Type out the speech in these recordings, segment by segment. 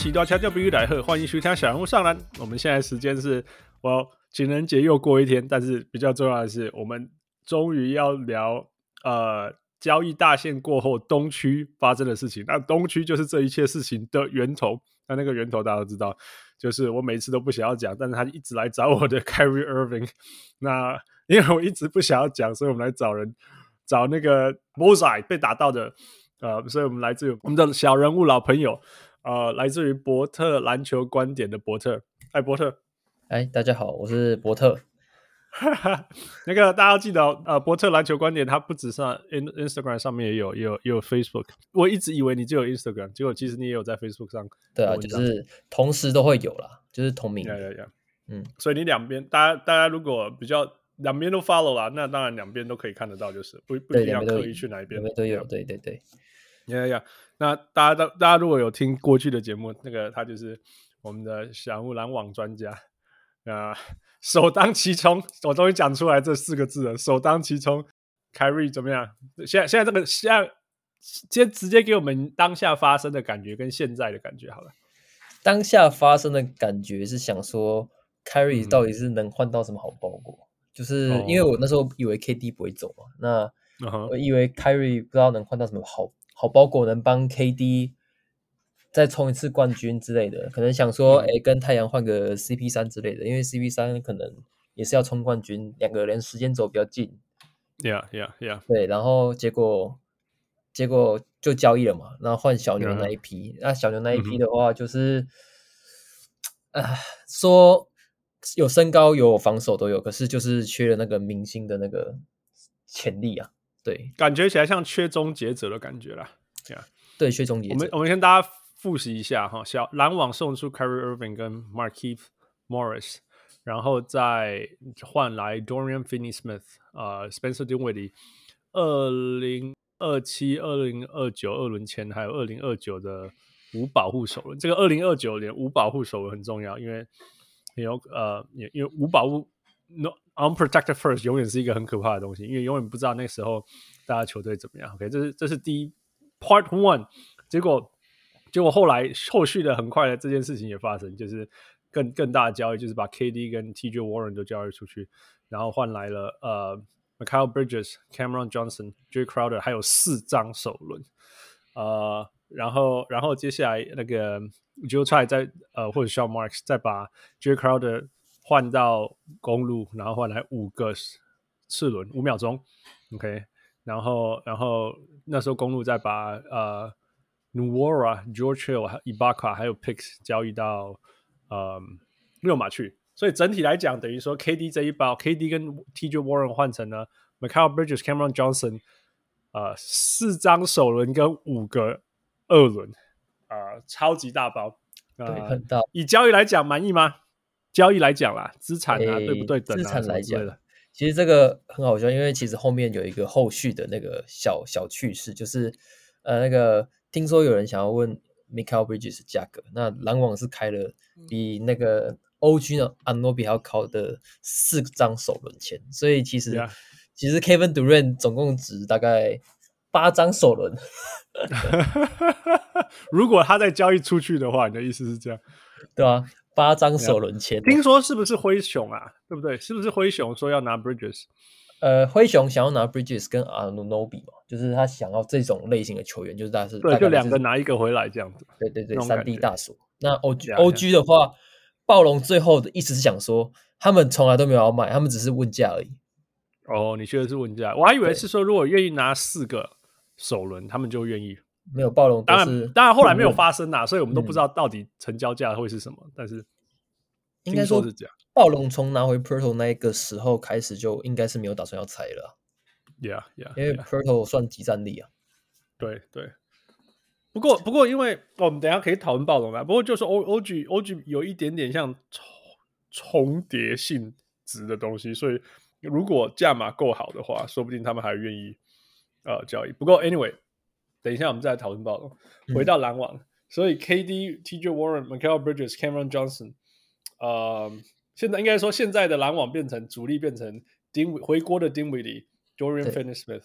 喜多悄悄不与来贺，欢迎徐听小人物上篮。我们现在时间是，我情人节又过一天，但是比较重要的是，我们终于要聊呃。交易大限过后，东区发生的事情。那东区就是这一切事情的源头。那那个源头大家都知道，就是我每次都不想要讲，但是他一直来找我的 Kyrie Irving。那因为我一直不想要讲，所以我们来找人，找那个 Bullseye 被打到的。呃，所以我们来自我们的小人物老朋友，呃，来自于伯特篮球观点的伯特。嗨，伯特。哎，大家好，我是伯特。哈哈，那个大家要记得，呃，伯特篮球观点，它不只是 in Instagram 上面也有，也有，也有 Facebook。我一直以为你就有 Instagram，结果其实你也有在 Facebook 上。对啊，就是同时都会有啦，就是同名。对对对，嗯，所以你两边，大家大家如果比较两边都 follow 啦，那当然两边都可以看得到，就是不不一定要刻意去哪一边。两边都有，对对对。呀呀，那大家都大家如果有听过去的节目，那个他就是我们的小人物篮网专家啊。首当其冲，我终于讲出来这四个字了。首当其冲，Kyrie 怎么样？现在现在这个现在先直接给我们当下发生的感觉跟现在的感觉好了。当下发生的感觉是想说，Kyrie 到底是能换到什么好包裹？嗯、就是因为我那时候以为 KD 不会走嘛，那我以为 Kyrie 不知道能换到什么好好包裹，能帮 KD。再冲一次冠军之类的，可能想说，哎、欸，跟太阳换个 CP 三之类的，因为 CP 三可能也是要冲冠军，两个人时间轴比较近。Yeah, yeah, yeah。对，然后结果结果就交易了嘛，然后换小牛那一批。那小牛那一批的话，就是，啊、嗯，说有身高有防守都有，可是就是缺了那个明星的那个潜力啊。对，感觉起来像缺终结者的感觉啦。Yeah. 对，缺终结。我们我们跟大家。复习一下哈，小篮网送出 Kyrie Irving 跟 Markieff Morris，然后再换来 Dorian Finney-Smith，呃，Spencer Dinwiddie，二零二七、二零二九二轮签，还有二零二九的无保护首轮。这个二零二九年无保护首轮很重要，因为有呃，因为无保护 No Unprotected First 永远是一个很可怕的东西，因为永远不知道那时候大家球队怎么样。OK，这是这是第一 Part One，结果。结果后来后续的很快的这件事情也发生，就是更更大的交易，就是把 KD 跟 TJ Warren 都交易出去，然后换来了呃 Mikal Bridges、Cameron Johnson、Jae Crowder，还有四张首轮，呃，然后然后接下来那个 Joe Tsai 再呃或者 Sean Marks 再把 Jae Crowder 换到公路，然后换来五个次轮五秒钟，OK，然后然后那时候公路在把呃。Nwora、George Hill、Ibaka 还有 Picks 交易到呃六马去，所以整体来讲，等于说 KD 这一包，KD 跟 TJ Warren 换成了 Mikal Bridges、Cameron Johnson，呃，四张首轮跟五个二轮，啊、呃，超级大包，呃、对，很大。以交易来讲，满意吗？交易来讲啦，资产啊，欸、对不对等啊？资产来讲，其实这个很好笑，因为其实后面有一个后续的那个小小趣事，就是呃那个。听说有人想要问 Michael Bridges 价格，那篮网是开了比那个 OG 的 Anunoby 还要高的四张首轮签，所以其实 Yeah. 其实 Kevin Durant 总共值大概八张首轮。如果他再交易出去的话，你的意思是这样？对啊，八张首轮签。听说是不是灰熊啊？对不对？是不是灰熊说要拿 Bridges？呃，灰熊想要拿 Bridges 跟 Anunobi 嘛，就是他想要这种类型的球员，就是大概是对，就两个拿一个回来这样子。对对对，三 D 大锁。那 OG OG 的话，暴龙最后的意思是想说，他们从来都没有要卖，他们只是问价而已。哦，你说的是问价，我还以为是说如果愿意拿四个首轮，他们就愿意。没有暴龙，当然当然后来没有发生呐，所以我们都不知道到底成交价会是什么。但是应该说是这样。暴龙从拿回 Poeltl 那个时候开始，就应该是没有打算要拆了。Yeah, yeah, 因为 Poeltl 算集战力啊。对对。不过不过，因为我们等一下可以讨论暴龙啦。不过就是 O O G O G 有一点点像重重叠性质的东西，所以如果价码够好的话，说不定他们还愿意呃交易。不过 anyway，等一下我们再来讨论暴龙。回到篮网，嗯、所以 K D T J Warren、Michael Bridges Cameron Johnson，呃，现在应该说现在的篮网变成主力变成丁回锅的 Dinwiddie Dorian Finney-Smith、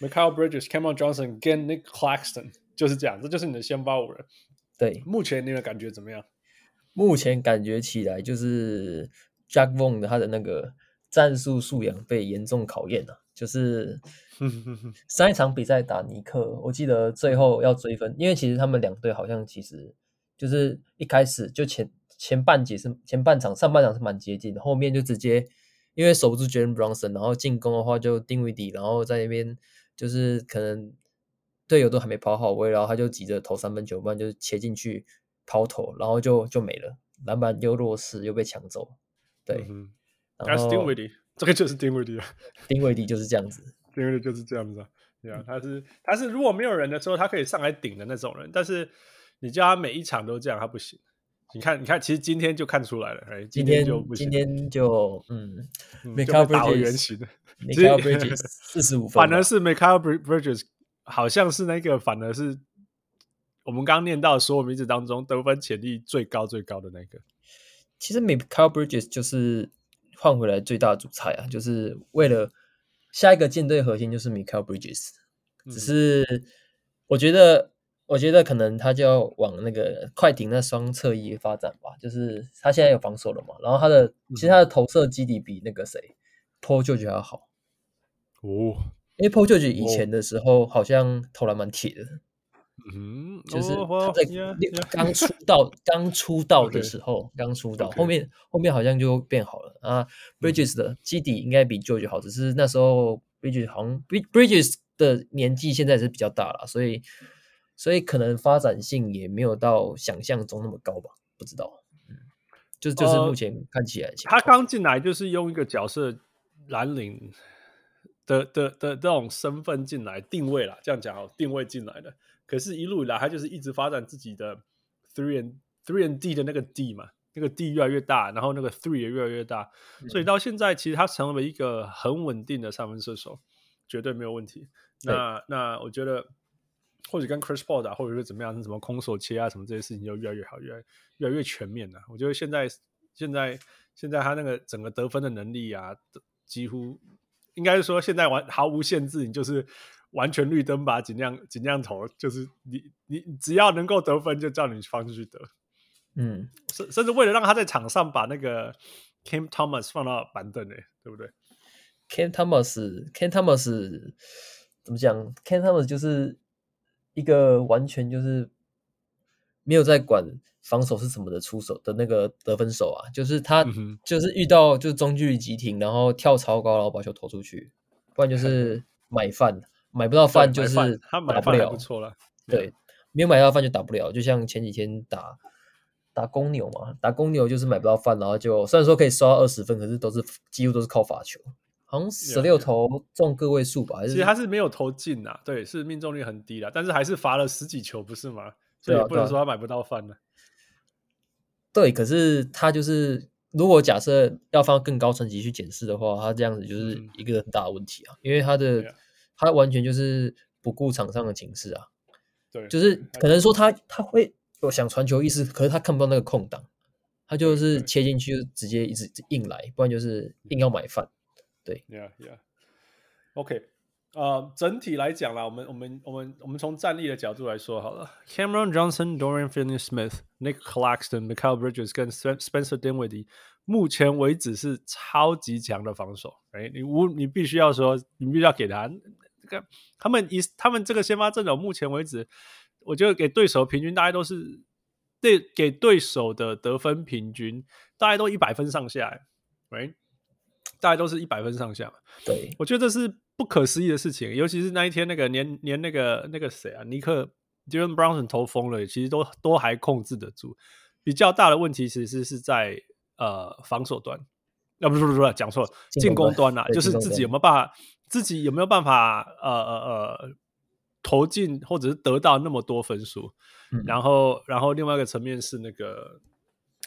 Michael Bridges Cameron Johnson 跟 Nick Claxton。就是这样，这就是你的先发五人。对，目前你的感觉怎么样？目前感觉起来就是 Jacque Vaughn 的他的那个战术素养被严重考验了。就是 上一场比赛打尼克，我记得最后要追分，因为其实他们两队好像其实就是一开始就前前半节是前半场上半场是蛮接近的，后面就直接因为守不住 Jalen Brunson，然后进攻的话就定位底，然后在那边就是可能。队友都还没跑好位，然后他就急着投三分球，不然就切进去抛投，然后就就没了，篮板又弱势，又被抢走。对，嗯、然后这个就是丁威迪啊，丁威迪就是这样子，丁威迪就是这样子啊。对啊，他是他是如果没有人的时候，他可以上来顶的那种人，但是你叫他每一场都这样，他不行。你看，你看，其实今天就看出来了，哎，今天就不行，今天就嗯，Mikal Bridges Mikal Bridges 四十五分，反而是 Mikal Bridges。好像是那个，反而是我们刚刚念到所有名字当中得分潜力最高最高的那个。其实，Mikal Bridges 就是换回来最大的主菜啊，就是为了下一个舰队核心就是 Michael Bridges。只是我觉得，我觉得可能他就要往那个快艇那双侧翼发展吧。就是他现在有防守了嘛，然后他的其实他的投射基底比那个谁 Paul George 还要好哦。因为 Paul George 以前的时候好像投篮蛮铁的，嗯，就是他在刚 出道刚出道的时候，刚出道，后面后面好像就变好了啊。Bridges 的基底应该比 George 好，只是那时候 Bridges 好像 Bridges 的年纪现在是比较大了，所以所以可能发展性也没有到想象中那么高吧，不知道。嗯，就就是目前看起来，他刚进来就是用一个角色蓝领。的的的这种身份进来定位啦，这样讲哦，定位进来的。可是，一路以来他就是一直发展自己的 three and three and D 的那个 D 嘛，那个 D 越来越大，然后那个 three 也越来越大，嗯、所以到现在其实他成为一个很稳定的三分射手，绝对没有问题。那那我觉得，或者跟 Chris Paul 打，或者是怎么样，什么空手切啊，什么这些事情就越来越好，越来越来越全面了。我觉得现在现在现在他那个整个得分的能力啊，几乎。应该是说，现在完毫无限制，你就是完全绿灯吧，尽量尽量投，就是你你只要能够得分，就叫你放出去得。嗯，甚甚至为了让他在场上把那个 Cam Thomas 放到板凳里，对不对？Cam Thomas，Cam Thomas 怎么讲？Cam Thomas 就是一个完全就是没有在管。防守是什么的出手的那个得分手啊，就是他就是遇到就是中距离急停，然后跳超高，然后把球投出去，不然就是 买饭，买不到饭就是他打不了，不错了。对，没有买到饭就打不了，就像前几天打打公牛嘛，打公牛就是买不到饭，然后就虽然说可以刷二十分，可是都是几乎都是靠罚球，好像十六投中个位数吧，其实他是没有投进啊，对，是命中率很低的，但是还是罚了十几球，不是吗？所以也不能说他买不到饭呢。对，可是他就是，如果假设要放更高层级去检视的话，他这样子就是一个很大的问题啊，嗯、因为他的、啊、他完全就是不顾场上的情势啊，对，就是可能说他他会有想传球意识，可是他看不到那个空档，他就是切进去就直接一直硬来，不然就是硬要买饭，对，Yeah Yeah，OK。呃，整体来讲啦，我们我们我们我们从战力的角度来说好了，Cameron Johnson、Dorian Finney-Smith、Nick Claxton、Mikal Bridges 跟 Spencer Dinwiddie，目前为止是超级强的防守。哎，你无你必须要说，你必须要给他这个，他们以他们这个先发阵容，目前为止，我觉得给对手平均大概都是对给对手的得分平均大概都一百分上下，哎，大概都是一百分上下。对，我觉得这是。不可思议的事情，尤其是那一天那个连连那个那个谁啊，尼克 Jalen Brownson 投疯了，其实都都还控制得住。比较大的问题其实是在呃防守端，啊不是不是不是讲错了，进攻端啊，就是自己有没有办法，自己有没有办法呃呃呃投进或者是得到那么多分数。嗯、然后，然后另外一个层面是那个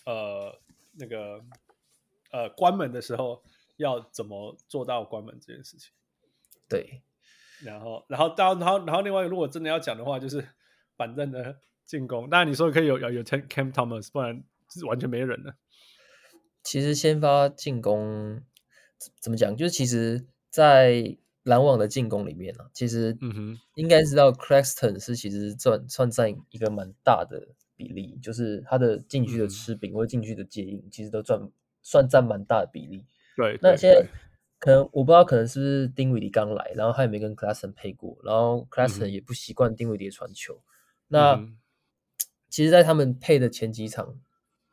呃那个呃关门的时候要怎么做到关门这件事情。对，然后，然后到然后然后另外如果真的要讲的话，就是反正的进攻。当然你说可以有有有 Cam Thomas，不然是完全没人了。其实先发进攻怎么讲？就是其实，在篮网的进攻里面啊，其实嗯哼，应该知道 Claxton 是其实算算占一个蛮大的比例，就是他的禁区的吃饼或者禁区的接应，其实都占算占蛮大的比例。对，那现在可能我不知道，可能是不是丁伟迪刚来，然后他也没跟 Claxton 配过，然后 Claxton 也不习惯丁伟迪的传球。那、嗯、其实，在他们配的前几场。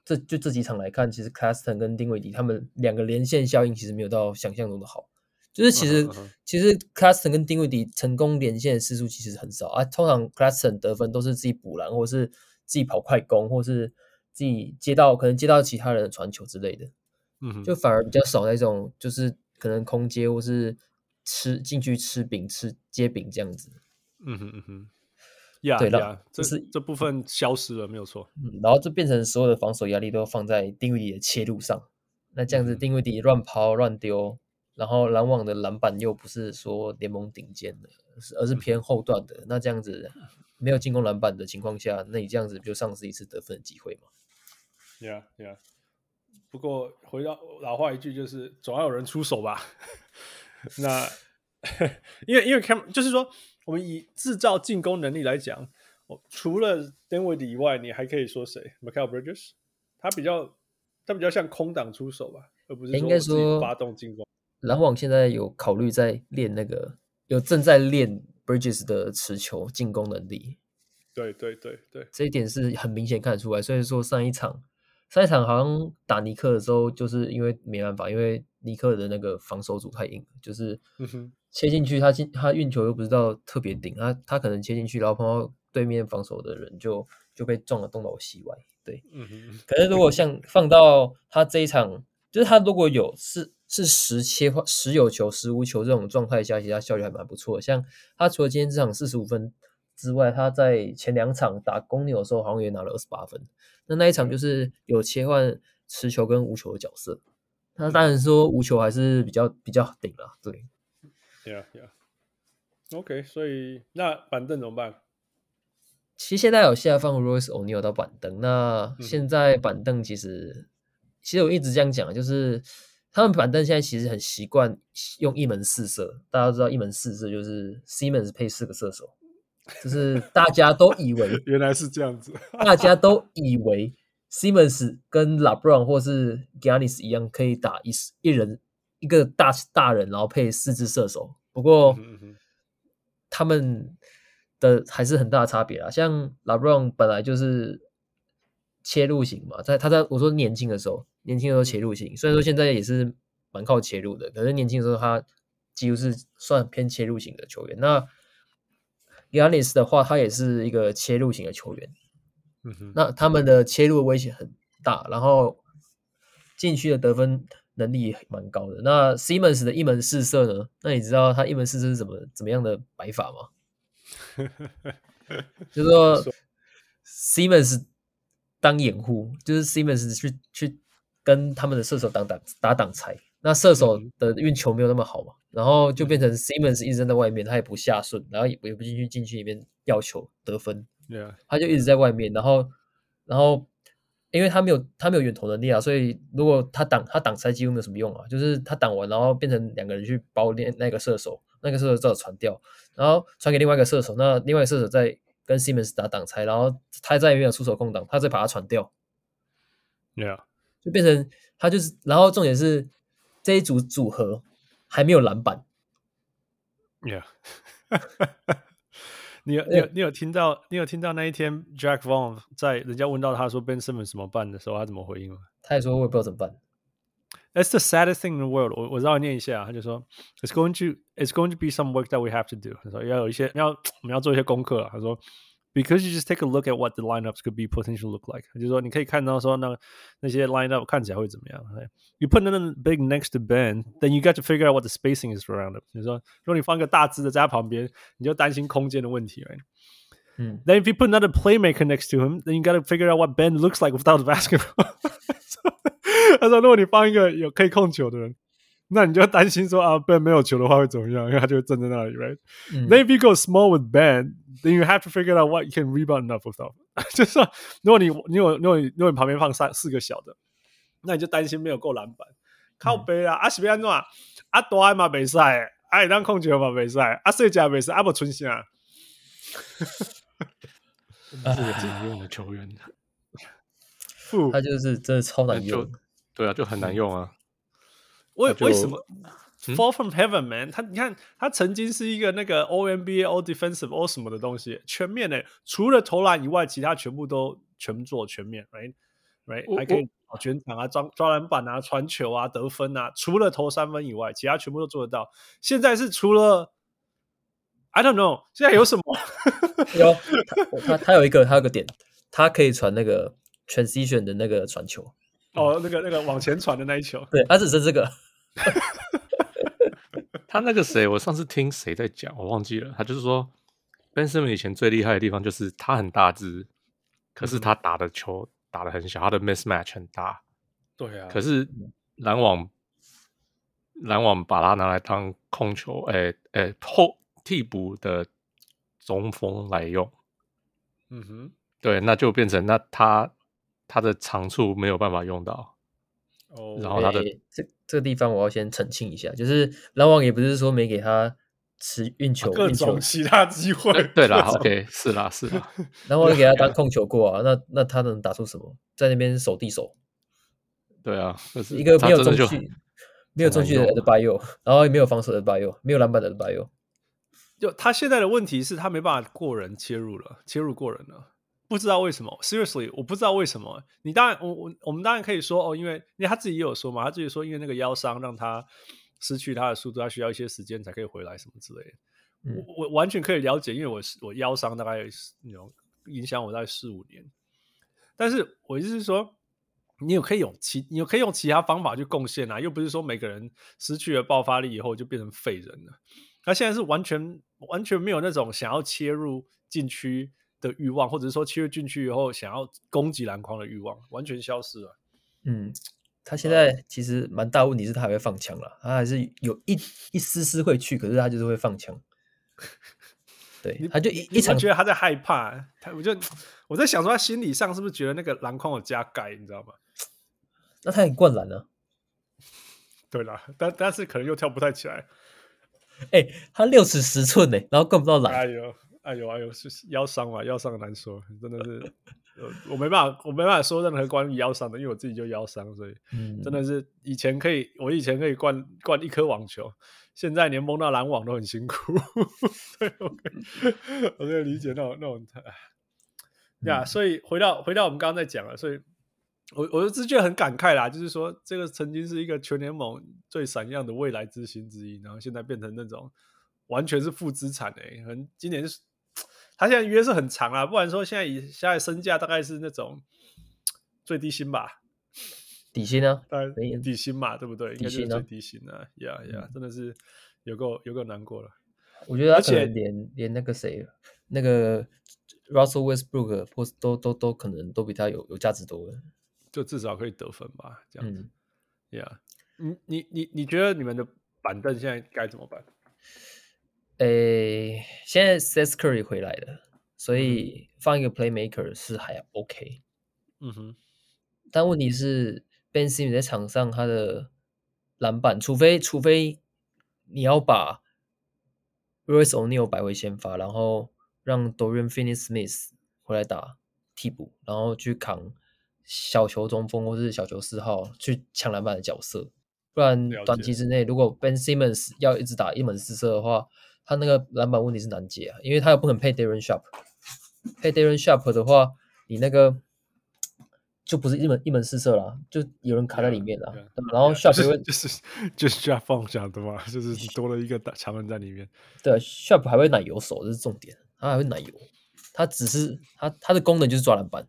这就这几场来看，其实 Claxton 跟丁伟迪他们两个连线效应其实没有到想象中的好。就是其实、uh huh. 其实 c l a s t o n 跟丁威迪成功连线的次数其实很少啊。通常 c l a s t o n 得分都是自己补篮，或是自己跑快攻，或是自己接到可能接到其他人的传球之类的。嗯、uh，huh. 就反而比较少那种就是可能空接或是吃进去吃饼吃接饼这样子。嗯哼嗯哼。呀对了这是这部分消失了，没有错。嗯，然后就变成所有的防守压力都放在丁威迪的切入上。那这样子，丁威迪乱抛乱丢，然后篮网的篮板又不是说联盟顶尖的，而是偏后段的。那这样子没有进攻篮板的情况下，那你这样子就丧失一次得分的机会嘛？Yeah, yeah。不过回到老话一句，就是总要有人出手吧。那 因为因为 Cam 就是说。我们以制造进攻能力来讲，除了 Dinwiddie 以外，你还可以说谁？Mikal Bridges，他比较他比较像空档出手吧，而不是说应该说发动进攻。篮网现在有考虑在练那个，有正在练 Bridges 的持球进攻能力。对对对对，这一点是很明显看得出来。所以说上一场上一场好像打尼克的时候，就是因为没办法，因为尼克的那个防守组太硬，就是。切进去，他进他运球又不知道特别顶，他他可能切进去，然后碰到对面防守的人就就被撞了东倒西歪。对，嗯哼。可是如果像放到他这一场，就是他如果有是是十切换十有球十无球这种状态下，其实他效率还蛮不错的。像他除了今天这场四十五分之外，他在前两场打公牛的时候好像也拿了二十八分。那那一场就是有切换持球跟无球的角色。那当然说无球还是比较比较顶了，对。Yeah, yeah. OK，所以那板凳怎么办？其实现在有下放 Royce O'Neale 到板凳。那现在板凳其实，嗯、其实我一直这样讲，就是他们板凳现在其实很习惯用一门四射。大家都知道一门四射就是 Simmons 配四个射手，就是大家都以为 原来是这样子，大家都以为 Simmons 跟 LeBron 或是 Giannis 一样可以打一一人。一个大大人，然后配四支射手。不过，他们的还是很大的差别啊。像 LeBron 本来就是切入型嘛，在他在我说年轻的时候，年轻的时候切入型。虽然说现在也是蛮靠切入的，可是年轻的时候他几乎是算偏切入型的球员。那 Giannis 的话，他也是一个切入型的球员。嗯哼那他们的切入的威胁很大，然后禁区的得分。能力也蛮高的。那 Simmons 的一门四射呢？那你知道他一门四射是怎么怎么样的摆法吗？就是说 Simmons 当掩护，就是 Simmons 去去跟他们的射手挡挡打挡拆。那射手的运球没有那么好嘛，然后就变成 Simmons 一直在外面，他也不下顺，然后也也不进去禁区里面要球得分。Yeah. 他就一直在外面，然后然后。因为他没有他没有远投能力啊，所以如果他挡他挡拆几乎没有什么用啊，就是他挡完然后变成两个人去包那那个射手，那个射手照传掉，然后传给另外一个射手，那另外一个射手再跟 Simmons 打挡拆，然后他再也没有出手空档，他再把他传掉，Yeah，就变成他就是，然后重点是这一组组合还没有篮板，Yeah。你有你有你有听到你有听到那一天 Jack Vaughn 在人家问到他说 Ben Simmons 怎么办的时候，他怎么回应吗？他也说我也不知道怎么办。That's the saddest thing in the world 我。我我让你念一下，他就说 It's going to It's going to be some work that we have to do。他说要有一些要我们要做一些功课。他说 because you just take a look at what the lineups could be potentially look like，就是说你可以看到说那那些 lineup 看起来会怎么样。You put them big next to Ben, then you got to figure out what the spacing is around them。就是说，如果你放一个大只的在他旁边，你就担心空间的问题，right？嗯。Then if you put another playmaker next to him, then you got to figure out what Ben looks like without the basketball 他说，如果你放一个有可以控球的人。那你就担心说啊，Ben 没有球的话会怎么样？因为他就会站在那里，right？嗯。Then if you go small with Ben, then you have to figure out what you can rebound enough without。就是说，如果你你有如果你如果你旁边放三四个小的，那你就担心没有够篮板。靠背啊，阿是要安怎？阿大爱嘛袂使，阿会当控球嘛袂使，阿细只袂使，阿无存啥。真是很难用的球员。他就是真的超难用。对啊，就很难用啊。为为什么 fall from heaven man？他你看他曾经是一个那个 NBA All Defensive All 什么的东西，全面的，除了投篮以外，其他全部都全做全面，right right，还可以全场啊，抓抓篮板啊，传球啊，得分啊，除了投三分以外，其他全部都做得到。现在是除了 I don't know，现在有什么？有他他有一个他有个点，他可以传那个 transition 的那个传球，哦，那个那个往前传的那一球，对，他只是这个。他那个谁，我上次听谁在讲，我忘记了。他就是说，Ben Simmons 以前最厉害的地方就是他很大只，可是他打的球打的很小，他的 mismatch 很大。对啊。可是篮网篮网把他拿来当控球，诶诶后替补的中锋来用。嗯哼。对，那就变成那他他的长处没有办法用到。哦。然后他的。这这个地方我要先澄清一下，就是篮网也不是说没给他持运球、各种其他机会。对啦，OK，是啦，是啦。篮网给他当控球过啊，那那他能打出什么？在那边守地守。对啊，就是一个没有中距，没有中距的 Adebayo，然后也没有防守的 Adebayo，没有篮板的 Adebayo。就他现在的问题是他没办法过人切入了，切入过人了。不知道为什么，Seriously，我不知道为什么。你当然，我我我们当然可以说哦，因为因为他自己也有说嘛，他自己说因为那个腰伤让他失去他的速度，他需要一些时间才可以回来什么之类的。嗯、我我完全可以了解，因为我是我腰伤大概那种影响我大概四五年。但是我意思是说，你有可以用其你有可以用其他方法去贡献啊，又不是说每个人失去了爆发力以后就变成废人了。他现在是完全完全没有那种想要切入禁区的欲望，或者是说切入进去以后想要攻击篮筐的欲望，完全消失了。嗯，他现在其实蛮大问题是他还会放枪了，他还是有一一丝丝会去，可是他就是会放枪。对，他就一一场觉得他在害怕，他我就我在想说他心理上是不是觉得那个篮筐有加盖，你知道吗？那他很灌篮呢？对啦，但但是可能又跳不太起来。哎、欸，他六尺十寸呢，然后灌不到篮。哎呦。哎呦哎呦，是腰伤嘛？腰伤很难说，真的是，呃，我没办法，我没办法说任何关于腰伤的，因为我自己就腰伤，所以，真的是以前可以，我以前可以灌灌一颗网球，现在连蒙到篮网都很辛苦。对，我可以，我可以理解那种那种，呀，所以回到回到我们刚刚在讲了，所以我我就觉得很感慨啦，就是说这个曾经是一个全联盟最闪亮的未来之星之一，然后现在变成那种完全是负资产诶、欸，可能今年是。他现在约是很长啊，不然说现在以现在身价大概是那种最低薪吧，底薪呢？当然底薪嘛，对不对？底薪呢？最低薪啊，呀呀，真的是有够有够难过了。我觉得而且连连那个谁，那个 Russell Westbrook 或都都都可能都比他有有价值多了，就至少可以得分吧，这样子。呀，你你你你觉得你们的板凳现在该怎么办？诶，现在 Seth Curry 回来了，所以放一个 Playmaker 是还 OK。嗯哼，但问题是 Ben Simmons 在场上他的篮板，除非除非你要把 Royce O'Neal 摆回先发，然后让 Dorian Finney-Smith 回来打替补，然后去扛小球中锋或是小球四号去抢篮板的角色，不然短期之内如果 Ben Simmons 要一直打一门四射的话，他那个篮板问题是难解啊，因为他又不肯配 Darren Sharp，配 Darren Sharp 的话，你那个就不是一门一门四射了，就有人卡在里面了。Yeah, yeah, 然后 Sharp 就是就是就是 Sharp 放下的嘛，就是多了一个强人在里面。对，Sharp 还会奶油手，这是重点，他还会奶油。他只是他他的功能就是抓篮板，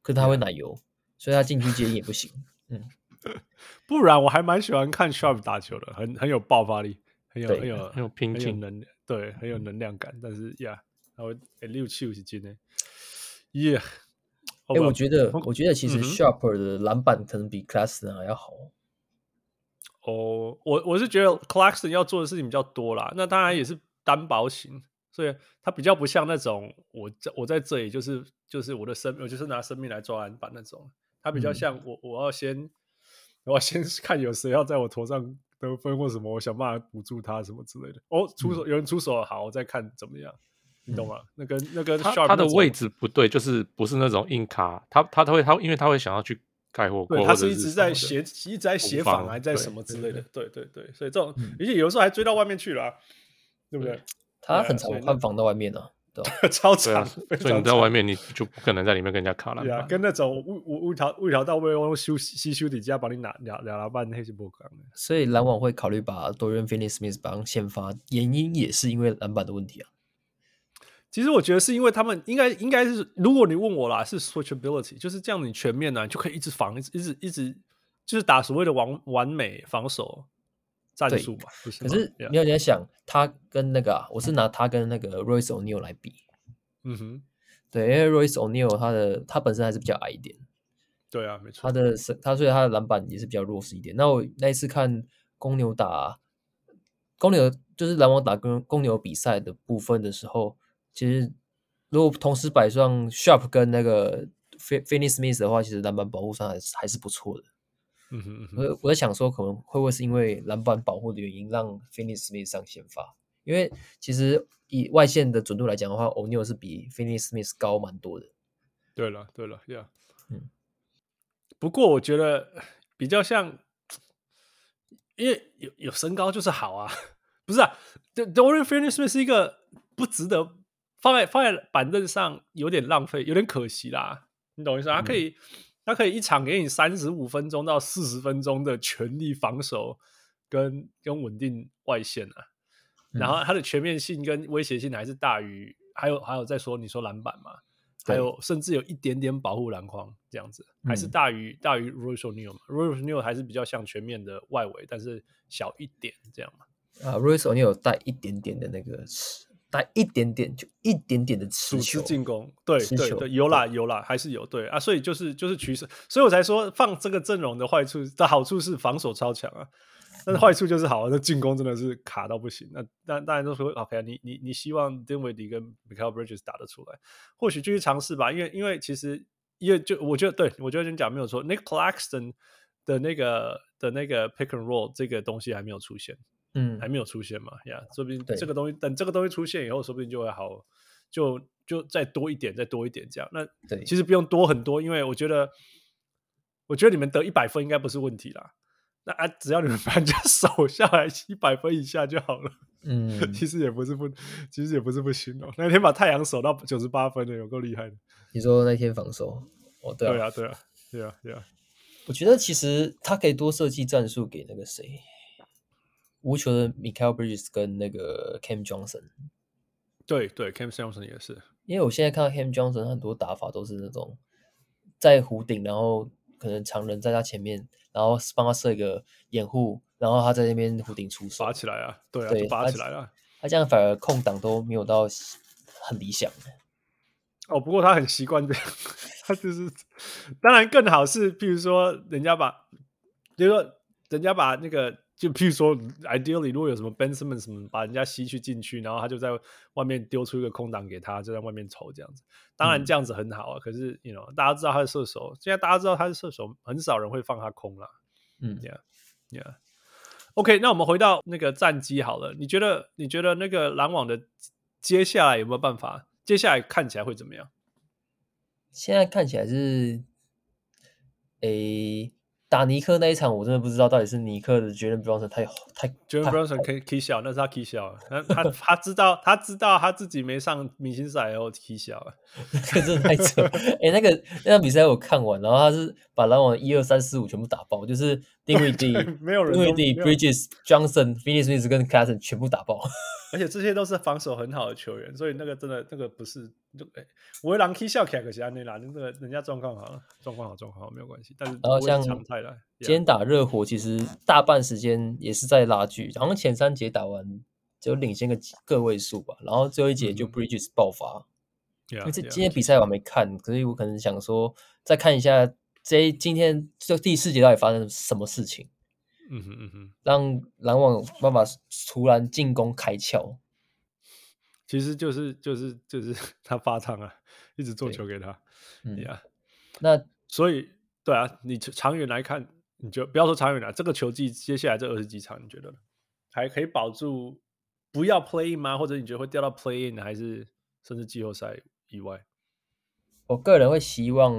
可是他会奶油，所以他禁区接应也不行。嗯，不然我还蛮喜欢看 Sharp 打球的，很很有爆发力，很有很有很有拼劲能量，对，很有能量感。但是呀，他会六七五十斤呢，耶！哎，我觉得我觉得其实 Sharper 的篮板可能比 Claxton 还要好。哦，我我是觉得 Claxton 要做的事情比较多啦，那当然也是单薄型。所以他比较不像那种我在我在这里就是就是我的生我就是拿生命来抓篮板那种，他比较像我我要先我要先 看有谁要在我头上得分或什么，我想办法补助他什么之类的。哦，出手有人出手好，我再看怎么样，你懂吗？那个那个他他的位置不对，就是不是那种硬卡，他他他会他因为他会想要去盖货，对，他是一直在协一直在协防还在什么之类的，对对对，所以这种而且有时候还追到外面去了，对不对？他很常换防到外面呢、啊？超长，所以你在外面你就不可能在里面跟人家卡了。对啊，跟那种五五五条五条到位用修西修底加把你拿两两篮板那些不可能。所以篮网会考虑把 Dorian Finney-Smith 帮先发，原因也是因为篮板的问题啊。其实我觉得是因为他们应该应该是，如果你问我啦，是 switchability，就是这样，你全面呢、啊、就可以一直防，一直一直一直就是打所谓的完完美防守。战术嘛，可是？你要在想，他跟那个、啊，我是拿他跟那个 Royce O'Neal 来比，嗯哼，对，因为 Royce O'Neal 他的他本身还是比较矮一点，对啊，没错，他的他所以他的篮板也是比较弱势一点。那我那一次看公牛打公牛，就是篮网打跟公牛比赛的部分的时候，其实如果同时摆上 Sharp 跟那个 Finney-Smith 的话，其实篮板保护上还是还是不错的。嗯哼，我我在想说，可能会不会是因为篮板保护的原因，让 Finney-Smith 上先发？因为其实以外线的准度来讲的话，O'Neal 是比 Finney-Smith 高蛮多的。对了，对了，Yeah，嗯。不过我觉得比较像，因为有有身高就是好啊，不是啊？Dorian Finney-Smith 是一个不值得放在放在板凳上，有点浪费，有点可惜啦。你懂我意思？他可以。嗯他可以一场给你三十五分钟到四十分钟的全力防守跟跟稳定外线啊，然后他的全面性跟威胁性还是大于，还有还有再说你说篮板嘛，还有甚至有一点点保护篮筐这样子，还是大于大于 Royce O'Neal 嘛，Royce O'Neal 还是比较像全面的外围，但是小一点这样嘛，啊，Royce O'Neal 有带一点点的那个。带一点点，就一点点的持球进攻，对对对，有啦有啦，还是有对啊，所以就是就是取舍，所以我才说放这个阵容的坏处的好处是防守超强啊，但是坏处就是好，那进攻真的是卡到不行。那当当然都说 OK，你你你希望 Dinwiddie 跟 Michael Bridges 打得出来，或许继续尝试吧，因为因为其实因为就我觉得对我觉得你讲没有错，Nick Claxton 的那个的那个 Pick and Roll 这个东西还没有出现。嗯，还没有出现嘛？呀，说不定这个东西等这个东西出现以后，说不定就会好，就就再多一点，再多一点这样。那对，其实不用多很多，因为我觉得，我觉得你们得一百分应该不是问题啦。那啊，只要你们 把人家守下来一百分以下就好了。嗯，其实也不是不，其实也不是不行哦。那天把太阳守到九十八分的，有够厉害的。你说那天防守？哦，对啊，对啊，对啊，对啊。我觉得其实他可以多设计战术给那个谁。无球的 Michael Bridges 跟那个 Cam Johnson，对对，Cam Johnson 也是。因为我现在看到 Cam Johnson 很多打法都是那种在弧顶，然后可能常人在他前面，然后帮他设一个掩护，然后他在那边弧顶出手，拔起来啊，对啊，对拔起来了。他这样反而空档都没有到很理想。哦，不过他很习惯这样，他就是当然更好是，譬如说人家把，比如说人家把那个。就譬如说，ideally 如果有什么 Ben Simmons 什么把人家吸去禁区，然后他就在外面丢出一个空档给他，就在外面投这样子。当然这样子很好啊，嗯、可是 you know 大家知道他是射手，现在大家知道他是射手，很少人会放他空了。嗯，Yeah，Yeah。OK，那我们回到那个战绩好了。你觉得你觉得那个篮网的接下来有没有办法？接下来看起来会怎么样？现在看起来是，诶。打尼克那一场，我真的不知道到底是尼克的 Jalen Brunson 太太 Jalen Brunson 可以 K 小，那是他 K 小，他他他知道他知道他自己没上明星赛，然后 K 小了，那个真的太扯。哎、欸，那个那场比赛我看完，然后他是把篮网一二三四五全部打爆，就是 Dinwiddie 没有人 Dinwiddie Bridges Johnson Finney-Smith 跟 Clason 全部打爆。而且这些都是防守很好的球员，所以那个真的那个不是就哎，我狼 K 笑凯可惜安内啦，那个人家状况好了，状况好状况好没有关系。但是然后像今天打热火，其实大半时间也是在拉锯，好像前三节打完就领先个个位数吧，然后最后一节就 Bridges 爆发。嗯、因为这今天比赛我还没看，可是我可能想说再看一下这今天就第四节到底发生什么事情。嗯哼嗯哼，让篮网办法突然进攻开窍，其实就是就是就是 他发烫啊，一直做球给他，嗯呀，那所以对啊，你长远来看，你就不要说长远了，这个球季接下来这二十几场，你觉得还可以保住不要 play in 吗？或者你觉得会掉到 play in，还是甚至季后赛以外？我个人会希望，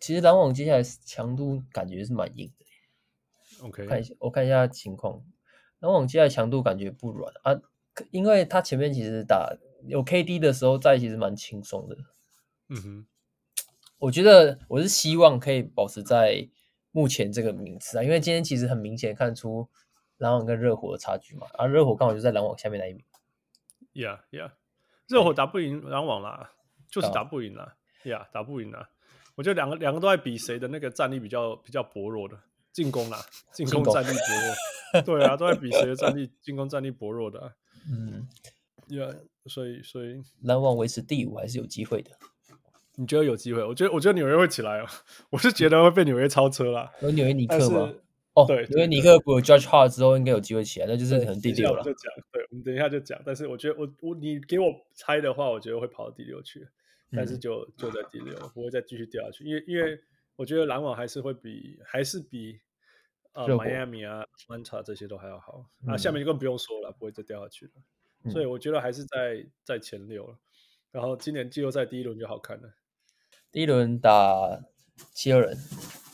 其实篮网接下来强度感觉是蛮硬的。OK，看一下，我看一下情况。篮网接下来强度感觉不软啊，因为他前面其实打有 KD 的时候在，其实蛮轻松的。嗯哼，我觉得我是希望可以保持在目前这个名次啊，因为今天其实很明显看出篮网跟热火的差距嘛，而、啊、热火刚好就在篮网下面那一名。Yeah, yeah，热火打不赢篮网啦，就是打不赢啦。Yeah，打不赢啦。我觉得两个两个都在比谁的那个战力比较比较薄弱的。进攻啦，进攻战力薄弱，对啊，都在比谁的战力进攻战力薄弱的、啊。嗯，Yeah，所以所以篮网维持第五还是有机会的。你觉得有机会？我觉得我觉得纽约会起来哦。我是觉得会被纽约超车啦。有纽约尼克吗？哦，对，纽约尼克有 Judge Hart 之后应该有机会起来，那就是可能第六了。就讲，对，我们等一下就讲。但是我觉得我我你给我猜的话，我觉得会跑到第六去，但是就就在第六，不会再继续掉下去，因为因为。我觉得篮网还是会比还是比呃迈阿密啊、曼查这些都还要好。那、下面就更不用说了，不会再掉下去了。嗯、所以我觉得还是在在前六了。然后今年季后赛第一轮就好看了。第一轮打七二人，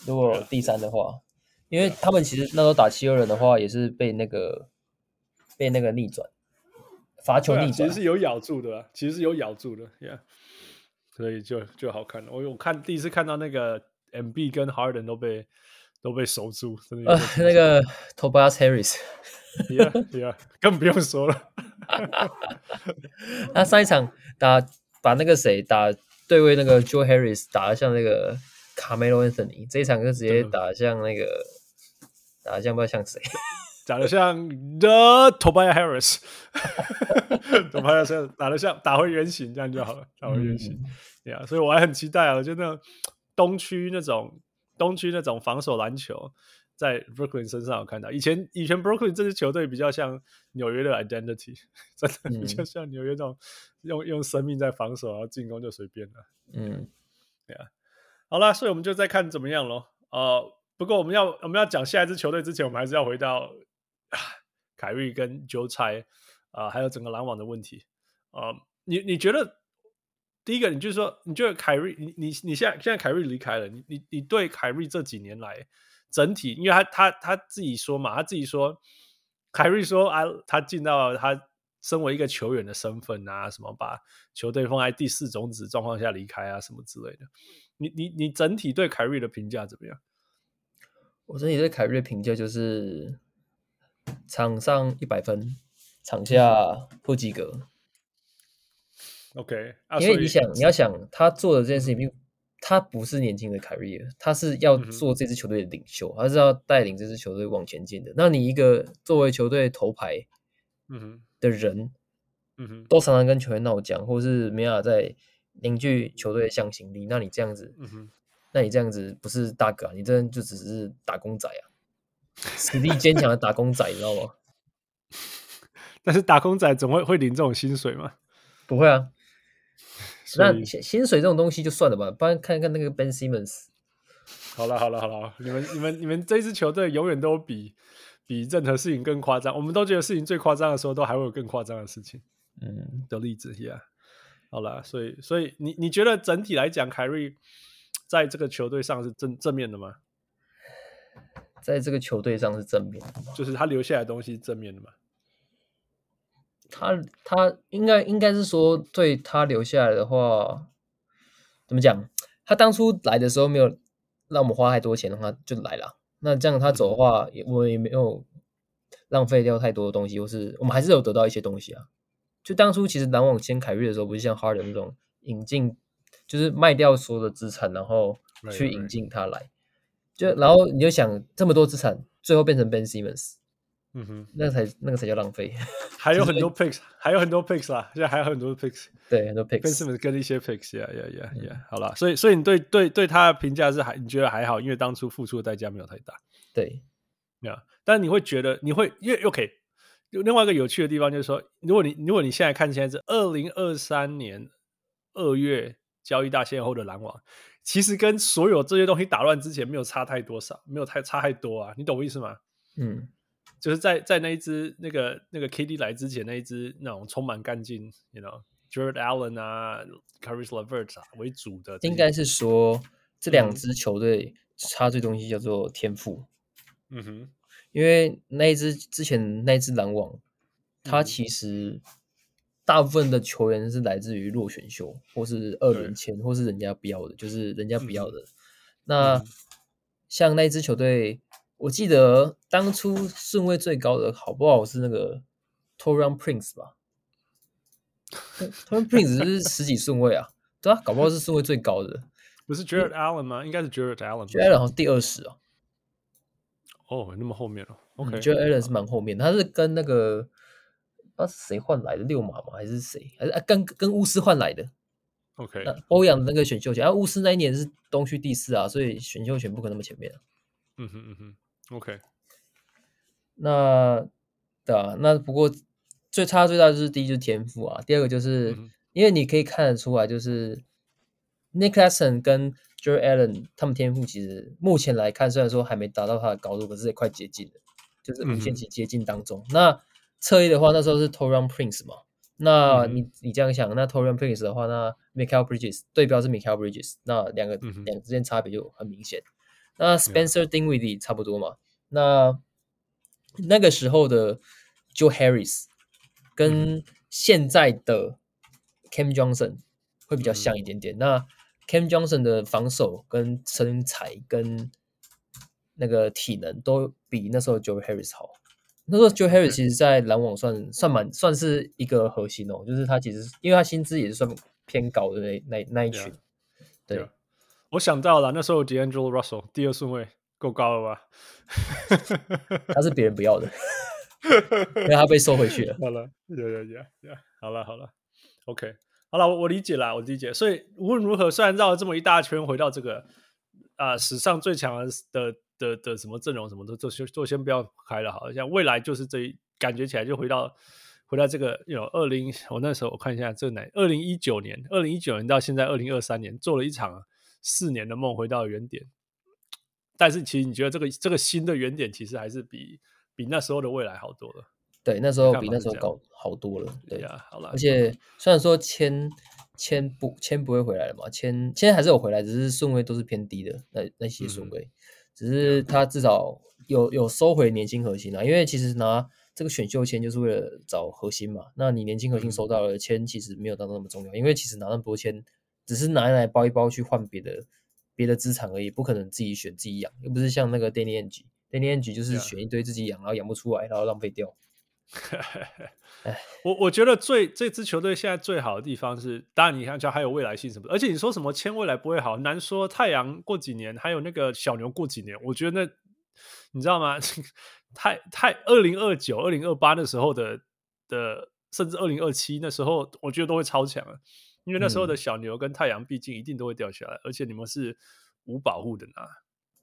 如果第三的话，因为他们其实那时候打七二人的话，也是被那个被那个逆转罚球逆转、啊，其实是有咬住的、啊，其实是有咬住的，Yeah。所以就就好看了。我我看第一次看到那个。M B 跟 Harden 都被都被守住，真的呃，那个 Tobias Harris，Yeah Yeah，根本 不用说了。他上一场打把那个谁打对位那个 Joe Harris 打得像那个 Carmelo Anthony，这一场就直接打得像那个打得像不知道像谁，打得像 The Tobias Harris，Tobias 打得像打回原形这样就好了，打回原形。Yeah，所以我还很期待啊，我觉得。东区那种东区那种防守篮球，在 Brooklyn 身上有看到。以前以前 Brooklyn 这支球队比较像纽约的 identity，真的比较像纽约那种用用生命在防守，然后进攻就随便了。嗯，对啊。好了，所以我们就再看怎么样咯。呃，不过我们要我们要讲下一支球队之前，我们还是要回到凯瑞跟纠差啊，还有整个篮网的问题啊、呃。你你觉得？第一个，你就是说，你觉得凯瑞，你你你现在现在凯瑞离开了，你你你对凯瑞这几年来整体，因为他他他自己说嘛，他自己说，凯瑞说啊，他进到他身为一个球员的身份啊，什么把球队放在第四种子状况下离开啊，什么之类的。你你你整体对凯瑞的评价怎么样？我整体对凯瑞的评价就是场上一百分，场下不及格。OK，因为你想，你要想他做的这件事情，他不是年轻的凯瑞，他是要做这支球队的领袖，他是要带领这支球队往前进的。那你一个作为球队头牌，嗯哼的人，嗯哼，都常常跟球员闹僵，或是没法在凝聚球队的向心力，那你这样子，嗯哼，那你这样子不是大哥，你这就只是打工仔啊，实力坚强的打工仔，你知道吗？但是打工仔总会会领这种薪水吗？不会啊。那薪水这种东西就算了吧，不然看看那个 Ben Simmons。好了好了好了，你们你们你们这支球队永远都比比任何事情更夸张。我们都觉得事情最夸张的时候，都还会有更夸张的事情。嗯，的例子，Yeah。好了，所以所以你你觉得整体来讲，凯瑞在这个球队上是正正面的吗？在这个球队上是正面？就是他留下来的东西是正面的吗？他他应该应该是说，对他留下来的话，怎么讲？他当初来的时候没有让我们花太多钱的话，就来了。那这样他走的话，也我也没有浪费掉太多的东西，或是我们还是有得到一些东西啊。就当初其实篮网签凯瑞的时候，不是像哈登那种引进，就是卖掉所有的资产，然后去引进他来。就然后你就想这么多资产，最后变成 Ben Simmons，嗯哼，那才那个才叫浪费。还有很多 picks，还有很多 picks 啦，现在还有很多 picks，对，很多 picks。Ben Simmons 跟一些 yeah yeah yeah，嗯、好了，所以所以你对对对他的评价是还你觉得还好，因为当初付出的代价没有太大。对，呀，yeah, 但你会觉得你会因为 OK。另外一个有趣的地方就是说，如果你如果你现在看现在是二零二三年二月交易大限后的篮网，其实跟所有这些东西打乱之前没有差太多少，没有太差太多啊，你懂我意思吗？嗯，就是在在那一支那个那个 KD 来之前那一支那种充满干劲，you know，Jarrett Allen 啊，Caris LeVert 啊为主的，应该是说这两支球队差最东西叫做天赋，嗯哼。因为那一支之前那一支篮网，他其实大部分的球员是来自于落选秀，或是二轮签，或是人家不要的，就是人家不要的。那像那一支球队，我记得当初顺位最高的好不好是那个 Taurean Prince 吧？Taurean Prince 是十几顺位啊？对啊，搞不好是顺位最高的，不是 Jarrett Allen 吗？应该是 Allen，Jarrett Allen 好像第二十啊。哦，那么后面哦。OK，我觉得 Allen 是蛮后面的，他是跟那个那是谁换来的，六马吗？还是谁？还是啊，跟跟巫师换来的？OK，欧阳的那个选秀权，啊，巫师那一年是东区第四啊，所以选秀权不可能那么前面啊。嗯哼嗯哼，OK，那对啊，那不过最差最大就是第一就是天赋啊，第二个就是、嗯、因为你可以看得出来，就是 Nick Claxton 跟 Jarrett Allen 他们天赋其实目前来看，虽然说还没达到他的高度，可是也快接近了，就是无限期接近当中。嗯、那侧翼的话，那时候是 Taurean Prince 嘛？那你、嗯、你这样想，那 Taurean Prince 的话，那 Michael Bridges 对标是 Michael Bridges，那两个、嗯、两个之间差别就很明显。那 Spencer Dinwiddie 差不多嘛？那那个时候的 Joe Harris 跟现在的 Cam Johnson 会比较像一点点。嗯、那 Cam Johnson 的防守跟身材跟那个体能都比那时候 Joe Harris 好。那时候 Joe Harris 其实，在篮网算算蛮算是一个核心哦，就是他其实因为他薪资也是算偏高的那那那一群。Yeah. 对，yeah. 我想到了，那时候 D'Angelo Russell 第二顺位够高了吧？他是别人不要的，因为他被收回去了。好了，呀呀呀呀，好了好了，OK。好了，我我理解了，我理解。所以无论如何，虽然绕了这么一大圈，回到这个啊、呃、史上最强的的的的什么阵容，什么都就先就先不要开了，好像未来就是这一感觉起来就回到回到这个有二零，我那时候我看一下这个哪二零一九年，二零一九年到现在二零二三年，做了一场四年的梦，回到原点。但是其实你觉得这个这个新的原点，其实还是比比那时候的未来好多了。对，那时候比那时候高好多了。对呀，好了。而且虽然说签签不签不会回来了嘛，签签还是有回来，只是顺位都是偏低的那那些顺位。只是他至少有有收回年轻核心啊，因为其实拿这个选秀签就是为了找核心嘛。那你年轻核心收到了签，其实没有到那么重要，因为其实拿那么多签，只是拿来包一包去换别的别的资产而已，不可能自己选自己养，又不是像那个 Danny Ainge，Danny Ainge 就是选一堆自己养，然后养不出来，然后浪费掉。我我觉得最这支球队现在最好的地方是，当然你看，就还有未来性什么的，而且你说什么签未来不会好，难说。太阳过几年，还有那个小牛过几年，我觉得那你知道吗？太太二零二九、二零二八那时候的的，甚至二零二七那时候，我觉得都会超强啊，因为那时候的小牛跟太阳毕竟一定都会掉下来，嗯、而且你们是无保护的呢，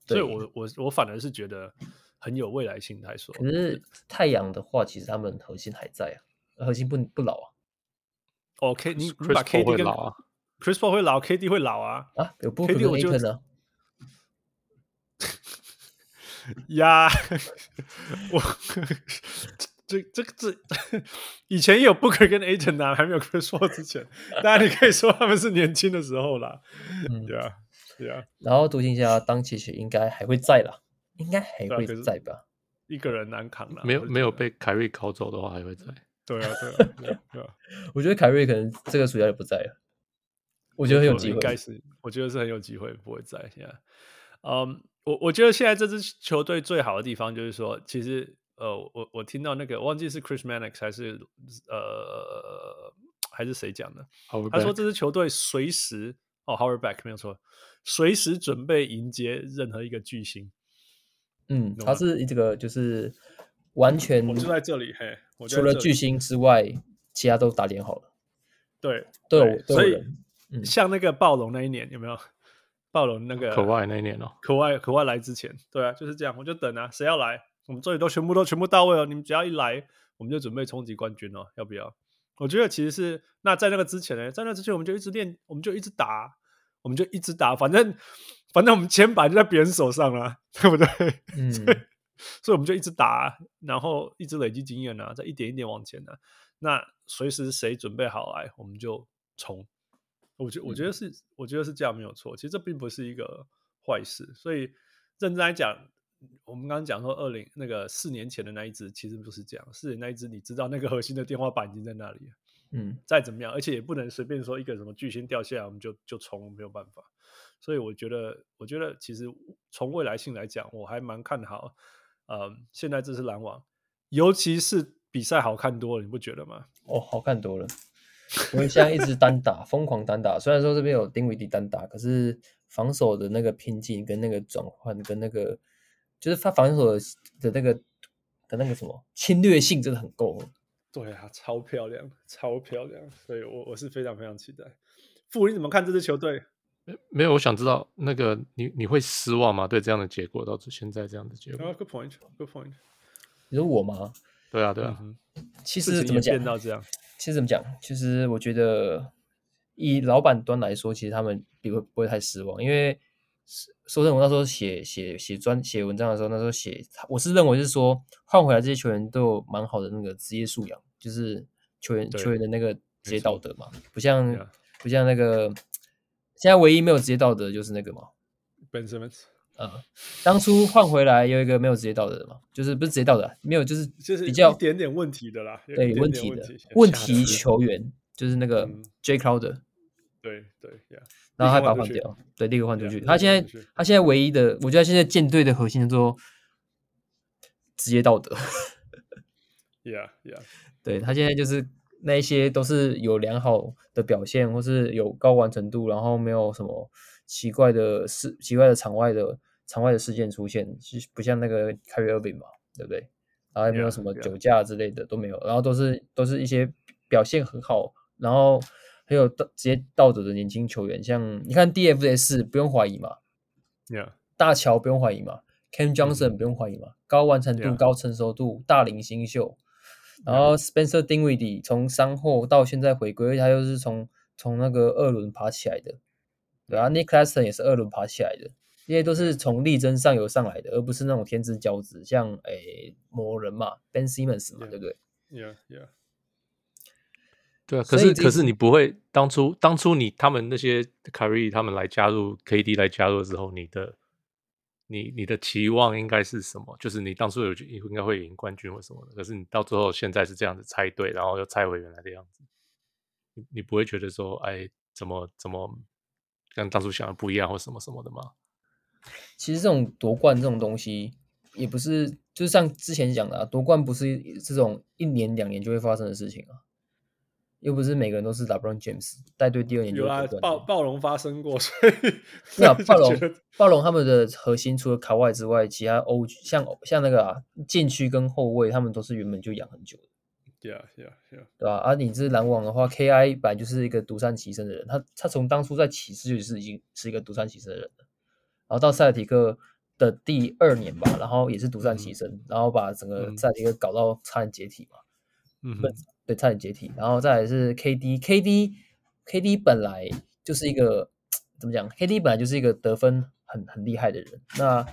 所以我我我反而是觉得。很有未来性，来说。可是太阳的话，其实他们核心还在啊，核心不不老啊。哦，K，你你把 KD 跟 Chris Paul 会老，KD 会老啊。啊，有不可能 Ayton 呢？呀，我这这个这以前有 Booker 跟啊，还没有 Chris Paul 之前，当然你可以说他们是年轻的时候啦。嗯，对啊，对啊。然后独行侠当其实应该还会在啦。应该还会在吧？一个人难扛了。没有没有被凯瑞考走的话，还会在。对啊，对啊，对啊。对啊我觉得凯瑞可能这个暑假就不在了。我觉得很有机会。应该是，我觉得是很有机会不会在。现在，嗯，我我觉得现在这支球队最好的地方就是说，其实呃，我我听到那个忘记是 Chris Mannix 还是呃还是谁讲的，Howard 他说这支球队随时哦 Howard Back 没有错，随时准备迎接任何一个巨星。嗯，他是这个就是完全我就在这里嘿，除了巨星之外，其他都打点好了。对对，对对，所以、嗯、像那个暴龙那一年有没有？暴龙那个可外那一年哦，可外可外来之前，对啊，就是这样，我就等啊，谁要来？我们这里都全部都全部到位了，你们只要一来，我们就准备冲击冠军了，要不要？我觉得其实是那在那个之前呢，在那之前我们就一直练，我们就一直打，我们就一直打，反正反正我们签板就在别人手上了，对不对？嗯，所以，所以我们就一直打，然后一直累积经验啊，再一点一点往前啊。那随时谁准备好来，我们就冲。我觉我觉得是，我觉得是这样没有错。其实这并不是一个坏事，所以认真来讲。我们刚刚讲说，二零那个四年前的那一只其实不是这样，四年那一只你知道那个核心的天花板已经在那里了，嗯，再怎么样，而且也不能随便说一个什么巨星掉下来我们就就冲，没有办法。所以我觉得，我觉得其实从未来性来讲，我还蛮看好，呃，现在这是篮网，尤其是比赛好看多了，你不觉得吗？哦，好看多了，我们现在一直单打，疯狂单打，虽然说这边有丁威迪单打，可是防守的那个拼劲跟那个转换跟那个。就是他防守的那个的那个什么侵略性真的很够，对啊，超漂亮，超漂亮，所以我我是非常非常期待。傅，你怎么看这支球队？没有，我想知道那个你你会失望吗？对这样的结果，到现在这样的结果。Oh, good point，good point。你说我吗？对啊，对啊。嗯、其实怎么讲？到这样，其实怎么讲？其实我觉得以老板端来说，其实他们不会不会太失望，因为。说真的，我那时候写写写专写文章的时候，那时候写，我是认为是说换回来这些球员都有蛮好的那个职业素养，就是球员球员的那个职业道德嘛，不像、yeah. 不像那个现在唯一没有职业道德的就是那个嘛，Ben Simmons。嗯，当初换回来有一个没有职业道德的嘛，就是不是职业道德，没有就是就是比较一点点问题的啦，对，有问题的问题球员就是那个 Jay Crowder。对对呀，然后还把他换掉，对，立刻换出去。他现在他现在唯一的，我觉得现在舰队的核心叫做职业道德。Yeah, yeah。对，他现在就是那一些都是有良好的表现，或是有高完成度，然后没有什么奇怪的事、奇怪的场外的场外的事件出现，不像那个 c a r r y Irving 嘛，对不对？然后也没有什么酒驾之类的.都没有，然后都是都是一些表现很好，然后。还有职业道德的年轻球员，像你看 DFS 不用怀疑嘛，Yeah，大乔不用怀疑嘛，Cam Johnson 不用怀疑嘛，高完成度.高成熟度、大龄新秀，然后 Spencer Dinwiddie 从伤后到现在回归，他又是从从那个二轮爬起来的，对啊，Nick Claxton 也是二轮爬起来的，这些都是从力争上游上来的，而不是那种天之骄子，像诶魔人嘛，Ben Simmons 嘛.对不对？Yeah，Yeah。对啊，可是可是你不会当初当初你他们那些凯瑞他们来加入 KD 来加入的时候，你的你你的期望应该是什么？就是你当初有应该会赢冠军或什么的。可是你到最后现在是这样子猜对，然后又猜回原来的样子，你你不会觉得说，哎，怎么怎么跟当初想的不一样或什么什么的吗？其实这种夺冠这种东西也不是，就是像之前讲的啊，夺冠不是这种一年两年就会发生的事情啊。又不是每个人都是 LeBron James 带队第二年就有啊，暴暴龙发生过，所以没有 暴龙暴龙他们的核心除了卡外之外，其他欧像像那个啊禁区跟后卫，他们都是原本就养很久的。Yeah, yeah, yeah. 对吧？而、啊、你这篮网的话，KI 本来就是一个独善其身的人，他他从当初在骑士就是已经是一个独善其身的人了，然后到塞尔提克的第二年吧，然后也是独善其身、嗯，然后把整个塞尔提克搞到差点解体嘛。嗯。对，差点解体，然后再来是 KD，KD，KD KD 本来就是一个怎么讲？KD 本来就是一个得分很很厉害的人。那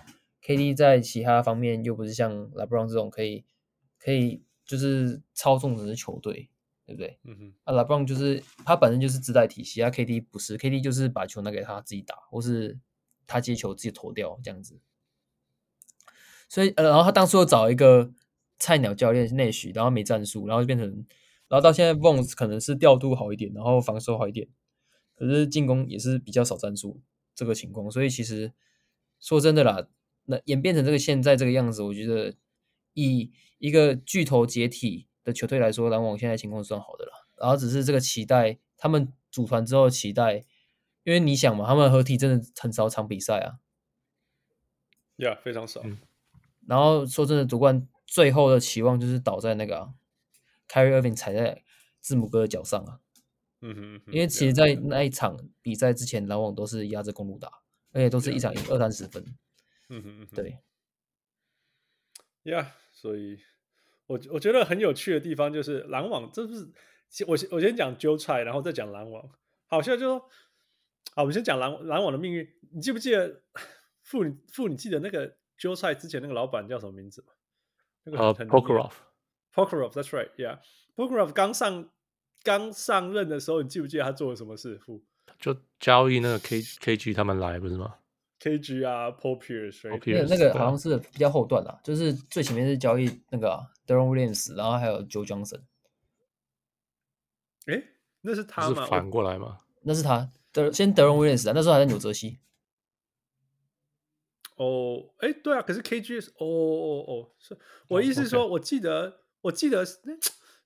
KD 在其他方面又不是像 LeBron 这种可以可以就是操纵整支球队，对不对？嗯哼。啊，LeBron 就是他本身就是自带体系，啊，KD 不是，KD 就是把球拿给他自己打，或是他接球自己投掉这样子。所以，呃，然后他当初又找一个菜鸟教练内许，然后没战术，然后就变成。然后到现在，Bones 可能是调度好一点，然后防守好一点，可是进攻也是比较少战术这个情况。所以其实说真的啦，那演变成这个现在这个样子，我觉得以一个巨头解体的球队来说，篮网现在情况算好的了。然后只是这个期待，他们组团之后期待，因为你想嘛，他们合体真的很少场比赛啊。Yeah，非常少。嗯。然后说真的，夺冠最后的期望就是倒在那个、啊、Kyrie Irving 踩在字母哥的脚上啊。嗯哼，嗯哼。因为其实，在那一场比赛之前，篮网都是压着公路打，而且都是一场赢二三十分。嗯哼，嗯哼。对。Yeah，所以我我觉得很有趣的地方就是篮网，这不是我我先讲韭菜，然后再讲篮网。好现在就说，好，我们先讲篮篮网的命运。你记不记得？傅，你傅，你记得那个韭菜之前那个老板叫什么名字吗？那个很 Prokhorov，Prokhorov，That's right，Yeah，Prokhorov 刚上刚上任的时候，你记不记得他做了什么事？傅，就交易那个 K KG 他们来不是吗？KG 啊，Paul Pierce，那那个好像是比较后段啦，就是最前面是交易那个、啊、Deron Williams，然后还有 Joe Johnson。哎，那是他吗？是反过来吗？那是他德先 Deron Williams 啊，那时候还在纽泽西。哦，哎，对啊，可是 KG 哦哦哦，是我意思是说，我记得，我记得，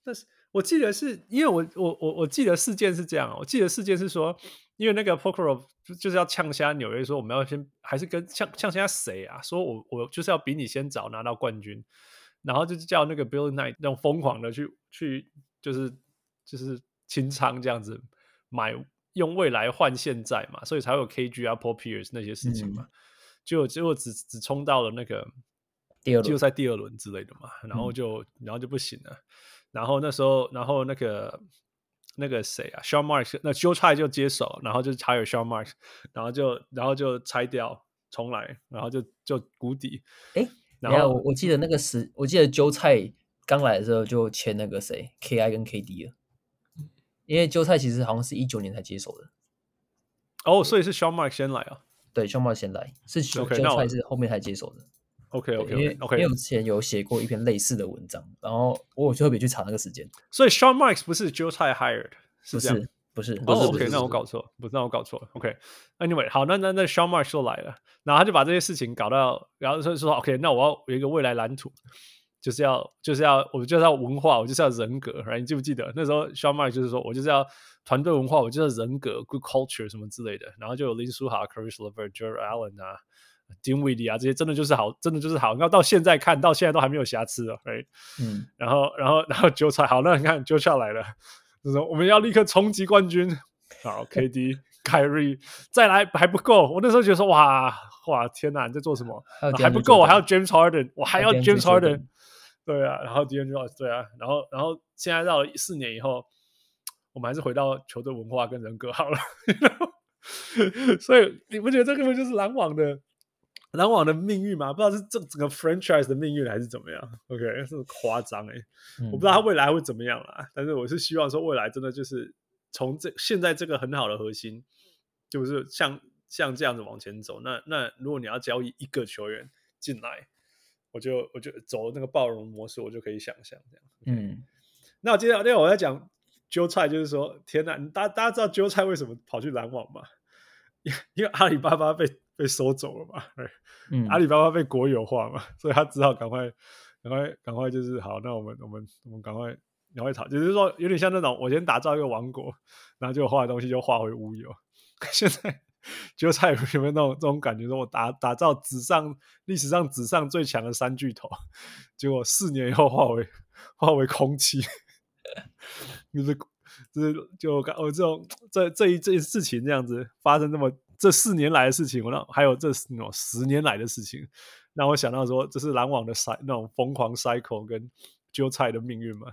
那是我记得是因为我我我我记得事件是这样，我记得事件是说，因为那个 Prokhorov 就是要呛下纽约，说我们要先还是跟呛呛瞎谁啊？说我我就是要比你先早拿到冠军，然后就叫那个 Bill Knight 那种疯狂的去去就是就是清仓这样子买用未来换现在嘛，所以才有 KG 啊 Paul Pierce 那些事情嘛。嗯就结果只只冲到了那个第二季后赛第二轮之类的嘛，然后就、嗯、然后就不行了，然后那时候然后那个那个谁啊，Sean Marks 那韭菜就接手，然后就还有 Sean Marks，然后就然后就拆掉重来，然后就就谷底。哎，然后我我记得那个时，我记得韭菜刚来的时候就签那个谁 KI 跟 KD 了，因为韭菜其实好像是一九年才接手的。哦，所以是 Sean Marks 先来啊。对，，Sean Marks 先来，是韭菜是后面才接手的。OK OK，因为因为我之前有写过一篇类似的文章，然后我特别去查那个时间。所以 Sean Marks 不是 Joe Tai hired，是这样？不是，不是。OK，那我搞错，不是，那我搞错了。OK，Anyway，好，那那那 Sean Marks 就来了，然后他就把这些事情搞到，然后所以说 OK，那我要有一个未来蓝图。就是要就是要我们就是要文化，我就是要人格，right? 你记不记得那时候 Sean Marks 就是说我就是要团队文化，我就是要人格 good culture 什么之类的，然后就有林书豪、Chris LeVert、Jarrett Allen 啊、Dinwiddie 啊这些真的就是好，真的就是好。那到现在看到现在都还没有瑕疵哦，right? 嗯，然后然后然后韭菜好，那你看揪下来了，就是说我们要立刻冲击冠军，好，KD、Kyrie 再来还不够，我那时候觉得说哇哇天哪，你在做什么？还，还不够，我还要 James Harden，我还要 James Harden。对啊，然后 D'Angelo 对啊，然后然后现在到了四年以后，我们还是回到球队文化跟人格好了。所以你不觉得这根本就是篮网的篮网的命运嘛？不知道是这整个 franchise 的命运还是怎么样？OK，是夸张哎、欸，嗯、我不知道他未来会怎么样啦。但是我是希望说未来真的就是从这现在这个很好的核心，就是像像这样子往前走。那那如果你要交易一个球员进来。我就我就走那个暴龙模式，我就可以想象这样。嗯，那我接下来我在讲韭菜，就是说，天哪，大家大家知道韭菜为什么跑去篮网吗？因 因为阿里巴巴被被收走了嘛，嗯，阿里巴巴被国有化嘛，所以他只好赶快赶快赶快就是好，那我们我们我们赶快赶快跑，就是说有点像那种我先打造一个王国，然后就画的东西就化为乌有，现在。就菜有没有那种这种感觉？说我打打造史上历史上史上最强的三巨头，结果四年以后化为化为空气，就是就是就感我这种这这一这一事情这样子发生，这么这四年来的事情，我那还有这那种十年来的事情，让我想到说，这是篮网的赛那种疯狂 cycle 跟韭菜的命运吗？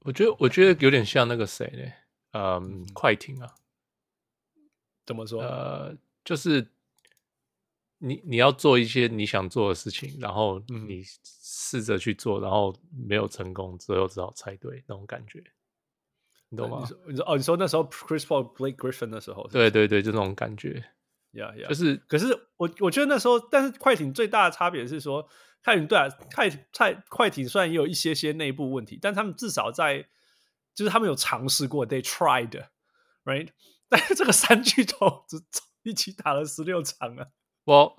我觉得我觉得有点像那个谁呢？嗯，快艇啊。怎么说？呃，就是你你要做一些你想做的事情，然后你试着去做，然后没有成功，最后只好拆队那种感觉，你懂吗？你说，你说哦，你说那时候 Chris Paul、Blake Griffin 的时候，对对对，就那种感觉，呀呀，就是，可是我我觉得那时候，但是快艇最大的差别是说，快艇对啊，快快快艇虽然也有一些些内部问题，但他们至少在，就是他们有尝试过，They tried，right？但是这个三巨头只一起打了十六场啊，我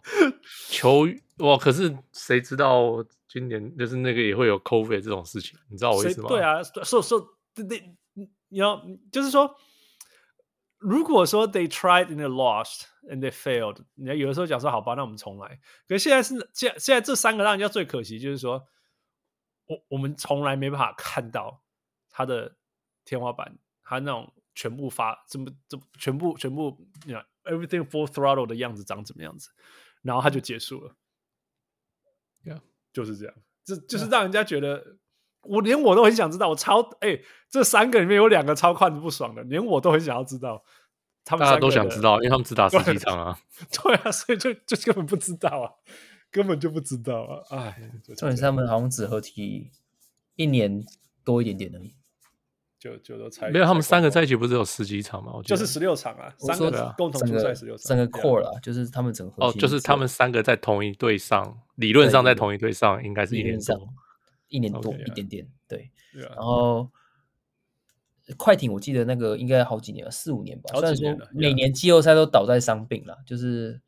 球我可是谁知道今年就是那个也会有 COVID 这种事情，你知道我意思吗？对啊，说说对，你要就是说，如果说 they tried and they lost and they failed，你有的时候讲说好吧，那我们重来。可是现在是现现在这三个让人家最可惜，就是说我我们从来没办法看到他的天花板，他那种全部发这么这么全部全部你看。Everything full throttle 的样子长怎么样子，然后他就结束了。Yeah，就是这样，这就是让人家觉得.我连我都很想知道，我超哎、欸，这三个里面有两个超看着不爽的，连我都很想要知道。他们大家都想知道，因为他们只打十几场啊。对啊，所以就就根本不知道啊，根本就不知道啊。哎，重点是他们好像只合体一年多一点点而已。就就都猜没有，他们三个在一起不是有十几场吗？我就是十六场啊，三个共同出赛十六场，三个 core 啦，就是他们整合哦，就是他们三个在同一队上，理论上在同一队上应该是一年上一年多一点点，对。然后快艇我记得那个应该好几年了，四五年吧。虽然说每年季后赛都倒在伤病了，就是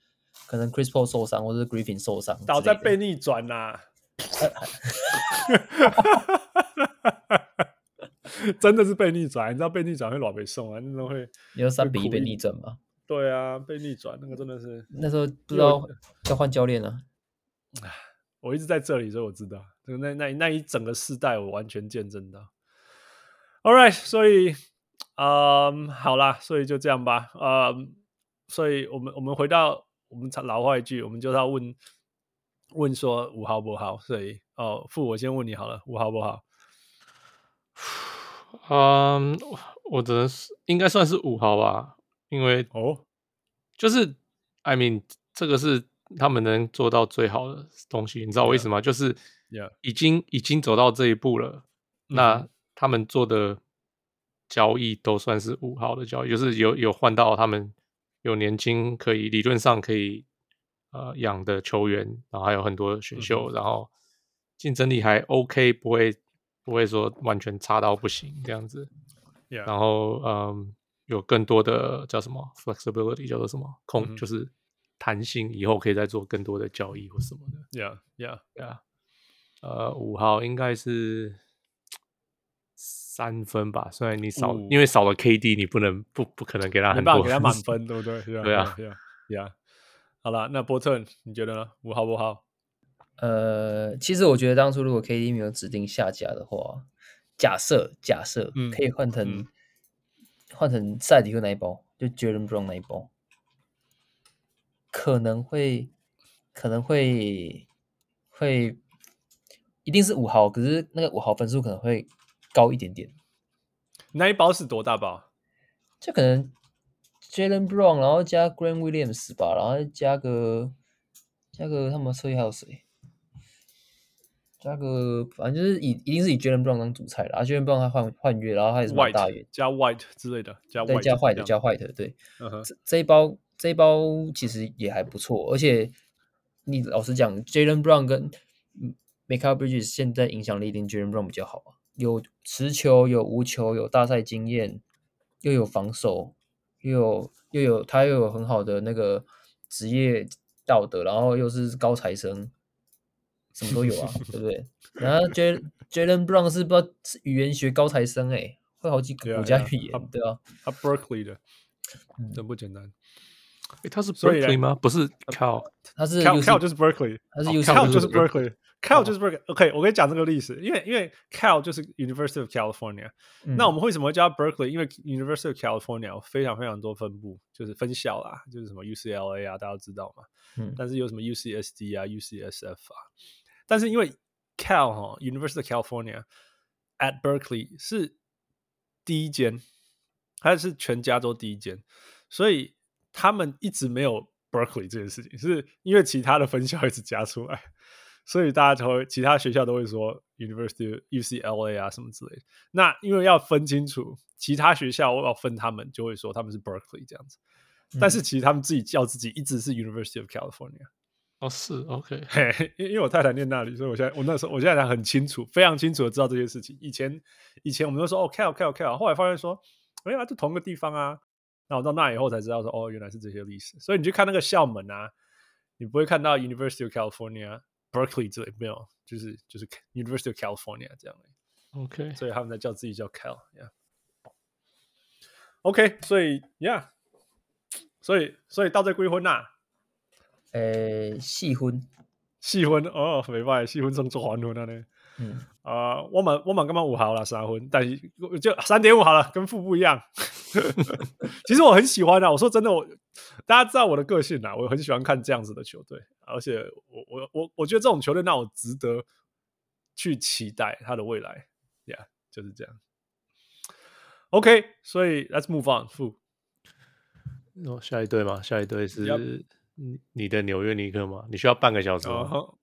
可能 Chris Paul 受伤或者 Griffin 受伤，倒在被逆转呐。真的是被逆转，你知道被逆转会老被送啊，那种会。你有三比一被逆转吗？对啊，被逆转那个真的是。那时候不知道要换教练啊。我一直在这里，所以我知道。那那那那一整个世代，我完全见证到。All right，所以，嗯，好啦，所以就这样吧。嗯，所以我们我们回到我们老话一句，我们就要问问说五号不好。所以哦，傅，我先问你好了，五号不好。嗯，um, 我只能是应该算是五号吧，因为哦，就是 I mean 这个是他们能做到最好的东西，你知道为什么.就是已经 Yeah. 已经已经走到这一步了，那他们做的交易都算是五号的交易，就是有有换到他们有年轻可以理论上可以呃养的球员，然后还有很多选秀，mm hmm. 然后竞争力还 OK，不会。不会说完全差到不行这样子，Yeah. 然后嗯，有更多的叫什么 flexibility，叫做什么空，mm hmm. 就是弹性，以后可以再做更多的交易或什么的。Yeah, yeah, yeah. 呃，五号应该是三分吧，虽然你少，五因为少了 KD，你不能不不可能给他很多，给他满分，对不对？对啊，Yeah，好了，那波特你觉得呢？五号不好？呃，其实我觉得当初如果 KD 没有指定下家的话，假设假设可以换成、嗯、换成赛迪克那一包，就 Jaylen Brown 那一包，可能会可能会会一定是五毫，可是那个五毫分数可能会高一点点。那一包是多大包？就可能 Jaylen Brown，然后加 Grant Williams 吧，然后加个加个他们车里还有谁？加个反正就是以一定是以 Jaylen Brown 当主菜了，啊 Jaylen Brown 他换换约，然后他也是蛮大约，加 White 之类的，加 White 对加 White 加 White 对，这这一包这一包其实也还不错，而且你老实讲，Jaylen Brown 跟 Mikal Bridges 现在影响力一定 Jaylen Brown 比较好啊，有持球有无球有大赛经验，又有防守，又有又有他又有很好的那个职业道德，然后又是高材生。什么都有啊，对不对？然后 Jaylen Brown 是不知道是语言学高材生哎，会好几个国家语言，对啊，他 Berkeley 的，真不简单。哎，他是 Berkeley 吗？不是 Cal，他是 Cal 就是 Berkeley，他是 Cal 就是 Berkeley，Cal 就是 Berkeley。OK，我跟你讲这个历史，因为因为 Cal 就是 University of California。那我们为什么会叫 Berkeley？因为 University of California 有非常非常多分部，就是分校啦，就是什么 UCLA 啊，大家都知道嘛。嗯，但是有什么 UCSD 啊、UCSF 啊。但是因为 Cal 哈 University of California at Berkeley 是第一间，它是全加州第一间，所以他们一直没有 Berkeley 这件事情，是因为其他的分校一直加出来，所以大家就会其他学校都会说 University UCLA 啊什么之类的。那因为要分清楚，其他学校我要分他们，就会说他们是 Berkeley 这样子。但是其实他们自己叫自己一直是 University of California。哦，是 OK，嘿，因因为我太太念那里，所以我现在我那时候我现在才很清楚，非常清楚的知道这些事情。以前以前我们都说哦，Cal Cal Cal，后来发现说，哎呀，就同个地方啊。那我到那以后才知道说，哦，原来是这些历史。所以你去看那个校门啊，你不会看到 University of California、Berkeley 之类，没有，就是就是 University of California 这样的。OK，所以他们在叫自己叫 Cal，Yeah。OK，所以 Yeah，所以所以到这归婚呐？诶，细婚，细婚哦，没办法，细婚算做还婚了呢。嗯啊、呃，我们我们刚刚五好了三分，但是就三点五好了，跟负不一样。其实我很喜欢啊，我说真的，我大家知道我的个性啊，我很喜欢看这样子的球队，而且我我我我觉得这种球队让我值得去期待他的未来。Yeah，就是这样。OK，所以 Let's move on，负。哦，下一队吗？下一队是你你的纽约尼克吗？你需要半个小时吗？Uh huh.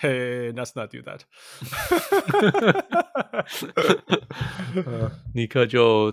Hey, let's not do that 尼克就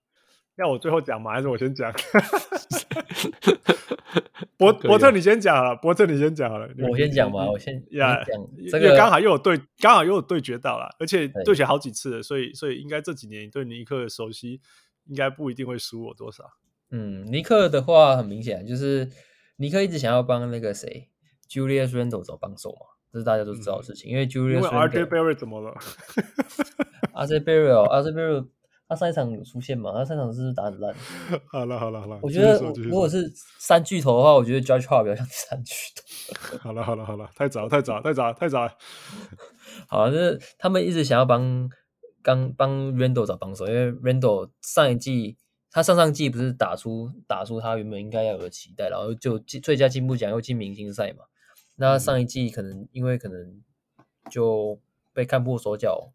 要我最后讲吗？还是我先讲？伯伯特，你先讲好了。伯特，你先讲好了。我先讲吧，我先 呀。讲这个刚好又有对，刚好又有对决到了，而且对决好几次了，所以所以应该这几年对尼克的熟悉，应该不一定会输我多少。嗯，尼克的话很明显，就是尼克一直想要帮那个谁，Julius Randle 找帮手嘛，这是大家都知道的事情。因为 Julius，因为 RJ Barrett 怎么了？RJ Barrett，RJ Barrett，他上一场有出现吗？他上一场是不是打很烂？好了好了好了，我觉得如果是三巨头的话，我觉得 Judge Hart 比较像三巨头。好了好了好了，太早太早太早太早了。好，就是他们一直想要帮刚帮 Randall 找帮手，因为 Randall 上一季他上上季不是打出打出他原本应该要有的期待，然后就最佳进步奖又进明星赛嘛。那上一季可能因为可能就被看破手脚。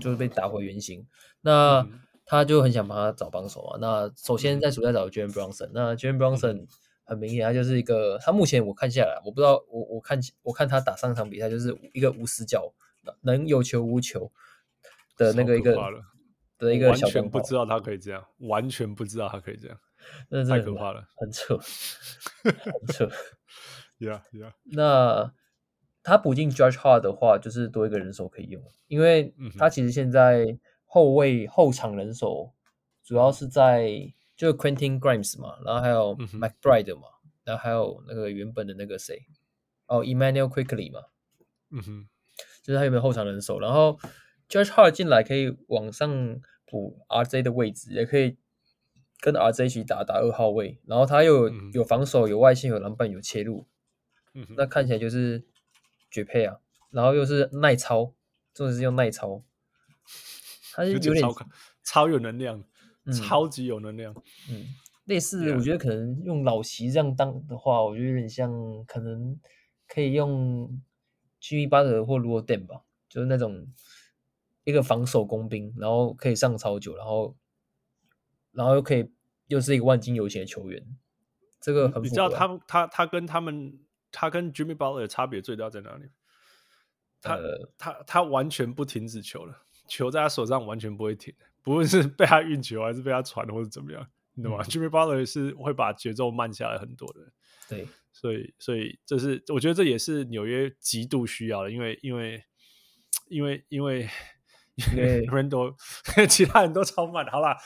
就是被打回原形，那他就很想帮他找帮手啊。那首先在暑假找 Jalen Brunson，那 Jalen Brunson 很明显他就是一个，他目前我看下来，我不知道我我看我看他打上场比赛就是一个无死角，能有球无球的那个一个的一个小，完全不知道他可以这样，完全不知道他可以这样，那太可怕了，很扯，很扯，Yeah Yeah，那。他补进 Judge Hard 的话，就是多一个人手可以用，因为他其实现在后卫后场人手主要是在就 Quentin Grimes 嘛，然后还有 McBride 嘛，然后还有那个原本的那个谁哦 Emmanuel Quickley 嘛，嗯哼，就是他有没有后场人手，然后 Josh Hart 进来可以往上补 RJ 的位置，也可以跟 RJ 一起打打二号位，然后他又有，有防守、有外线、有篮板、有切入，那看起来就是。绝配啊！然后又是耐操，重点是用耐操，他是有点超，超有能量，嗯、超级有能量。嗯，类似我觉得可能用老席这样当的话，我觉得有点像，可能可以用 Jimmy Butler 或 Luol Deng 吧，就是那种一个防守工兵，然后可以上超久，然后然后又可以又是一个万金油钱的球员。这个很你知道他们他他跟他们。他跟 Jimmy Butler 的差别最大在哪里？他、呃、他他完全不停止球了，球在他手上完全不会停，不论是被他运球还是被他传或者怎么样，你懂吗、嗯、？Jimmy Butler 是会把节奏慢下来很多的。对，所以所以这是我觉得这也是纽约极度需要的，因为因为因为因为因为 Randle 其他人都超慢，好啦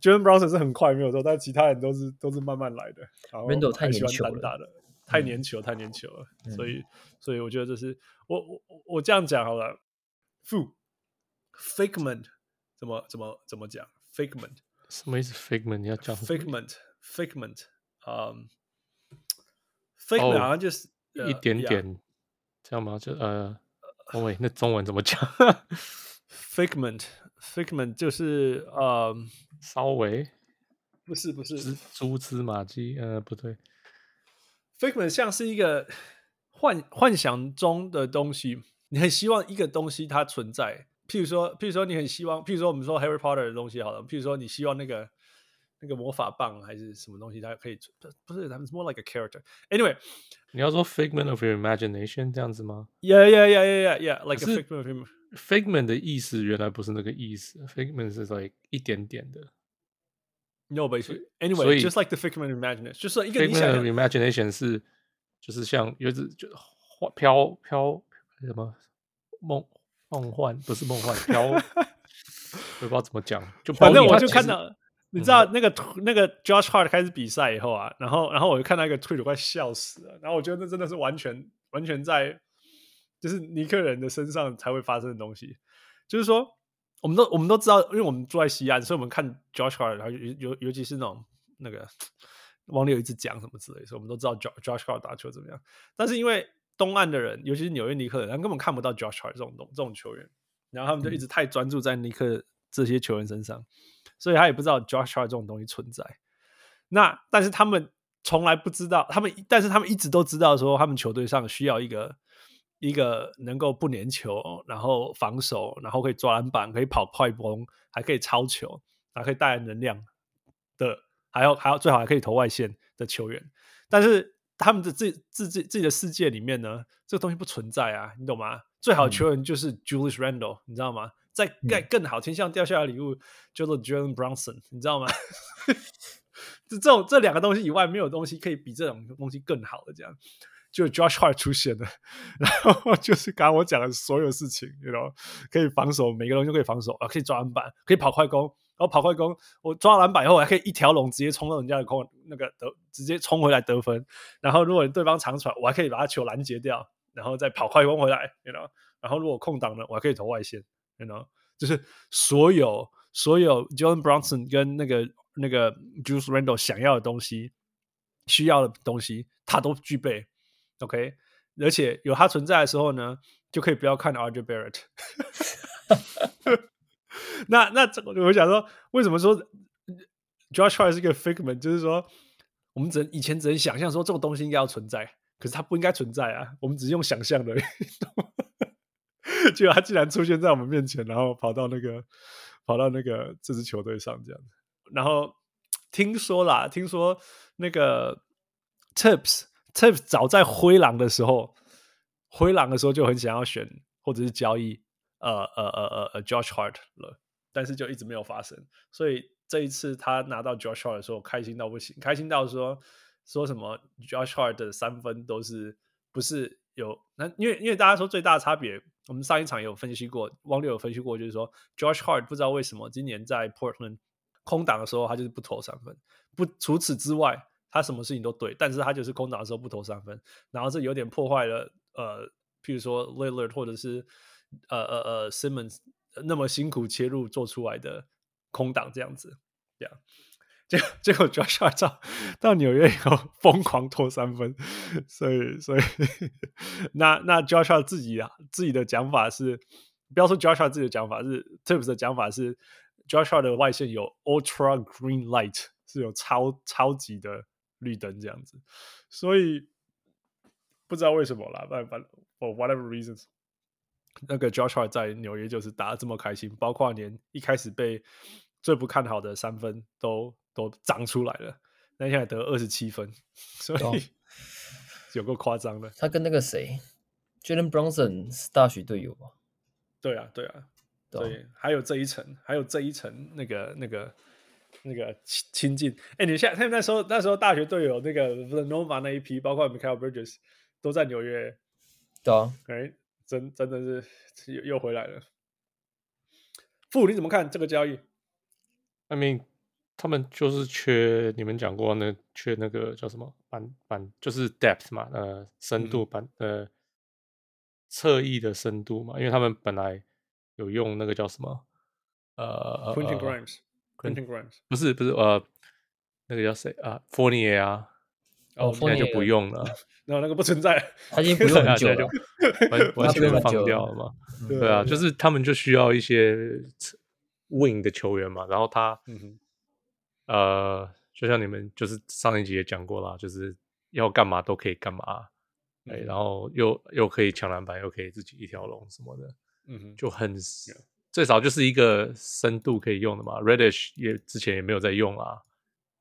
Jalen Brunson 是很快没有错，但其他人都是都是慢慢来的。Randle 太喜欢单打了。太粘球，太粘球了，嗯、所以，所以我觉得这是我我我这样讲好了。负 figment 怎么怎么怎么讲？figment 什么意思？figment 你要讲 figment，figment，嗯，figment 好像就是一点点，这样吗？就呃，哦喂，那中文怎么讲？figment，figment 就是呃，稍微不是不是蛛丝马迹，呃，不对。Figment 像是一个幻幻想中的东西，你很希望一个东西它存在。譬如说，譬如说你很希望，譬如说我们说 Harry Potter 的东西好了，譬如说你希望那个那个魔法棒还是什么东西，它可以不是，他们 more like a character。Anyway，你要说 figment of your imagination 这样子吗？Yeah, yeah, yeah, yeah, yeah, yeah. Like a figment of your figment 的意思原来不是那个意思，figment 是 like 一点点的。No, but anyway, just like the figment of imagination，就是一个 figment of imagination 是就是像有只就飘飘什么梦梦幻不是梦幻 飘，我不知道怎么讲，就反正我就看到。你知道那个、嗯、那个 Josh Hart 开始比赛以后啊，然后然后我就看到一个推特，快笑死了。然后我觉得那真的是完全完全在就是尼克人的身上才会发生的东西。就是说，我们都我们都知道，因为我们住在西安，所以我们看 Josh Hart，然后尤尤尤其是那种那个 网里有一直讲什么之类的，所以我们都知道 Josh Josh Hart 打球怎么样。但是因为东岸的人，尤其是纽约尼克人，他根本看不到 Josh Hart 这种东这种球员，然后他们就一直太专注在尼克这些球员身上。所以他也不知道 Josh Hart 这种东西存在。那但是他们从来不知道，他们但是他们一直都知道说，他们球队上需要一个一个能够不粘球，然后防守，然后可以抓篮板，可以跑快攻，还可以抄球，还可以带来能量的，还有还有最好还可以投外线的球员。但是他们的自自自自己的世界里面呢，这个东西不存在啊，你懂吗？最好的球员就是 Julius Randle，你知道吗？在盖更好，天上掉下来的礼物叫做 Jalen Brunson，你知道吗？这这种这两个东西以外，没有东西可以比这种东西更好的。这样，就 Josh Hart 出现了，然后就是刚刚我讲的所有事情，you know，可以防守，每个东西都可以防守啊，可以抓篮板，可以跑快攻，然后跑快攻，我抓篮板以后还可以一条龙直接冲到人家的空，那个得直接冲回来得分。然后如果对方长传，我还可以把他球拦截掉，然后再跑快攻回来，you know。然后如果空档呢，我还可以投外线。You know，就是所有所有 Jalen Brunson 跟那个那个 Julius Randle 想要的东西，需要的东西，他都具备。OK，而且有他存在的时候呢，就可以不要看 RJ Barrett。那那这我想说，为什么说 Josh Hart 是一个 figment？就是说，我们只能以前只能想象说这种东西应该要存在，可是它不应该存在啊。我们只是用想象的。结果他竟然出现在我们面前，然后跑到那个跑到那个这支球队上这样子。然后听说啦，听说那个 Tips Tips 早在灰狼的时候，灰狼的时候就很想要选或者是交易呃呃呃呃 Josh Hart 了，但是就一直没有发生。所以这一次他拿到 Josh Hart 的时候，开心到不行，开心到说说什么 Josh Hart 的三分都是不是有那因为因为大家说最大的差别。我们上一场有分析过，汪六有分析过，就是说 Josh Hart 不知道为什么今年在 Portland 空档的时候，他就是不投三分。不除此之外，他什么事情都对，但是他就是空档的时候不投三分，然后这有点破坏了呃，譬如说 Lillard 或者是呃呃呃 Simmons 那么辛苦切入做出来的空档这样子，这样。结结果 Josh Hart 到到纽约以后疯狂投三分，所以所以 那那 Josh Hart 自己啊自己的讲法是，不要说 Josh Hart 自己的讲法是 Tips 的讲法是 Josh Hart 的外线有 Ultra Green Light 是有超超级的绿灯这样子，所以不知道为什么啦，反正 for whatever reasons，那个 Josh Hart 在纽约就是打的这么开心，包括连一开始被最不看好的三分都。都长出来了，那现在得二十七分，所以、哦、有够夸张的。他跟那个谁，Jalen Brunson 是大学队友吧？对啊，对啊，对，还有这一层，还有这一层，那个、那个、那个亲近。哎，你现在他们那时候那时候大学队友那个 Villanova 那一批，包括 mikael Bridges 都在纽约。对啊，哎，真真的是又又回来了。傅，你怎么看这个交易？I mean。他们就是缺你们讲过那缺那个叫什么板板，就是 depth 嘛，呃，深度板，呃，侧翼的深度嘛，因为他们本来有用那个叫什么，呃，Quentin Grimes，Quentin Grimes，不是不是呃，那个叫谁啊，Fournier 啊，哦，现在就不用了，然后那个不存在，他已经不用很久了，完完全放掉了嘛，对啊，就是他们就需要一些 wing 的球员嘛，然后他，嗯呃，就像你们就是上一集也讲过啦，就是要干嘛都可以干嘛，哎、嗯，然后又又可以抢篮板，又可以自己一条龙什么的，嗯哼，就很最少就是一个深度可以用的嘛。Reddish 也之前也没有在用啊，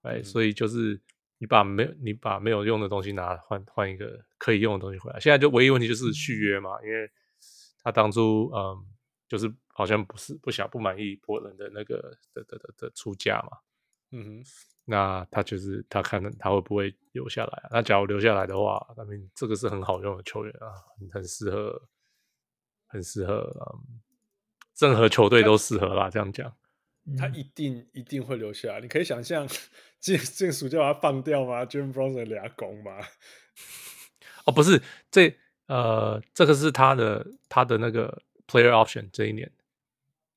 哎，所以就是你把没有你把没有用的东西拿换换一个可以用的东西回来。现在就唯一问题就是续约嘛，因为他当初嗯，就是好像不是不想不满意波人的那个的的的的出价嘛，嗯哼，那他就是他看他会不会留下来啊？那假如留下来的话，那边这个是很好用的球员啊，很很适合，很适合嗯。任何球队都适合啦，这样讲，他一定一定会留下来。你可以想象，这这个暑假把他放掉吗？Jalen Brunson 俩攻吗？哦，不是，这呃，这个是他的他的那个 player option 这一年。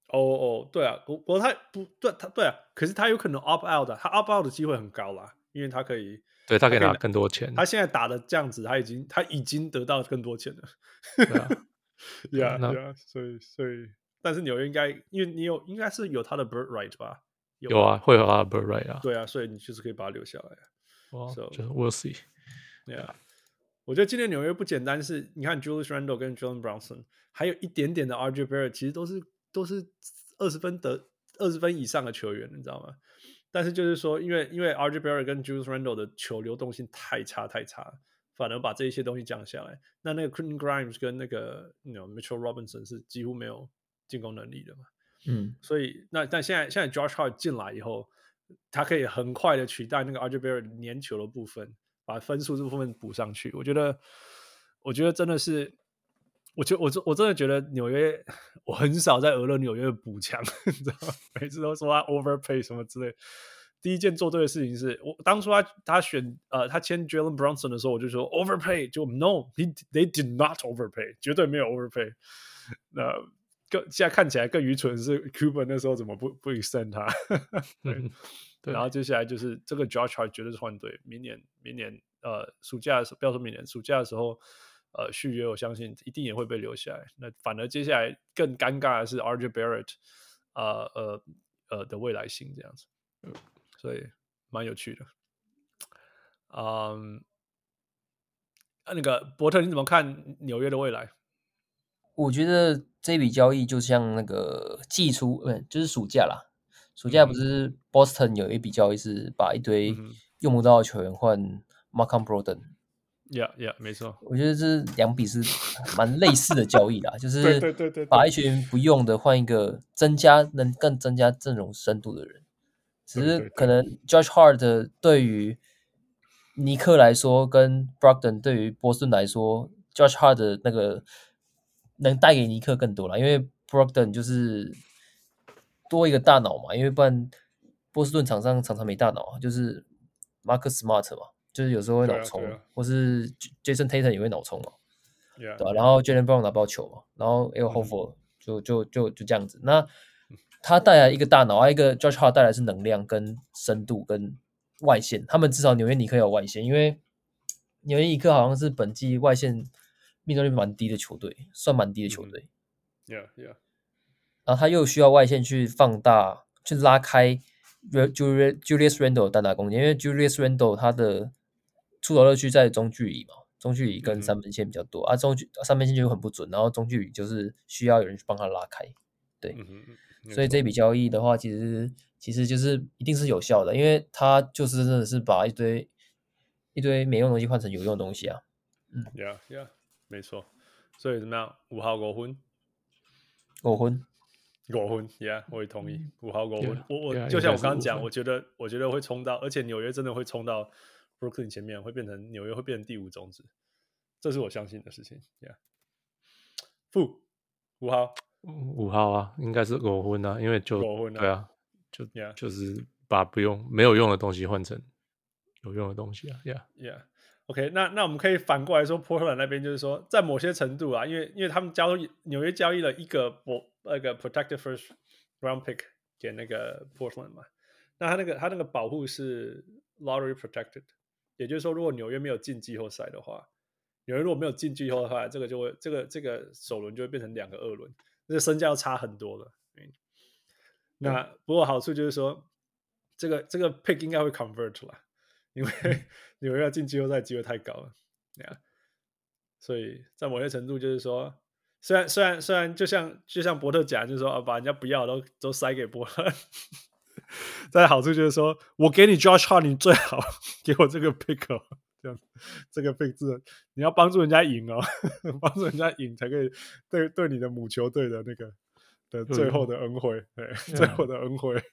哦哦，对啊，不不过他不对，他对啊，可是他有可能 opt out 的，他 opt out 的机会很高啦，因为他可以，对他可以拿更多钱。他现在打的这样子，他已经他已经得到更多钱了。对啊，对啊，所以所以。但是纽约应该，因为你有应该是有他的 bird right 吧？有，有啊，会有他的 bird right 啊。对啊，所以你就是可以把他留下来。哇，So, 就是 we'll see。Yeah，我觉得今年纽约不简单，是你看 Julius Randle 跟 Jalen Brownson，还有一点点的 RJ Barrett，其实都是都是二十分得二十分以上的球员，你知道吗？但是就是说，因为因为 RJ Barrett 跟 Julius Randle 的球流动性太差太差，反而把这一些东西降下来。那那个 Quentin Grimes 跟那个 you know Mitchell Robinson 是几乎没有。进攻能力的嘛，嗯，所以那但现在现在 Josh Hart 进来以后，他可以很快的取代那个 Barrett 粘球的部分，把分数这部分补上去。我觉得，我觉得真的是，我觉我我真的觉得纽约，我很少在俄勒纽约补强，你知道吗？每次都说他 overpay 什么之类。第一件做对的事情是我当初他他选呃他签 Jalen Brunson 的时候，我就说 overpay 就 no，he they did not overpay，绝对没有 overpay。那更现在看起来更愚蠢的是 Cuban 那时候怎么不不 extend 他？对，对，然后接下来就是这个 Josh Hart 绝对是换队，明年明年呃暑假的时候，不要说明年暑假的时候呃续约，我相信一定也会被留下来。那反而接下来更尴尬的是 RJ Barrett 呃呃呃的未来性这样子，所以蛮有趣的。嗯，那个伯特你怎么看纽约的未来？我觉得这笔交易就像那个季初，嗯，就是暑假啦。暑假不是 Boston 有一笔交易是把一堆用不到的球员换 Markham Brogdon。Yeah, yeah，没错。我觉得这两笔是蛮类似的交易啦，就是把一群不用的换一个增加能更增加阵容深度的人。只是可能 Josh Hart 对于尼克来说，跟 Brogden 对于波士顿来说，Josh Hart 的那个。能带给尼克更多了，因为 Brogdon 就是多一个大脑嘛，因为不然波士顿场上常常没大脑，就是 Marcus Smart 嘛，就是有时候会脑冲，啊啊、或是 Jason Tatum 也会脑冲嘛，Yeah. 对吧、啊？然后 Jaylen Brown 拿不到球嘛，然后 El Horford 就就就就这样子。那他带来一个大脑，还有一个 Josh Hart 带来是能量跟深度跟外线，他们至少纽约尼克有外线，因为纽约尼克好像是本季外线。命中率蛮低的球队，算蛮低的球队。Yeah, yeah. 然后他又需要外线去放大，去拉开 Julius Randle 单打空间，因为 Julius Randle 他的出手乐趣在中距离嘛，中距离跟三分线比较多、嗯、啊，中距三分线就很不准，然后中距离就是需要有人去帮他拉开。对，嗯、所以这笔交易的话，其实其实就是一定是有效的，因为他就是真的是把一堆一堆没用的东西换成有用的东西啊。嗯，Yeah, Yeah. 没错，所以怎么样？五号五分，五分，五分，Yeah，我也同意。五号五分，yeah, 我我 yeah, 就像我刚刚讲，我觉得我觉得会冲到，而且纽约真的会冲到 Brooklyn 前面，会变成纽约会变成第五种子，这是我相信的事情。Yeah，负五号，五号啊，应该是五分啊，因为就五分啊，对啊，就 Yeah. 就是把不用没有用的东西换成有用的东西啊，Yeah，Yeah。OK，那那我们可以反过来说，Portland 那边就是说，在某些程度啊，因为因为他们交易纽约交易了一个博那个 protected first round pick 给那个 Portland 嘛，那他那个他那个保护是 lottery protected，也就是说，如果纽约没有进季后赛的话，纽约如果没有进季后赛，这个就会这个这个首轮就会变成两个二轮，那个身价要差很多了。那不过好处就是说，这个这个 pick 应该会 convert 了。因为纽约要进季后赛机会太高了，对啊，所以在某些程度就是说，虽然虽然虽然就像就像伯特讲，就是说啊，把人家不要都都塞给波特，但好处就是说我给你 Josh Hart，你最好给我这个 pick，哦，这样这个 pick 字，你要帮助人家赢哦，帮助人家赢才可以对对你的母球队的那个的最后的。恩惠，对，对最后的恩惠。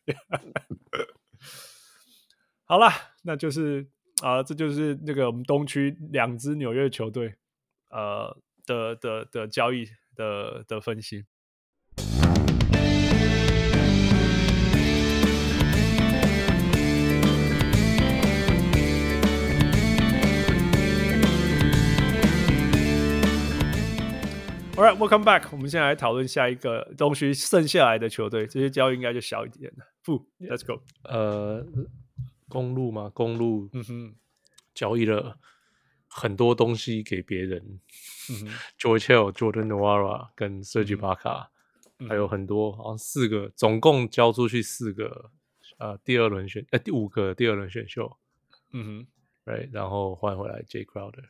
好了，那就是啊、这就是那个我们东区两支纽约球队呃的的的，交易的的分析。All right, welcome back. 我们现在来讨论下一个东区剩下来的球队，这些交易应该就小一点了。不，Let's go。呃，公路嘛，公路，嗯哼，交易了很多东西给别人。嗯哼，George Hill、Jordan Nwora 跟 Serge Ibaka，还有很多，好像四个，总共交出去四个，呃，第二轮选，呃，第五个第二轮选秀。嗯哼，Right，然后换回来 Jay Crowder。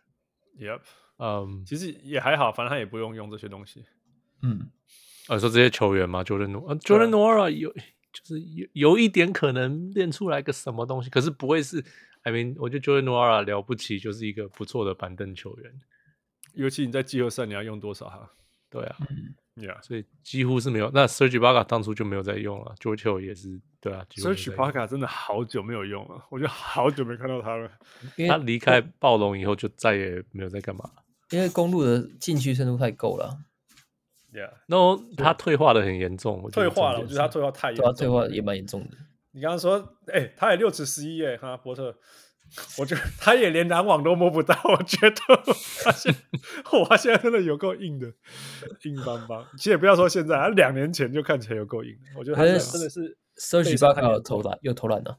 Yep。嗯，um, 其实也还好，反正他也不用用这些东西。嗯，呃、啊，说这些球员嘛，Jordan Jordan Nwora 有，就是有有一点可能练出来个什么东西，可是不会是，I mean，我觉得 Jordan Nwora 了不起，就是一个不错的板凳球员。尤其你在季后赛，你要用多少哈？对啊，嗯，Yeah，所以几乎是没有。那 Serge Ibaka 当初就没有在用了，George Hill 也是，对啊，Serge Ibaka 真的好久没有用了，我觉得好久没看到他了。他离开暴龙以后，就再也没有在干嘛。因为公路的禁区深度太够了，Yeah，然后他退化的很严重，退化了，我觉得他退化太严重，退化也蛮严重的。你刚刚说，哎、欸，他也六尺十一，哎，哈，波特，我觉得他也连篮网都摸不到，我觉得，他现，哇，现在真的有够硬的，硬邦邦。其实也不要说现在，他两年前就看起来有够硬，我觉得他真的是 Serge Ibaka 有投篮，有投篮呢，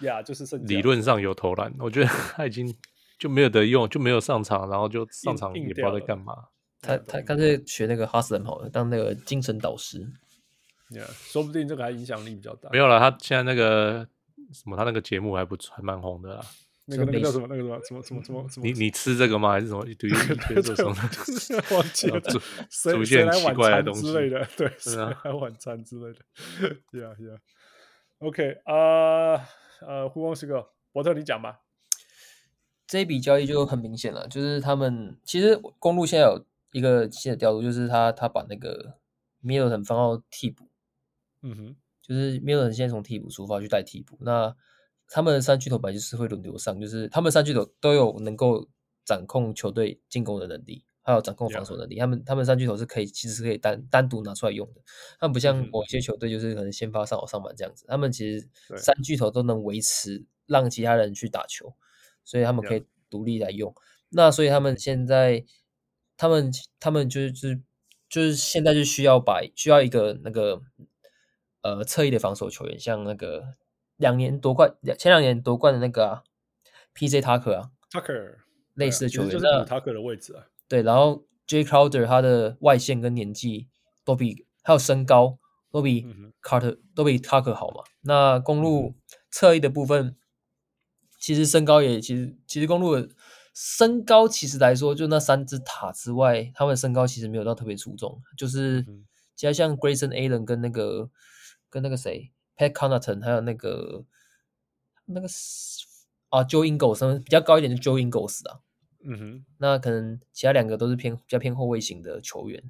呀，就是理论上有投篮，我觉得他已经。就没有得用，就没有上场，然后就上场也不知道在干嘛。他他干脆学那个哈斯 m 好了，当那个精神导师。Yeah, 说不定这个还影响力比较大。没有了，他现在那个什么，他那个节目还不错，还蛮红的啦。那个那个叫什么？那个什么？什么什么什么什么？你你吃这个吗？还是什么？对于对做什么？忘记了，出现奇怪的东西之类的，对，谁来晚餐之类的。Yeah, yeah. OK，啊呃，胡光师哥伯特，你讲吧。这一笔交易就很明显了，就是他们其实公路现在有一个新的调度，就是他他把那个 Middleton 放到替补，嗯哼，就是 Middleton 现在从替补出发去带替补。那他们的三巨头本来就是会轮流上，就是他们三巨头都有能够掌控球队进攻的能力，还有掌控防守能力。他们他们三巨头是可以其实是可以单单独拿出来用的。他们不像某些球队就是可能先发上好上满这样子，他们其实三巨头都能维持让其他人去打球。所以他们可以独立来用.那所以他们现在，他们他们就是就是现在就需要把需要一个那个呃侧翼的防守球员，像那个两年夺冠前两年夺冠的那个啊，P.J. Tucker 啊，Tucker 类似的球员，就是 Tucker 的位置啊。对，然后 Jay Crowder 他的外线跟年纪都比还有身高都比 Carter、嗯、都比 Tucker 好嘛。那公路侧翼的部分。其实身高也其实其实公路的身高其实来说，就那三只塔之外，他们身高其实没有到特别出众。就是其他像 Grayson Allen 跟那个跟那个谁 Pat Connaughton 还有那个那个啊 Joe Ingles 比较高一点的 Joe Ingles 啊。嗯哼，那可能其他两个都是偏比较偏后卫型的球员。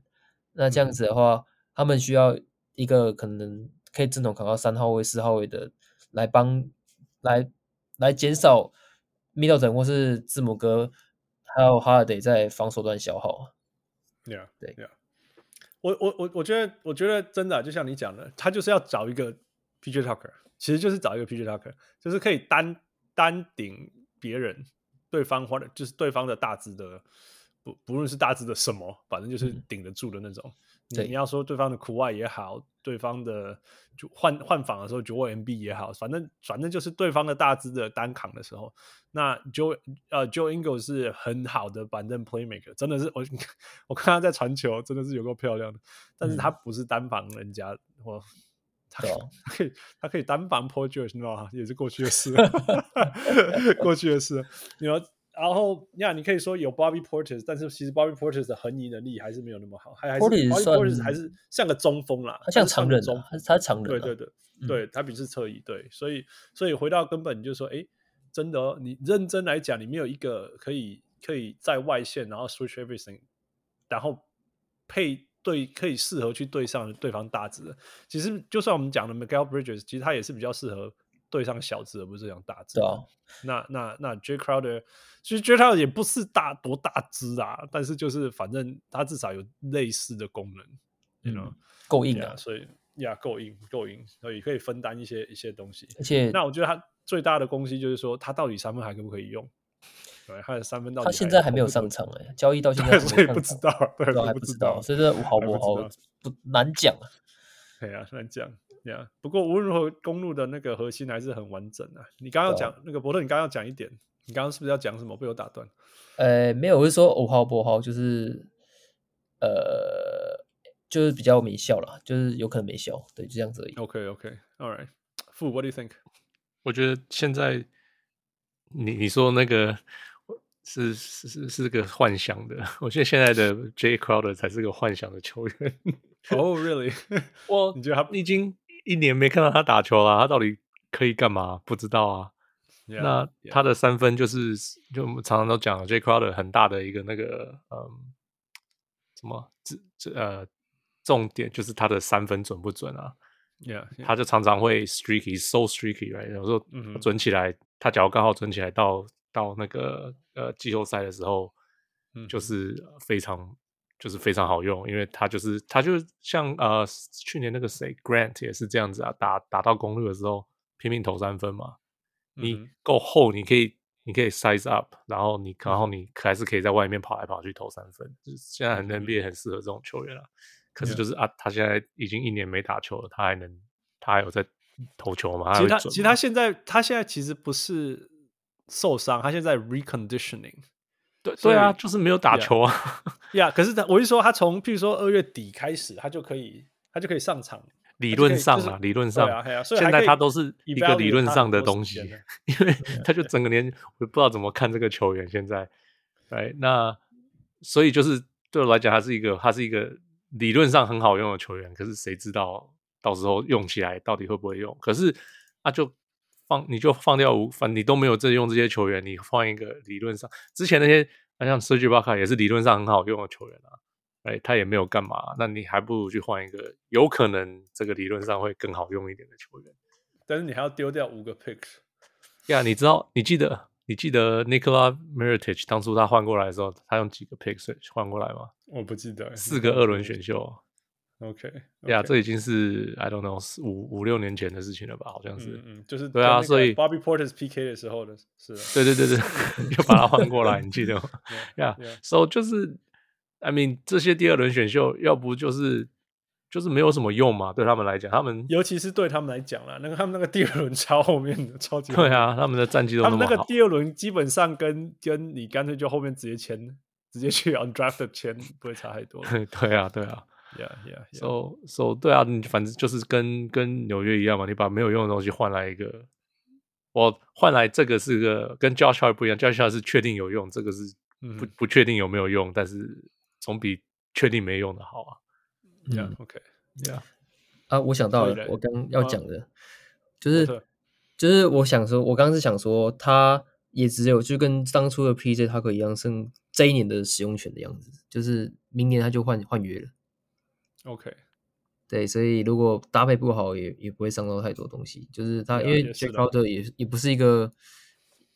那这样子的话，嗯、他们需要一个可能可以正统扛到三号位、四号位的来帮来。来减少 Middleton 或是字母哥，还有 Holiday 在防守端消耗。Yeah，对，Yeah。我我我我觉得，我觉得真的就像你讲的，他就是要找一个 PJ Tucker，其实就是找一个 PJ Tucker，就是可以单单顶别人，对方或者就是对方的大致的，不不论是大致的什么，反正就是顶得住的那种。嗯你你要说对方的苦外也好，对方的就换换防的时候就 MB 也好，反正反正就是对方的大只的单扛的时候，那 Joe 呃 Joe Ingles 是很好的板凳 playmaker，真的是我 我看他在传球真的是有够漂亮的，但是他不是单防人家，我、嗯、他可以他可以单防 Paul George 你知道吗？也是过去的事，过去的事，你说然后呀，你可以说有 Bobby Portis，但是其实 Bobby Portis 的横移能力还是没有那么好，还还是 Bobby Portis 还是像个中锋啦，他像长人中，他长人，对对对，对他比是侧翼，对，所以所以回到根本你就说，哎，真的，你认真来讲，你没有一个可以可以在外线，然后 switch everything，然后配对可以适合去对上对方大只的，其实就算我们讲的 Miguel Bridges，其实他也是比较适合。对上小字而不是这样大字。对啊，那那那 Jay Crowder，其实 Jay Crowder 也不是大多大只啊，但是就是反正他至少有类似的功能，嗯、you know? 够硬啊，所以呀够硬够硬，所以可以分担一些一些东西。而且，那我觉得他最大的东西就是说，他到底三分还可不可以用？对，他的三分到底他现在还没有上场哎、欸，交易到现在所以不知道，对，还不知道，所以这好不好不难讲啊。对啊，难讲。Yeah, 不过无论如何，公路的那个核心还是很完整啊。你刚刚要讲、啊、那个伯特，你刚刚要讲一点，你刚刚是不是要讲什么？被我打断。呃，没有，我是说五号不好，就是呃，就是比较没效了，就是有可能没效，对，就这样子而已。OK，OK，All right，傅，What do you think？我觉得现在你你说那个是是是是个幻想的，我觉得现在的 Jay Crowder 才是个幻想的球员。哦、oh,，Really？我 你觉得他已经？一年没看到他打球了，他到底可以干嘛？不知道啊。Yeah, 那他的三分就是，就我们常常都讲，Jay Crowder 很大的一个那个，嗯，什么？这这呃，重点就是他的三分准不准啊 yeah, yeah. 他就常常会 streaky，so streaky，right？有时候准起来，mm -hmm. 他假如刚好准起来到到那个呃季后赛的时候，mm -hmm. 就是非常。就是非常好用，因为他就是他就像呃去年那个谁 Grant 也是这样子啊，打打到公路的时候拼命投三分嘛。你够厚，你可以你可以 size up，然后你然后你还是可以在外面跑来跑去投三分。就是现在很 NBA 很适合这种球员啊。可是就是啊，他现在已经一年没打球了，他还能他还有在投球吗？其实他其实他现在他现在其实不是受伤，他现在 reconditioning。对对啊，就是没有打球啊。呀、yeah, yeah,，可是他，我是说，他从譬如说二月底开始，他就可以，他就可以上场。理论上啊，理论上，啊、现在他都是一个理论上的东西，因为他就整个年，我不知道怎么看这个球员现在。哎，那所以就是对我来讲，他是一个，他是一个理论上很好用的球员。可是谁知道到时候用起来到底会不会用？可是他就。放你就放掉五反，你都没有这用这些球员，你换一个理论上之前那些，像 Serge Ibaka 也是理论上很好用的球员啊，哎，他也没有干嘛，那你还不如去换一个有可能这个理论上会更好用一点的球员，但是你还要丢掉五个 picks。呀、yeah，你知道你记得你记得 Nikola Mirotic 当初他换过来的时候，他用几个 picks 换过来吗？我不记得，四个二轮选秀。OK，呀、这已经是 I don't know 五五六年前的事情了吧？好像是，嗯，嗯就是对啊，所以 Bobby Portis PK 的时候的是，对对对对，又把它换过来，你记得吗？呀. So 就是，I mean 这些第二轮选秀，要不就是就是没有什么用嘛，对他们来讲，他们尤其是对他们来讲啦，那个他们那个第二轮超后面的超级对啊，他们的战绩都他们那个第二轮基本上跟跟你干脆就后面直接签，直接去 undrafted 签不会差太多。对啊，对啊。Yeah, yeah, yeah. So, so 对啊，你反正就是跟跟纽约一样嘛，你把没有用的东西换来一个，我换来这个是个跟 Josh Hart 不一样，Josh Hart 是确定有用，这个是不不确定有没有用，但是总比确定没用的好啊。Yeah，OK，Yeah。啊，我想到了，我刚要讲的，就是就是我想说，我刚刚是想说，他也只有就跟当初的 PJ Tucker 一样，剩这一年的使用权的样子，就是明年他就换换约了。OK，对，所以如果搭配不好也，也也不会伤到太多东西。就是他，因为 Jay Crowder 也也不是一个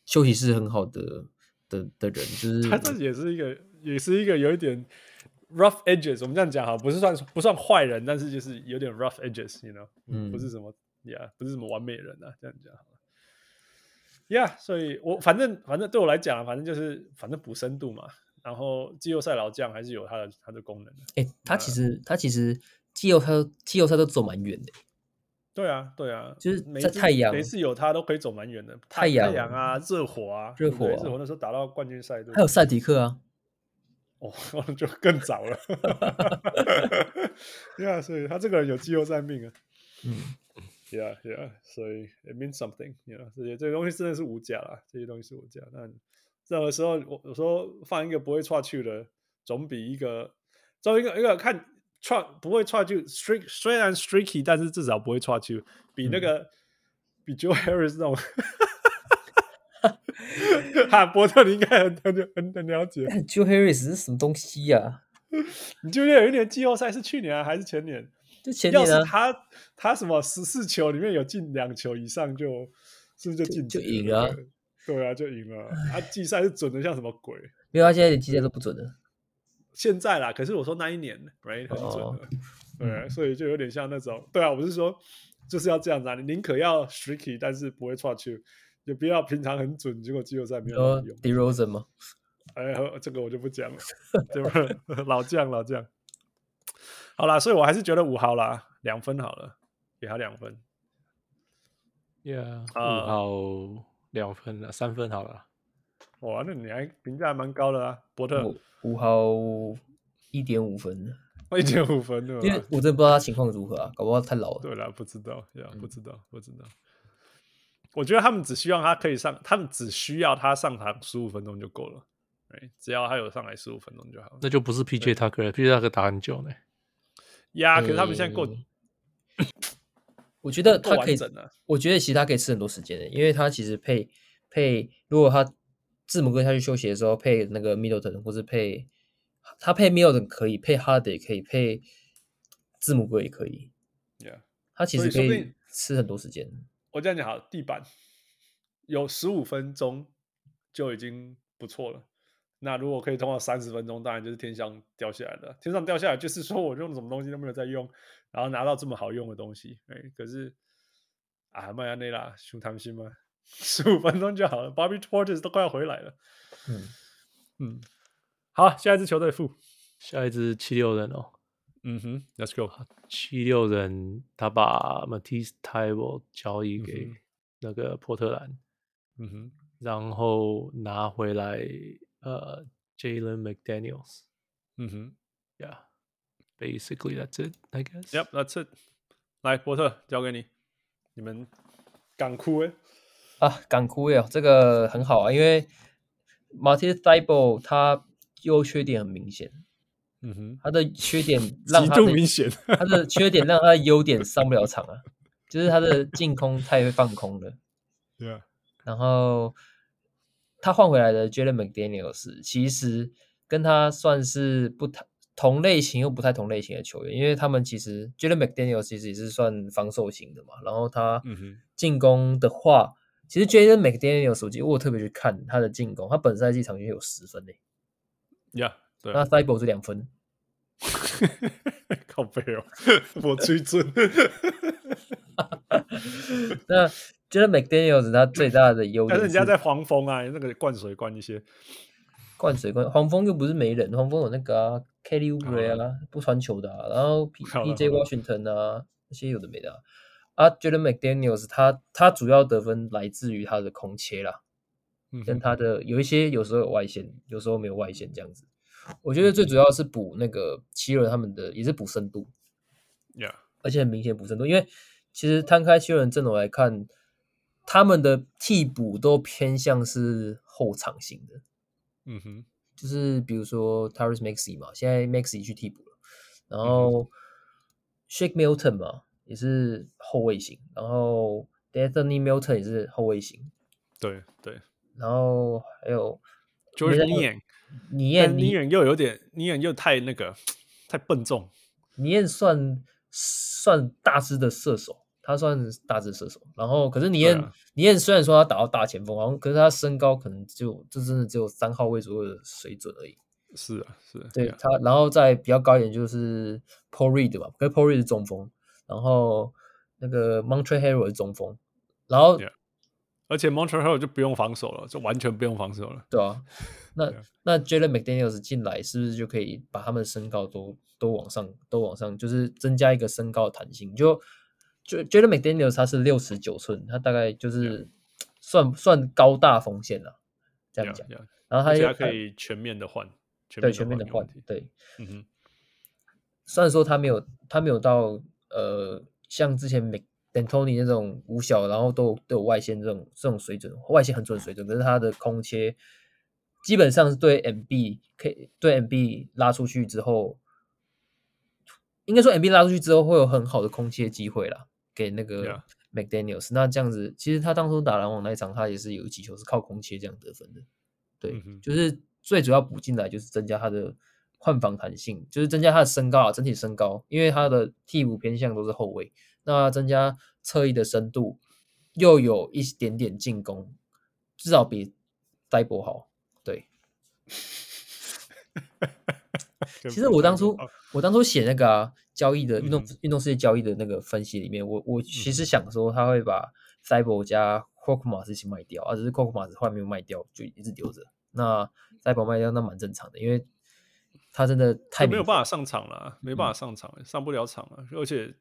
休息室很好的的的人，就是他这也是一个，也是一个有一点 rough edges。我们这样讲哈，不是算不算坏人，但是就是有点 rough edges，you know，嗯，不是什么，yeah，不是什么完美人啊，这样讲好了。Yeah，所以我反正反正对我来讲，反正就是反正补深度嘛。然后季后赛老将还是有他的他的功能的。哎、欸，他其实他其实季后赛季后赛都走蛮远的。对啊，对啊，就是在太阳每次有他都可以走蛮远的。太阳太阳啊，热火啊，热火、啊、热火那时候打到冠军赛，还有赛迪克啊。哦，就更早了。对啊，所以他这个人有季后赛命啊。嗯，Yeah Yeah，所以 it means something。Yeah，这些这些东西真的是无价啦，这些东西是无价，但。这个时候我我说放一个不会踹球的，总比一个，作为一个一个看踹不会踹球，streak 虽然 streaky，但是至少不会踹球，比那个、嗯、比 Joe Harris 那种。哈，伯特你应该很很很很了解。Joe Harris 是什么东西呀、啊？你记不记得有一年季后赛是去年、啊、还是前年？就前年、啊。要是他他什么十四球里面有进两球以上就，就是不是就进就赢了？对啊，就赢了。他季赛是准的像什么鬼？因为他现在连季赛都不准的。现在啦，可是我说那一年，right 很准的。哦、对、啊，所以就有点像那种，对啊，我是说就是要这样子啊，你宁可要 streaky，但是不会错球。也不要平常很准，结果季后赛没有用。DeRozan 吗？哎，这个我就不讲了，对吧？老将，老将。好啦，所以我还是觉得五号啦，两分好了，给他两分。Yeah，五号两分了，三分好了。哇，那你还评价还蛮高的啊，伯特。五号一点五分，一点五分对吧？因为我真的不知道他情况如何啊，搞不好太老了。对了，不知道，呀，不知道，不知道。我觉得他们只希望他可以上，他们只需要他上场十五分钟就够了，只要他有上来十五分钟就好。那就不是 PJ Tucker，PJ Tucker 打很久呢。呀，可是他们现在够。我觉得他可以，我觉得其实他可以吃很多时间的，因为他其实配配，如果他字母哥下去休息的时候配那个 Middleton，或是配他配 Middleton 可以，配 Harden 也可以，配字母哥也可以。Yeah，他其实可以吃很多时间。我这样讲好，地板有十五分钟就已经不错了。那如果可以通过三十分钟，当然就是天上掉下来的。天上掉下来就是说我用什么东西都没有在用，然后拿到这么好用的东西。哎，可是啊，麦亚内拉熊贪心吗？十五分钟就好了。Bobby Portis 都快要回来了。嗯嗯，好，下一支球队负，下一支七六人哦。嗯哼，Let's go。七六人他把 Matisse Thybulle 交易给那个波特兰，嗯哼，然后拿回来呃 Jalen McDaniels，嗯哼，Yeah，basically that's it, I guess. Yep, that's it. 来，波特交给你，你们敢哭诶啊，敢哭呀，这个很好啊，因为 Matisse Thybulle 他优缺点很明显。嗯哼，他的缺点 让他极度明显，他的缺点让他的优点上不了场啊，就是他的进攻太会放空了。对啊，然后他换回来的 Jalen McDaniels 其实跟他算是不同同类型又不太同类型的球员，因为他们其实 Jalen McDaniels 其实也是算防守型的嘛。然后他进攻的话，其实 Jalen McDaniels 我记得我特别去看他的进攻，他本赛季场均有十分诶。Yeah。对那 Thybulle 是两分，靠背哦，我追准。那觉得 McDaniels 他最大的优点，但是人家在黄蜂啊，那个灌水灌一些，灌水灌黄蜂又不是没人，黄蜂有那个啊，Kelly Oubre 啊，不传球的，啊，然后 P P.J. Washington 啊，那些有的没的啊。啊，觉得 McDaniels 他他主要得分来自于他的空切啦，嗯、跟他的有一些有时候有外线，有时候没有外线这样子。我觉得最主要是补那个七六人他们的也是补深度，Yeah，而且很明显补深度，因为其实摊开七六人阵容来看，他们的替补都偏向是后场型的，嗯哼，就是比如说 Tyrese Maxey 嘛，现在 Maxey 去替补了，然后 Shake Milton 嘛也是后卫型，然后 De'Anthony Milton 也是后卫型，对对，然后还有 Georges Niang。尼燕尼燕又有点，尼燕又太那个，太笨重。尼燕算算大只的射手，他算大只射手。然后，可是尼燕尼燕虽然说他打到大前锋，好像可是他身高可能就就真的只有三号位左右的水准而已。是啊，是。对他，然后再比较高一点就是 Paul Reed 吧，跟 Paul Reed 是中锋，然后那个 Montreal Harrell 是中锋，然后。Yeah. 而且 Montreal 就不用防守了，就完全不用防守了。对啊，那那 Jalen McDaniels 进来是不是就可以把他们的身高都都往上，都往上，就是增加一个身高的弹性？就就 Jalen McDaniels 他是六十九寸，他大概就是算.算高大锋线了，这样讲。Yeah, yeah. 然后他也可以全面的换，对，全面的换，对，嗯哼。虽然说他没有他没有到呃像之前 Mc D'Antoni 那种五小，然后都都有外线这种这种水准，外线很准水准，可是他的空切基本上是对 MB 可以对 MB 拉出去之后，应该说 MB 拉出去之后会有很好的空切机会啦，给那个 McDaniels。Yeah. 那这样子，其实他当初打篮网那一场，他也是有几球是靠空切这样得分的。对，mm -hmm. 就是最主要补进来就是增加他的换防弹性，就是增加他的身高啊，整体身高，因为他的替补偏向都是后卫，那增加侧翼的深度，又有一点点进攻，至少比戴博好。对，其实我当初我当初写那个、啊、交易的运动运动世界交易的那个分析里面，我我其实想说他会把塞博加 c o c k m a s 一起卖掉，而、啊，只是 c o c k m a s 后来没有卖掉，就一直留着。那塞博卖掉那蛮正常的，因为他真的太没有办法上场了，没办法上场，嗯、上不了场了，而且。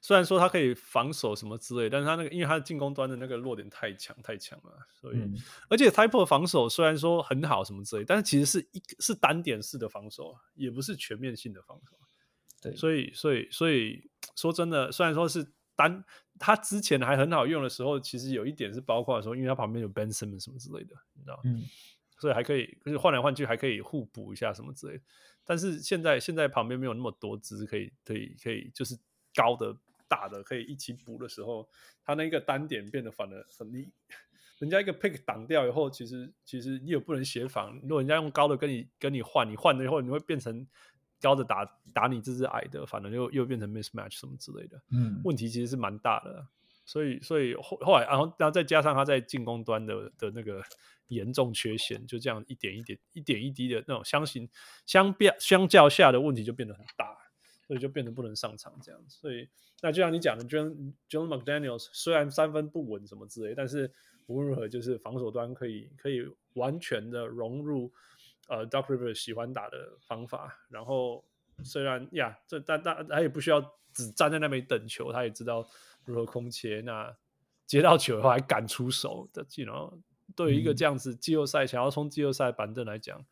虽然说他可以防守什么之类，但是他那个因为他的进攻端的那个弱点太强太强了，所以、嗯、而且 Type 的防守虽然说很好什么之类，但是其实是一是单点式的防守，也不是全面性的防守。对，所以所以所以说真的，虽然说是单，他之前还很好用的时候，其实有一点是包括说，因为他旁边有 Ben Simmons 什么之类的，你知道，嗯，所以还可以就是换来换去还可以互补一下什么之类的。但是现在现在旁边没有那么多支可以可以可以就是高的。大的可以一起补的时候，他那个单点变得反而很厉。人家一个 pick 挡掉以后，其实其实你也不能协防。如果人家用高的跟你跟你换，你换了以后，你会变成高的打打你这只矮的，反而又又变成 mismatch 什么之类的。嗯，问题其实是蛮大的。所以所以后后来，然后然后再加上他在进攻端的的那个严重缺陷，就这样一点一点一点一滴的那种相形相比相较下的问题就变得很大。所以就变得不能上场这样，所以那就像你讲的，John John McDaniels 虽然三分不稳什么之类，但是无论如何就是防守端可以可以完全的融入呃 Doc Rivers 喜欢打的方法。然后虽然呀，这但但他也不需要只站在那边等球，他也知道如何空切。那接到球以后还敢出手的，技能对于一个这样子季后赛、嗯、想要冲季后赛板凳来讲，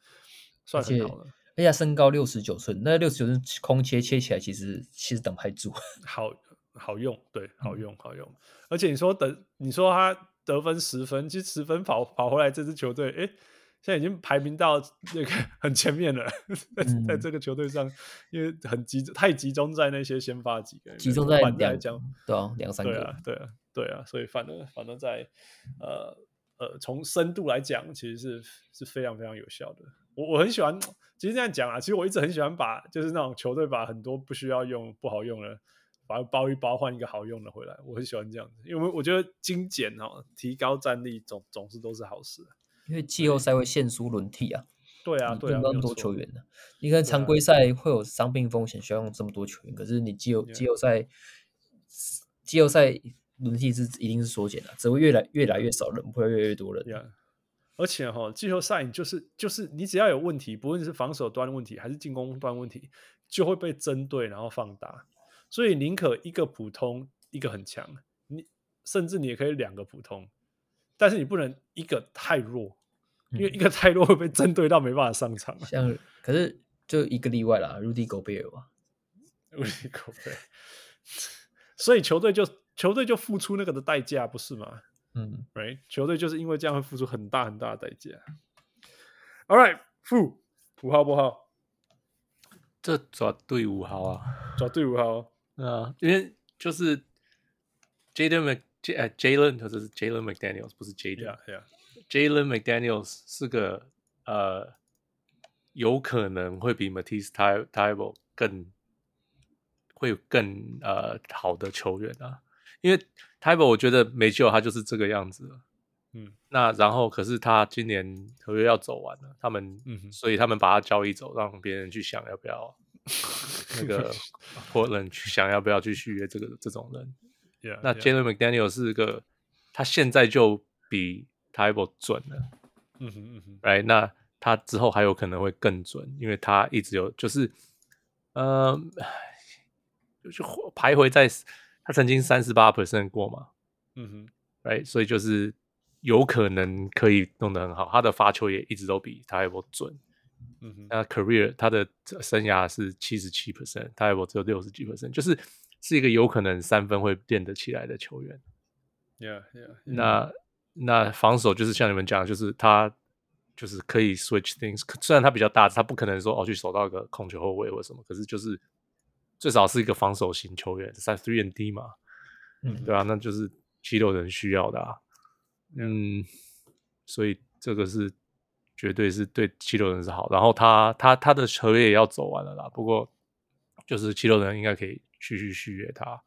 算很好了。哎呀，身高六十九寸，那六十九寸空切切起来其实其实等不太住，好好用，对，好用好用。而且你说等你说他得分十分，其实十分跑跑回来这支球队，哎，现在已经排名到那个很前面了，嗯、在这个球队上，因为很集太集中在那些先发几个人，集中在两来讲，对啊，两三个，对啊，对啊，对啊，所以反正反正在呃呃从深度来讲，其实是是非常非常有效的。我我很喜欢，其实这样讲啊，其实我一直很喜欢把，就是那种球队把很多不需要用、不好用的，把它包一包，换一个好用的回来。我很喜欢这样子，因为我觉得精简哦，提高战力总总是都是好事。因为季后赛会限输轮替啊，对啊，对啊，那么多球员呢、啊。你看常规赛会有伤病风险，需要用这么多球员，可是你季后季后赛季后赛轮替是一定是缩减的，只会越来越来越少人，不会越来越多人。Yeah. 而且哈，季后赛就是就是你只要有问题，不论是防守端问题还是进攻端问题，就会被针对然后放大。所以宁可一个普通，一个很强，你甚至你也可以两个普通，但是你不能一个太弱，因为一个太弱会被针对到没办法上场。像可是就一个例外啦，Rudy Gobert 嘛，Rudy Gobert，所以球队就球队就付出那个的代价，不是吗？嗯，right，球队就是因为这样会付出很大很大的代价。All right，负五号不好？这抓对五号啊，抓对五号啊，因为就是 Jaden Mc 呃 Jalen，或者是 Jalen McDaniels，不是 Jaden，Yeah，Yeah，Jalen McDaniels 是个呃，有可能会比 Matisse Thybulle 更会有更呃好的球员啊。因为 Thybulle 我觉得没救，他就是这个样子了。嗯，那然后可是他今年合约要走完了，他们，嗯、所以他们把他交易走，让别人去想要不要 那个 Portland 去想要不要去续约这个这种人。Yeah, 那 Jalen McDaniel 是个，他现在就比 Thybulle 准了。嗯哼嗯哼，Right，那他之后还有可能会更准，因为他一直有就是，呃，就徘徊在。他曾经三十八 percent 过嘛，嗯哼，right，所以就是有可能可以弄得很好。他的发球也一直都比他还要准，嗯哼。那 career 他的生涯是七十七 percent，他还有只有六十几 percent，就是是一个有可能三分会练得起来的球员。Yeah, yeah, yeah. 那那防守就是像你们讲，就是他就是可以 switch things。虽然他比较大，他不可能说哦去守到一个控球后卫或什么，可是就是最少是一个防守型球员，在 three and D 嘛，嗯，对啊，那就是七六人需要的啊，嗯，所以这个是绝对是对七六人是好。然后他他他的合约也要走完了啦，不过就是七六人应该可以继续续约他。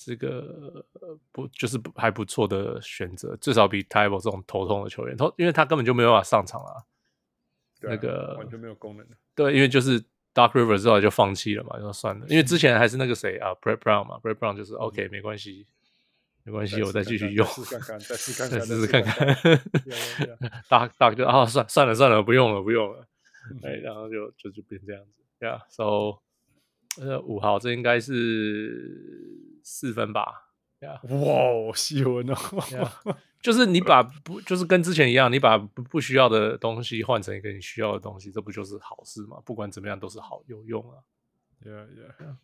这个不就是还不错的选择，至少比 Thybulle 这种头痛的球员，头因为他根本就没有办法上场了，对啊、那个完全没有功能。对，因为就是 Doc Rivers 之后就放弃了嘛，就说算了。因为之前还是那个谁啊，Brett Brown 嘛，Brett Brown 就是 OK，没关系，没关系，我再继续用，试看看，再试看 看，再试试看看。Doc Doc 就啊，算算了算了，不用了不用了，哎，然后就就就变这样子，Yeah，So。呃，五号，这应该是四分吧？呀，哇，细纹哦，yeah, 就是你把不，就是跟之前一样，你把不不需要的东西换成一个你需要的东西，这不就是好事吗？不管怎么样都是好有用啊。Yeah, yeah.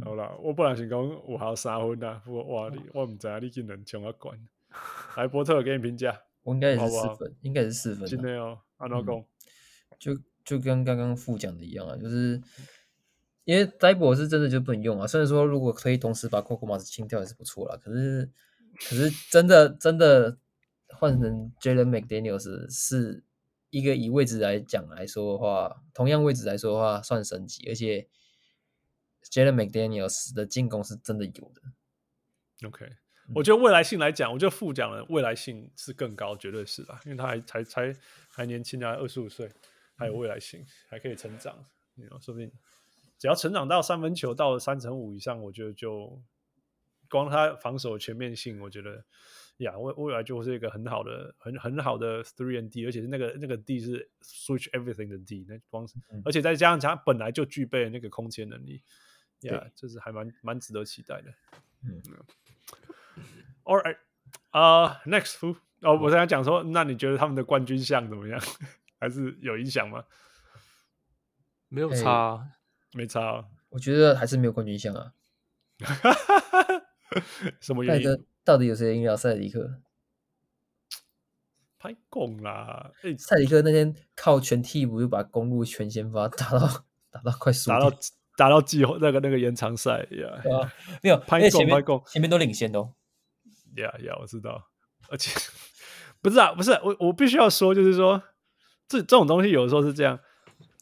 好啦，我本来想讲我还要三分啊，不过哇，你我唔知道你竟然抢我管。来，波特给你评价，我应该也是四分，应该是四分。今天哦，安老公？就就跟刚刚副讲的一样啊，就是。因为 Thybulle 是真的就不能用啊，虽然说如果可以同时把 Coco Mas 清掉也是不错啦，可是可是真的真的换成 Jalen McDaniels 是一个以位置来讲来说的话，同样位置来说的话算升级，而且 Jalen McDaniels 的进攻是真的有的。OK，、嗯、我觉得未来性来讲，我觉得副讲的未来性是更高，绝对是的，因为他还才才还年轻啊，二十五岁，还有未来性，嗯、还可以成长，你说不定。只要成长到三分球到了三成五以上，我觉得就光他防守全面性，我觉得呀，未未来就是一个很好的、很很好的 three and D，而且是那个那个 D 是 switch everything 的 D，那光是，嗯、而且再加上他本来就具备那个空间能力，呀，就是还蛮蛮值得期待的。嗯，All right，啊、uh,，Next，哦，我刚才讲说，那你觉得他们的冠军相怎么样？还是有影响吗？没有差。没差、啊，我觉得还是没有冠军相啊。什么原因？到底有谁赢了塞迪克？太拱啦！欸、塞迪克那天靠全替补就把公路全先发打到打到快输，打到打到季后那个那个延长赛呀。没有拍拱拍拱，前面都领先的哦。呀呀，我知道，而且不是啊，不是我我必须要说，就是说这这种东西有的时候是这样，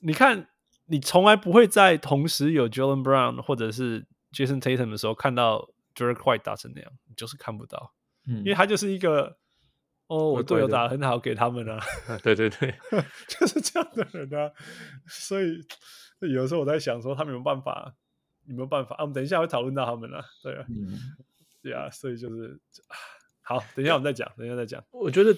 你看。你从来不会在同时有 Jaylen Brown 或者是 Jason Tatum 的时候看到 Derrick White 打成那样，你就是看不到，嗯，因为他就是一个哦，我队友打得很好，给他们啊，对对对，就是这样的人啊，所以有时候我在想说，他们有没有办法，有没有办法啊？我们等一下会讨论到他们了，对啊，嗯，对啊，所以就是好，等一下我们再讲，等一下再讲，我觉得。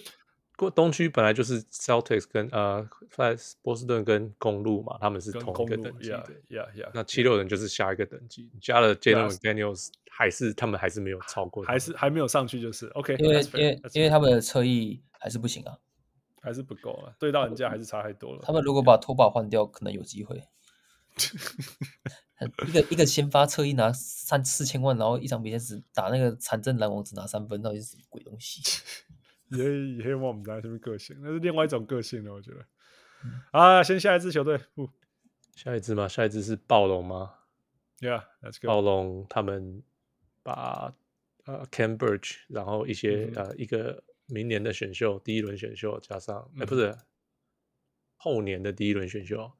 过东区本来就是 Celtics 跟呃，在波士顿跟公路嘛，他们是同一个等级的。Yeah, yeah, yeah. 那七六人就是下一个等级，加了 Jalen McDaniels 还是他们还是没有超过，还是还没有上去，就是 OK。因为因为因为他们的侧翼还是不行啊，还是不够啊，对到人家还是差太多了。他们如果把托把换掉，可能有机会。一个一个先发侧翼拿三四千万，然后一场比赛只打那个残阵篮网只拿三分，到底是什么鬼东西？也 也希望我们家什么个性，那是另外一种个性了，我觉得。啊，先下一支球队，不，下一支吗？下一支是暴龙吗？Yeah，Let's go。暴龙他们把呃 Birch，然后一些、嗯、呃一个明年的选秀，第一轮选秀加上，哎、嗯欸、不是后年的第一轮选秀，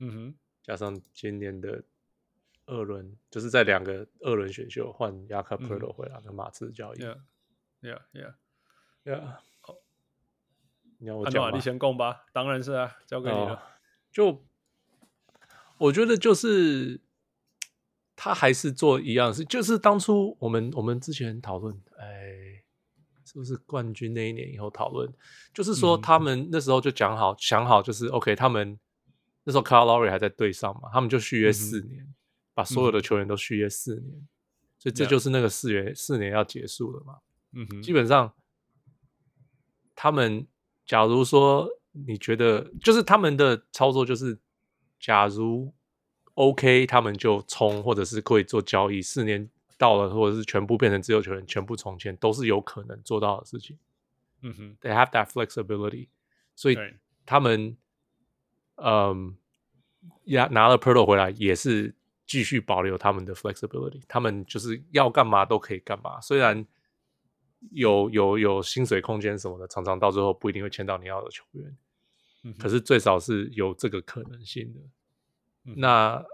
嗯哼，加上今年的二轮，就是在两个二轮选秀换 Jakob Poeltl 回来跟马刺交易。Yeah，Yeah，Yeah。对啊，好，你要我讲吗？你先供吧，当然是啊，交给你了。哦、就我觉得就是他还是做一样事，就是当初我们我们之前讨论，哎，是不是冠军那一年以后讨论？就是说他们那时候就讲好、嗯、想好，就是 OK，他们那时候 Carl Lowry 还在队上嘛，他们就续约四年，嗯、把所有的球员都续约四年，嗯、所以这就是那个四年四年要结束了嘛。嗯哼，基本上。他们假如说你觉得就是他们的操作就是，假如 OK，他们就冲，或者是可以做交易，四年到了，或者是全部变成自由球员，全部重签，都是有可能做到的事情。嗯哼，They have that flexibility。所以他们嗯，拿拿了 Poeltl 回来也是继续保留他们的 flexibility，他们就是要干嘛都可以干嘛，虽然有有有薪水空间什么的，常常到最后不一定会签到你要的球员，嗯、可是最少是有这个可能性的。嗯、那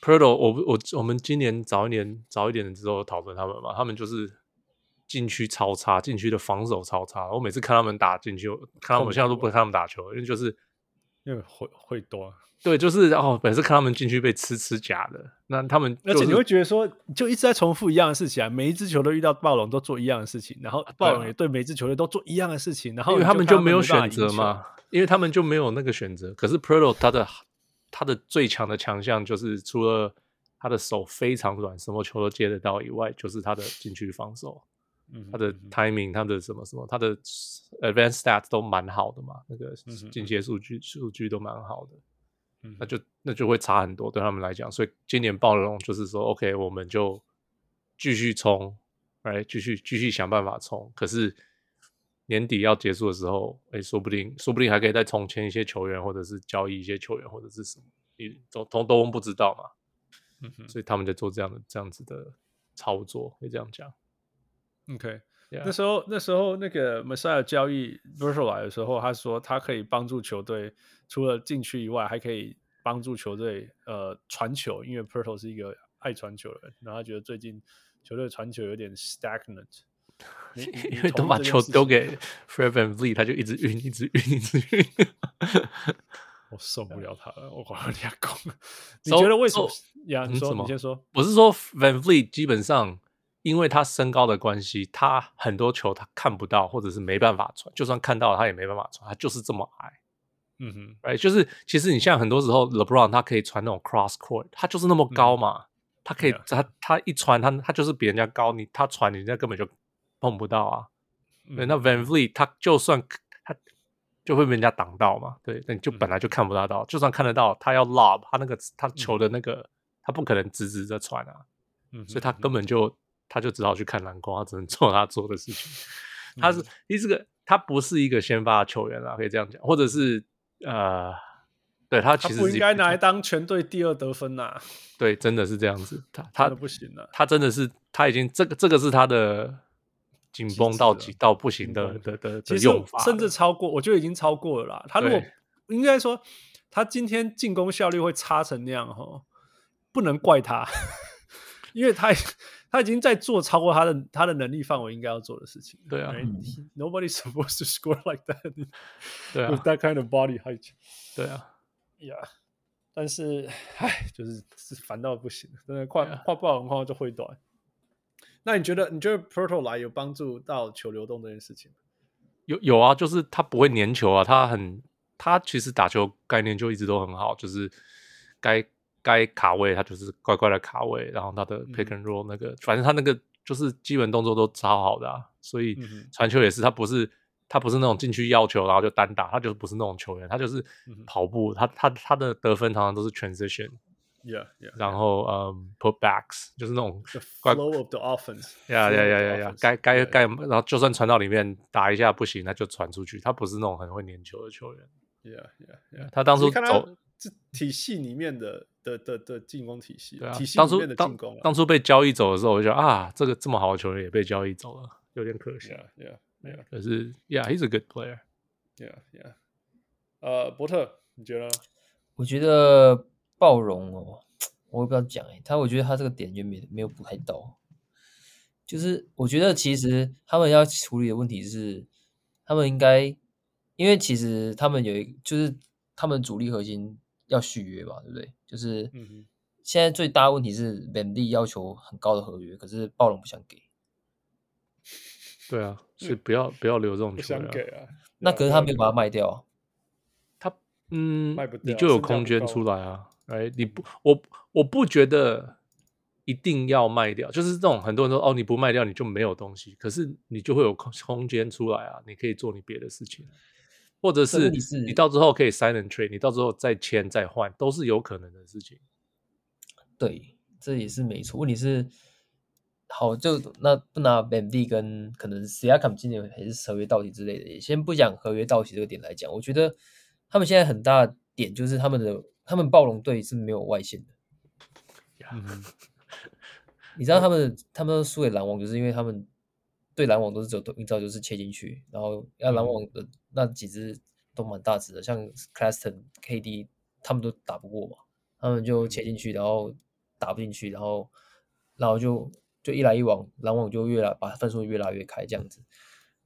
p e r t o 我我我们今年早一年早一点的时候讨论他们嘛，他们就是禁区超差，禁区的防守超差。我每次看他们打禁区，看他们现在都不看他们打球，因为就是因为会会多。对，就是哦，每次看他们进去被吃吃假的，那他们、就是、而且你会觉得说，就一直在重复一样的事情啊，每一支球队遇到暴龙都做一样的事情，然后暴龙也对每支球队都做一样的事情，然后因为他们就没有选择嘛，因为他们就没有那个选择。可是 Poeltl 他的他的最强的强项就是除了他的手非常软，什么球都接得到以外，就是他的禁区防守，嗯，他的 timing，他的什么什么，他的 advanced stats 都蛮好的嘛，那个进阶数据数据都蛮好的。那就那就会差很多对他们来讲，所以今年暴龙就是说，OK，我们就继续冲，来继续继续想办法冲。可是年底要结束的时候，哎，说不定说不定还可以再重签一些球员，或者是交易一些球员，或者是什么，你都都都不知道嘛。所以他们在做这样的这样子的操作，可以这样讲。OK。Yeah. 那时候，那时候那个 Messiah 交易 Virtual 来的时候，他说他可以帮助球队，除了禁区以外，还可以帮助球队呃传球，因为 Poeltl 是一个爱传球的人，然后他觉得最近球队传球有点 stagnant，因为都把球丢给 Fred VanVleet，他就一直晕，一直晕，一直晕，我受不了他了，我快要俩攻了。你觉得为什么？呀，你说，你先说。我是说 VanVleet 基本上。因为他身高的关系，他很多球他看不到，或者是没办法传。就算看到了，他也没办法传，他就是这么矮。嗯哼，哎，就是其实你像很多时候，LeBron 他可以传那种 cross court，他就是那么高嘛，嗯、他可以.他他一传他他就是比人家高，你他传人家根本就碰不到啊。嗯、对，那 VanVleet 他就算他就会被人家挡到嘛，对，那你就本来就看不到到，嗯、就算看得到，他要 lob，他那个他球的那个、嗯、他不可能直直的传啊，嗯，所以他根本就。他就只好去看篮筐，他只能 做他做的事情。他是，你这个他不是一个先发球员啦，可以这样讲，或者是呃，对他其实他不应该拿来当全队第二得分呐、啊。对，真的是这样子。他 他不行了，他真的是他已经这个这个是他的紧绷到极到不行的的的的用法，甚至超过，我觉得已经超过了啦。他如果应该说他今天进攻效率会差成那样哈，不能怪他，因为他。他已经在做超过他的他的能力范围应该要做的事情。对啊，Nobody's supposed to score like that。对啊，with that kind of body height。对啊，Yeah。但是，唉，就是是烦到不行，真的快快爆的话就会短。那你觉得你觉得 Poeltl 来有帮助到球流动这件事情吗？有有啊，就是他不会粘球啊，他很他其实打球概念就一直都很好，就是该。该卡位他就是乖乖的卡位，然后他的 pick and roll 那个，嗯、反正他那个就是基本动作都超好的啊，所以传球也是，他不是他不是那种进去要球然后就单打，他就是不是那种球员，他就是跑步，他他他的得分常常都是 transition，yeah yeah，然后嗯 putbacks 就是那种 flow of the offense，yeah yeah yeah yeah yeah，该该该，然后就算传到里面打一下不行，那就传出去，他不是那种很会粘球的球员，yeah yeah yeah，他当初走。这体系里面的的的的进攻体系，对啊，体系里面的进攻。当初被交易走的时候，我就觉得啊，这个这么好的球员也被交易走了，有点可惜。Yeah, yeah, yeah. 可是，Yeah，he's a good player. Yeah, yeah. 呃，伯特，你觉得？我觉得暴龙哦，我也不知道讲哎，他我觉得他这个点就没没有补太到。就是我觉得其实他们要处理的问题是，他们应该，因为其实他们有一就是他们主力核心。要续约吧，对不对？就是现在最大的问题是，VanVleet 要求很高的合约，可是暴龙不想给。对啊，所以不要不要留这种球员。不想给啊。那可是他没有把它卖掉啊。他嗯，你就有空间出来啊。哎，你不，我我不觉得一定要卖掉，就是这种很多人说哦，你不卖掉你就没有东西，可是你就会有空空间出来啊，你可以做你别的事情。或者是你到之后可以 sign and trade，你到之后再签再换都是有可能的事情。对，这也是没错。问题是好，就那不拿 VanVleet 跟可能 Siakam 今年还是合约到期之类的，也先不讲合约到期这个点来讲，我觉得他们现在很大的点就是他们的他们暴龙队是没有外线的。嗯，你知道他们他们输给篮网，就是因为他们对篮网都是走，你知道就是切进去，然后要篮网的那几支都蛮大只的，像 Claston、KD 他们都打不过嘛，他们就切进去，然后打不进去，然后然后就就一来一往，篮网就越来把分数越拉越开这样子。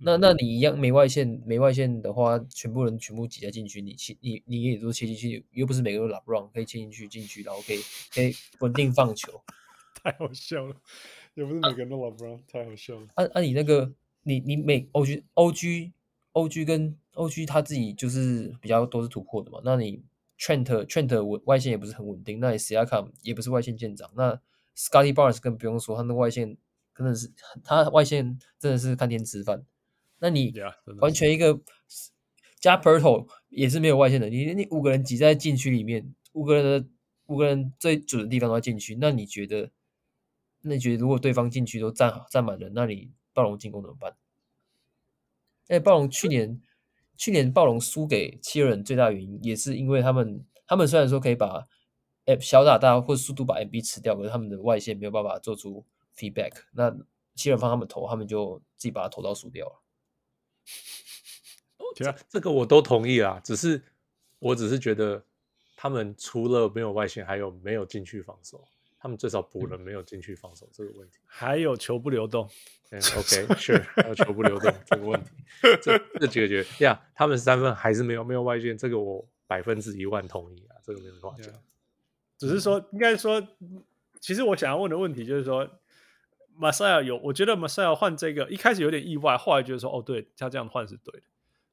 那那你一样没外线，没外线的话，全部人全部挤在禁区，你切你你也都切进去，又不是每个人都 LeBron 可以切进去进去，然后可以可以稳定放球，太好笑了，又不是每个人都 LeBron，、啊、太好笑了。按按、啊啊、你那个，你你每 OG OG OG 跟 OG 他自己就是比较都是突破的嘛，那你 Trent Trent 稳外线也不是很稳定，那你 Siakam 也不是外线舰长，那 Scottie Barnes 更不用说，他那个外线真的是他外线真的是看天吃饭。那你完全一个加 Poeltl 也是没有外线的，你你五个人挤在禁区里面，五个人的五个人最准的地方都在禁区，那你觉得？那你觉得如果对方禁区都站好站满了，那你暴龙进攻怎么办？哎，暴龙去年去年暴龙输给七人最大原因也是因为他们他们虽然说可以把小打大或者速度把 MB 吃掉，可是他们的外线没有办法做出 feedback，那七人放他们投，他们就自己把他投到输掉了。这这个我都同意啦，只是我只是觉得他们除了没有外线，还有没有禁区防守，他们最少补了没有进去防守这个问题，还有球不流动。嗯，OK，Sure，还有球不流动这个问题，这这几个觉得呀，他们三分还是没有没有外线，这个我百分之一万同意啊，这个没有话讲。只是说，应该说，其实我想要问的问题就是说。马赛尔有，我觉得马赛尔换这个一开始有点意外，后来觉得说哦，对他这样换是对的，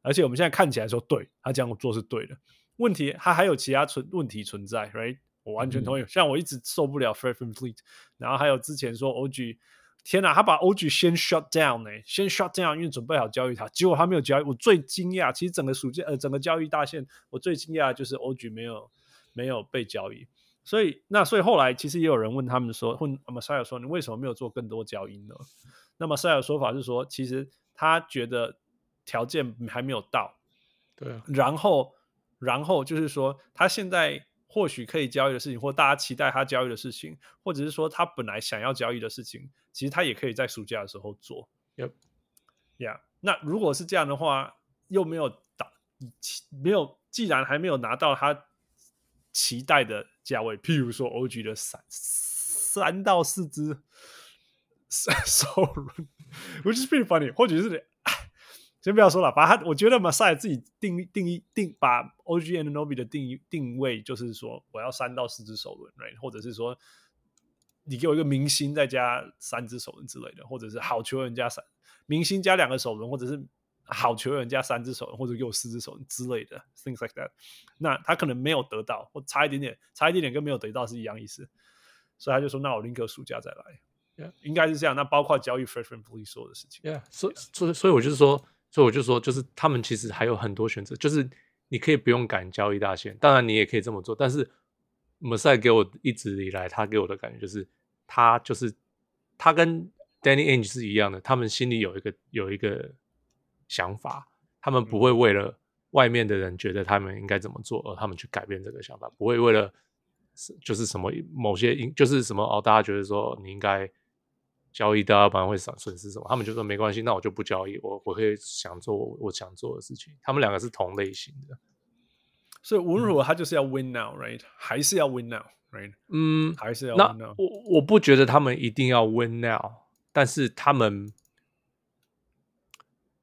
而且我们现在看起来说对他这样做是对的。问题他还有其他存问题存在，right？我完全同意。嗯、像我一直受不了 Fred VanVleet，然后还有之前说 OG，天哪，他把 OG 先 shut down 呢，先 shut down，因为准备好交易他，结果他没有交易。我最惊讶，其实整个暑假呃整个交易大线，我最惊讶就是 OG 没有没有被交易。所以，那所以后来其实也有人问他们说，问 Masai 说，你为什么没有做更多交易呢？那么 Masai 的说法是说，其实他觉得条件还没有到，对啊。然后，然后就是说，他现在或许可以交易的事情，或大家期待他交易的事情，或者是说他本来想要交易的事情，其实他也可以在暑假的时候做。Yep，Yeah，那如果是这样的话，又没有打，没有，既然还没有拿到他期待的。价位，譬如说 OG 的三三到四支首 轮，which is pretty funny。或者是，先不要说了，把他，我觉得马赛自己定义定义定把 OG Anunoby 的定义定位就是说，我要三到四只首轮，right？或者是说，你给我一个明星再加三只首轮之类的，或者是好球员加三明星加两个首轮，或者是。好球员加三只手，或者给我四只手之类的，things like that。那他可能没有得到，或差一点点，差一点点跟没有得到是一样意思。所以他就说：“那我宁可暑假再来。”应该是这样。那包括交易 Fred VanVleet 所有的事情。Yeah，所以所以所以我就是说，所以我就说，就是他们其实还有很多选择，就是你可以不用赶交易大线，当然你也可以这么做。但是 Masai 给我一直以来他给我的感觉就是，他就是他跟 Danny Ainge 是一样的，他们心里有一个有一个。想法，他们不会为了外面的人觉得他们应该怎么做，而他们去改变这个想法，不会为了就是什么某些就是什么哦，大家觉得说你应该交易，大家不然会损损失什么，他们就说没关系，那我就不交易，我我可以想做我，我想做的事情。他们两个是同类型的，所以无论如何他就是要 win now，right？还是要 win now，right？嗯，还是要 win now。我我不觉得他们一定要 win now，但是他们。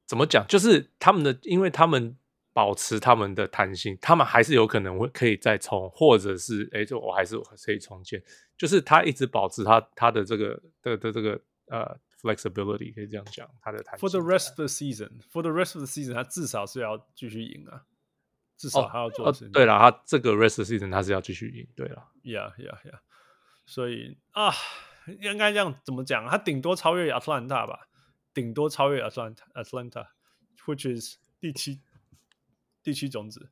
怎么讲？就是他们的，因为他们保持他们的弹性，他们还是有可能会可以再冲，或者是哎，就我还是可以重建。就是他一直保持他他的这个的的这个呃 flexibility，可以这样讲，他的弹性。For the rest of the season, for the rest of the season，他至少是要继续赢啊，至少他要做、哦哦。对了，他这个 rest of the season 他是要继续赢。对了，Yeah, yeah, yeah。所以啊，应该这样怎么讲？他顶多超越亚特兰大吧。顶多超越 Atlanta，Atlanta，which is 第七第七种子，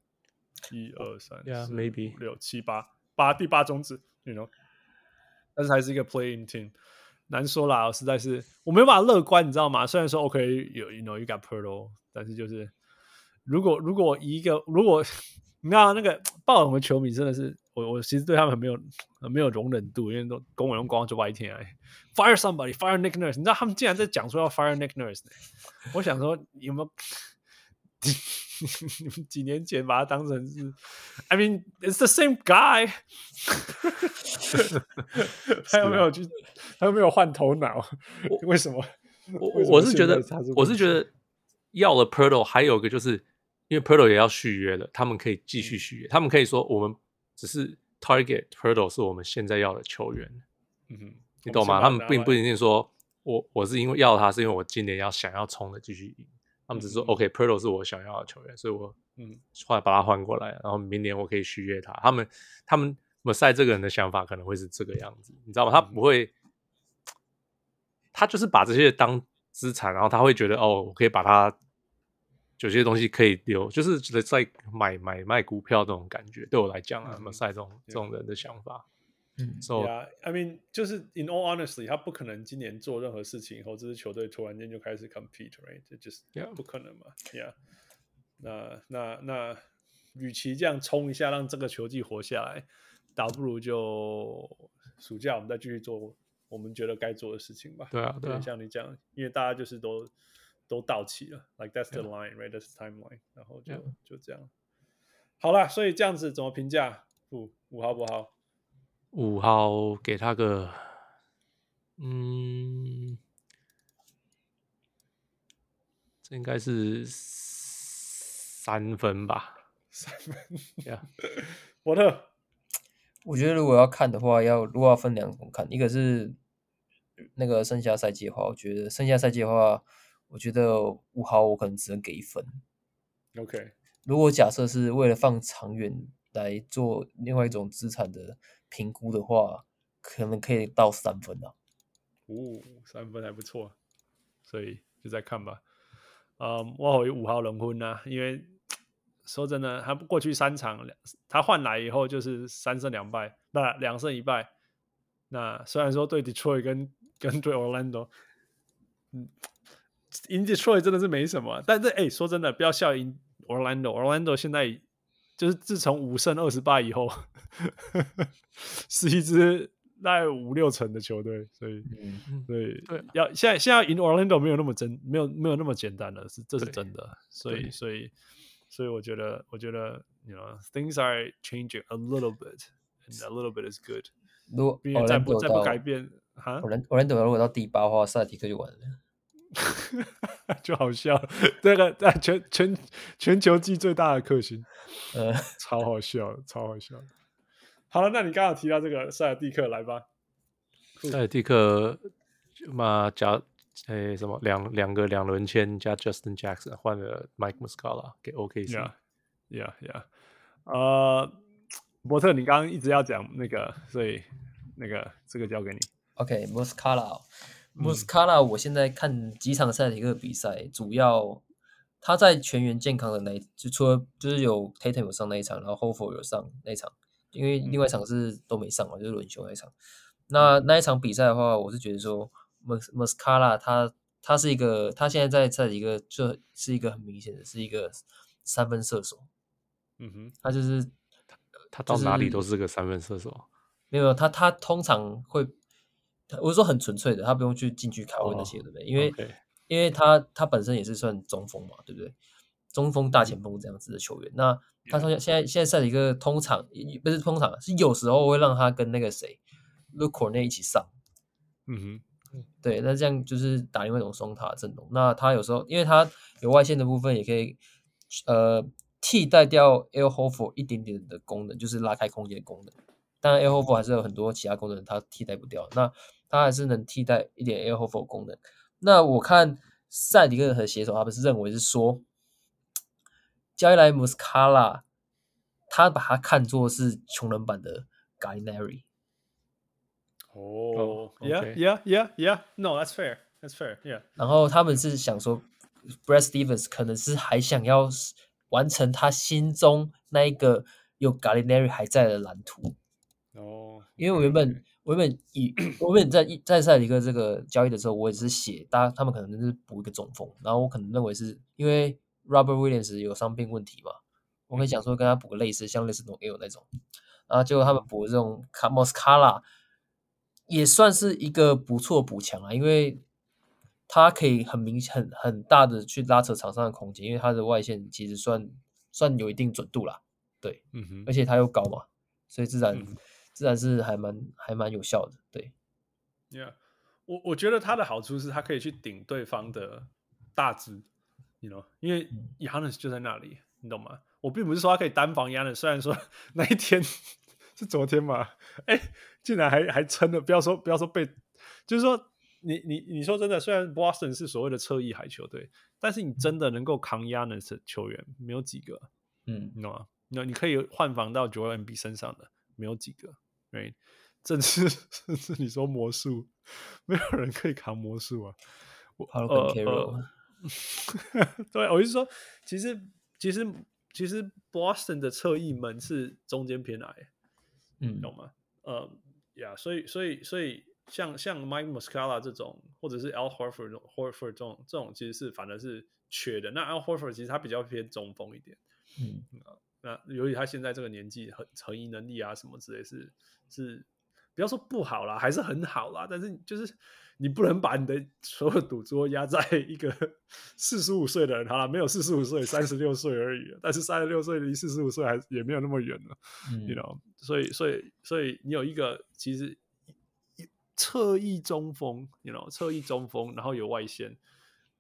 一二三四五六七八八第八种子，you know，但是还是一个 playing team。难说啦，我实在是我没有办法乐观，你知道吗？虽然说 OK 有 you know you got Poeltl，但是就是如果如果一个如果你知道那个爆冷的球迷真的是我我其实对他们很没有很没有容忍度，因为都跟我用光就歪天哎，fire somebody，fire Nick Nurse，你知道他们竟然在讲说要 fire Nick Nurse，我想说有没有？你 们几年前把他当成是，I mean it's the same guy，他有没有去？他有没有换头脑？为什么？我我是觉得，我是觉得要了 Poeltl 还有一个就是因为 Poeltl 也要续约了，他们可以继续续约，他们可以说我们只是 target Poeltl 是我们现在要的球员。嗯哼，你懂吗？他们并不一定说我我是因为要他，是因为我今年要想要冲的继续赢。他们只是说、嗯、OK，Poeltl 是我想要的球员，所以我嗯后来把他换过来，然后明年我可以续约他。他们他们 Masai 这个人的想法可能会是这个样子，你知道吗？他不会，他就是把这些当资产，然后他会觉得哦，我可以把他有些东西可以留，就是觉得在买买卖股票这种感觉。对我来讲啊，Masai 这种这种人的想法。嗯，So yeah, I mean，就是 in all honesty，他不可能今年做任何事情以后，这支球队突然间就开始 compete，right？这就是不可能嘛，Yeah。那那那，与其这样冲一下，让这个球季活下来，倒不如就暑假我们再继续做我们觉得该做的事情吧。对啊，对，像你讲，因为大家就是都都到齐了，like that's the line，right？That's the timeline，然后就就这样。好了，所以这样子怎么评价？五五号不好？五号给他个，嗯，这应该是三分吧？三分呀，沃特，我觉得如果要看的话，要如果要分两种看，一个是那个剩下赛季的话，我觉得剩下赛季的话，我觉得五号我可能只能给一分。OK，如果假设是为了放长远来做另外一种资产的。评估的话，可能可以到三分啊。哦，三分还不错，所以就再看吧。嗯，我好有五号轮昏呐，因为说真的，他过去三场，他换来以后就是三胜两败，那，两胜一败。那虽然说对 Detroit 跟跟对 Orlando，嗯，赢 Detroit 真的是没什么，但是哎，说真的，不要笑赢 Orlando，Orlando 现在。就是自从五胜二十八以后，是一支大概五六成的球队，所以，嗯、所以对，要现在现在赢 Orlando 没有那么真，没有没有那么简单了，是这是真的，所以所以所以我觉得我觉得，you know things are changing a little bit，and a little bit is good。如果再不再不改变，哈，Orlando 如果到第八的话，塞尔提克就完了。就好笑，这个在全全全球季最大的克星，呃，超好笑，超好笑。好了，那你刚好提到这个塞尔蒂克，来吧。塞尔蒂克嘛加诶什么两两个两轮签加 Justin Jackson 换了 Mike Muscala 给 OKC。Yeah, yeah. 呃，伯特，你刚刚一直要讲那个，所以那个这个交给你。OK，Muscala。穆斯卡拉，我现在看几场赛的一个比赛，主要他在全员健康的那一，就除了就是有 Tatum 有上那一场，然后 Horford 有上那一场，因为另外一场是都没上嘛，就是轮休那一场。那那一场比赛的话，我是觉得说穆穆斯卡拉他他是一个，他现在在在一个就是一个很明显的是一个三分射手。嗯哼，他就是他到哪里都是个三分射手。没有他，他通常会。我是说很纯粹的，他不用去禁区卡位那些，对不对？因为因为他他本身也是算中锋嘛，对不对？中锋大前锋这样子的球员。那他现在现在现在赛一个通常不是通常，是有时候会让他跟那个谁，Luke Kornet 一起上。嗯哼，对，那这样就是打另外一种双塔阵容。那他有时候因为他有外线的部分，也可以呃替代掉 Al Horford 一点点的功能，就是拉开空间的功能。当然 Al Horford 还是有很多其他功能，他替代不掉。那他还是能替代一点 Air Horford 功能。那我看塞迪克和写手他们是认为是说，交易来穆斯卡拉，他把他看作是穷人版的 Gallinari。哦，Yeah, Yeah, Yeah, Yeah. No, that's fair. That's fair. Yeah. 然后他们是想说，Brad Stevens 可能是还想要完成他心中那一个有 Gallinari 还在的蓝图。哦，因为我原本。我原本以我原本在在赛里克这个交易的时候，我也是写，大家他们可能就是补一个中锋，然后我可能认为是因为 Robert Williams 有伤病问题嘛，我可以讲说跟他补个类似，像类似那种 L 那种，然后结果他们补这种 m o s c a l a 也算是一个不错补强啊，因为他可以很明显很很大的去拉扯场上的空间，因为他的外线其实算算有一定准度啦，对，嗯哼，而且他又高嘛，所以自然。嗯自然是还蛮还蛮有效的，对。Yeah，我我觉得他的好处是他可以去顶对方的大只，you know，因为 Giannis 就在那里，你懂吗？我并不是说他可以单防 Giannis，虽然说那一天是昨天嘛，哎，竟然还还撑了，不要说不要说被，就是说你你你说真的，虽然 Boston 是所谓的侧翼海球队，但是你真的能够扛 Giannis 的球员没有几个，嗯，你懂吗？那你可以换防到 Joel Embiid 身上的没有几个。对，甚至甚至你说魔术，没有人可以扛魔术啊。我呃呃，对，我是说，其实其实其实 Boston 的侧翼门是中间偏矮，嗯，懂吗？呃，呀，所以所以所以像像 Mike Muscala 这种，或者是 Al Horford Horford 这种这种，其实是反而是缺的。那 Al Horford 其实他比较偏中锋一点，嗯，那由于他现在这个年纪，横横移能力啊什么之类是。是，不要说不好啦，还是很好啦。但是就是你不能把你的所有赌桌压在 一个四十五岁的人，好了，没有四十五岁，三十六岁而已。但是三十六岁离四十五岁还也没有那么远了，嗯，you know。所以，所以，所以你有一个其实侧翼中锋，you know，侧翼中锋，然后有外线，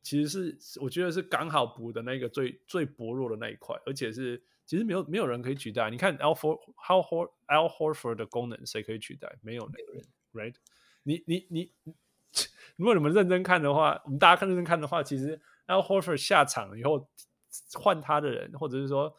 其实是我觉得是刚好补的那个最最薄弱的那一块，而且是。其实没有没有人可以取代。你看 Al Al Horford 的功能，谁可以取代？没有人，right？你你你，如果你们认真看的话，我们大家看认真看的话，其实 Al Horford 下场以后换他的人，或者是说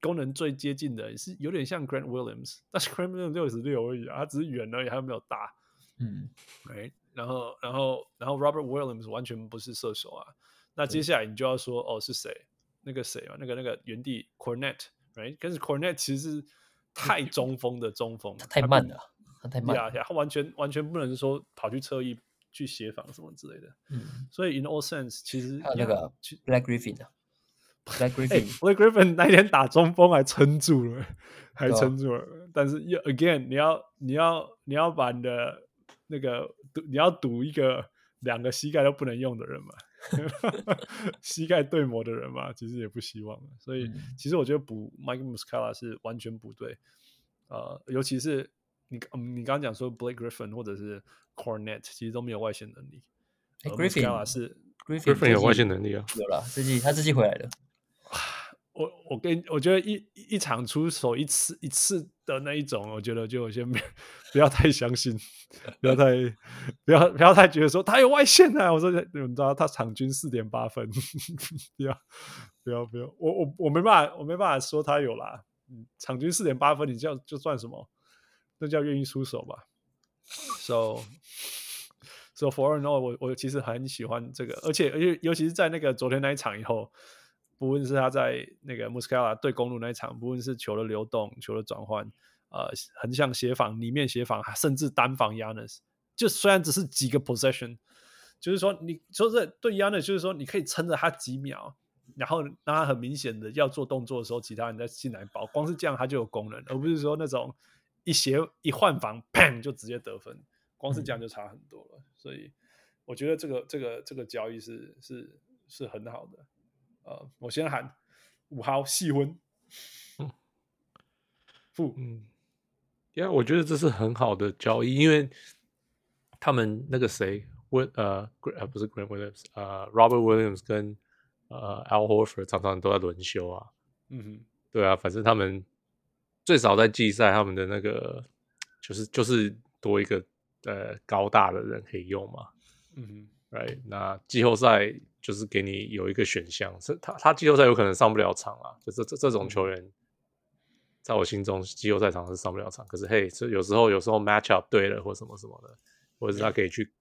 功能最接近的，是有点像 Grant Williams，但是 Grant Williams 六十六而已啊，他只是远而已，他又没有大。嗯，right？然后然后然后 Robert Williams 完全不是射手啊。那接下来你就要说，哦，是谁？那个谁嘛，那个那个原地 Cornet，right？但是 Cornet 其实是太中锋的中锋，太慢了，他太慢了，他完全完全不能说跑去侧翼去协防什么之类的。嗯，所以 in all sense，其实还有那个 Black Griffin 啊，Black Griffin，Black Griffin 那天打中锋还撑住了，还撑住了。但是又 again，你要你要你要把你的那个赌，你要赌一个两个膝盖都不能用的人嘛。膝盖对磨的人嘛，其实也不希望。所以，其实我觉得补 Mike Muscala 是完全不对。呃，尤其是你，嗯、你刚刚讲说 Blake Griffin 或者是 Cornet，其实都没有外线能力。欸、Griffin 是 Griffin 有外线能力啊，有了，自己他自己回来了。我我跟我觉得一一场出手一次一次的那一种，我觉得就先不不要太相信，不要太不要不要太觉得说他有外线啊！我说你们知道他场均四点八分，不要不要不要，我我我没办法我没办法说他有啦，场均四点八分，你这样就算什么？那叫愿意出手吧。So so for now，我我其实很喜欢这个，而且而且尤其是在那个昨天那一场以后。不论是他在那个 Muscala 对公路那一场，不论是球的流动、球的转换，呃，横向协防、里面协防，甚至单防 Giannis，就虽然只是几个 possession，就是说你说这对 Giannis 就是说你可以撑着他几秒，然后让他很明显的要做动作的时候，其他人再进来包，光是这样他就有功能，而不是说那种一协一换防，砰就直接得分，光是这样就差很多了。嗯、所以我觉得这个这个这个交易是是是很好的。呃，我先喊五号细婚，嗯，负嗯，因为我觉得这是很好的交易，因为他们那个谁，温呃呃不是 Grant Williams，呃 Robert Williams 跟呃 Al Horford 常常都在轮休啊，嗯哼，对啊，反正他们最少在季赛，他们的那个就是就是多一个呃高大的人可以用嘛，嗯哼，right，那季后赛。就是给你有一个选项，是他他季后赛有可能上不了场啊，就是这这种球员，在我心中季后赛场是上不了场。可是嘿，这有时候有时候 match up 对了或什么什么的，或者是他可以去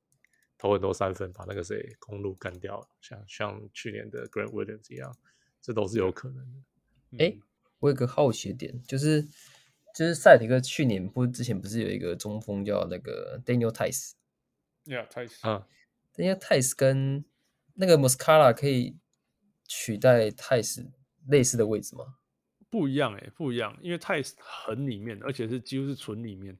投很多三分，把那个谁公路干掉，像像去年的 Grant Williams 一样，这都是有可能的。哎、嗯，我有个好奇点，就是就是塞尔提克去年不之前不是有一个中锋叫那个 Daniel Theis，Yeah，Theis 啊，Daniel Theis 跟那个 Muscala 可以取代 Theis 类似的位置吗？不一样哎、欸，不一样，因为 Theis 很里面，而且是几乎是纯里面，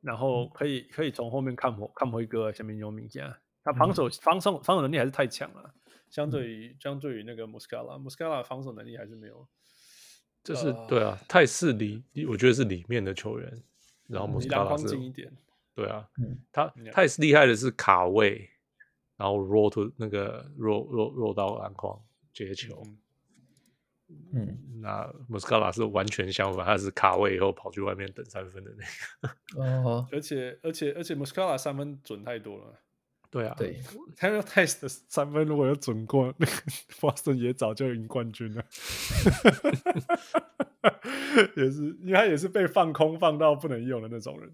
然后可以可以从后面看看回哥下面有名家，他防守、嗯、防守防守能力还是太强了，相对于、嗯、相对于那个 Muscala，Muscala 防守能力还是没有。这是、呃、对啊，泰斯里，我觉得是里面的球员，然后穆斯卡拉是，对啊，嗯、他泰斯厉害的是卡位，然后 roll to 那个 roll roll roll 到篮筐接球，嗯，那穆斯卡拉是完全相反，他是卡位以后跑去外面等三分的那个，哦，而且而且而且穆斯卡拉三分准太多了。对啊，对，他说 Theis 的三分如果有准过，那个 Boston 也早就赢冠军了。也是，因为他也是被放空放到不能用的那种人。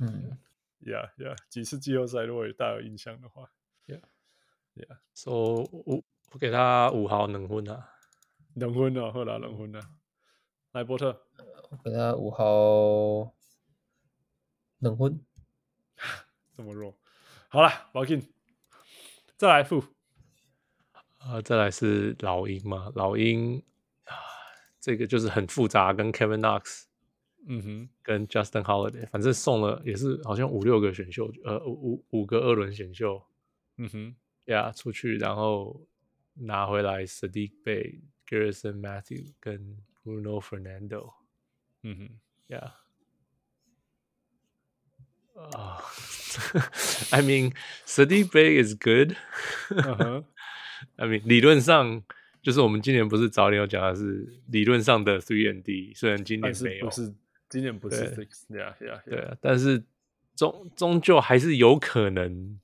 嗯，Yeah Yeah，几次季后赛如果有大有印象的话，Yeah. So, 我我给他五号能昏啊，能昏啊，后来能昏啊，来波特，我给他五号能昏，这么弱。好了，宝金，再来副，啊，再来是老鹰嘛，老鹰啊，这个就是很复杂，跟 Kevin Knox，嗯哼，跟 Justin Holiday，反正送了也是好像五六个选秀，呃，五五个二轮选秀，嗯哼，呀，出去然后拿回来 Saddiq Bay、Garrison Matthew 跟 Bruno Fernando，嗯哼，呀。啊、uh,，I mean, Saddiq Bay is good. Uh. I mean，理论上就是我们今年不是早点有讲的是理论上的 three and D，虽然今年没有，不是今年不是 six，yeah yeah，，对啊，但是终终究还是有可能，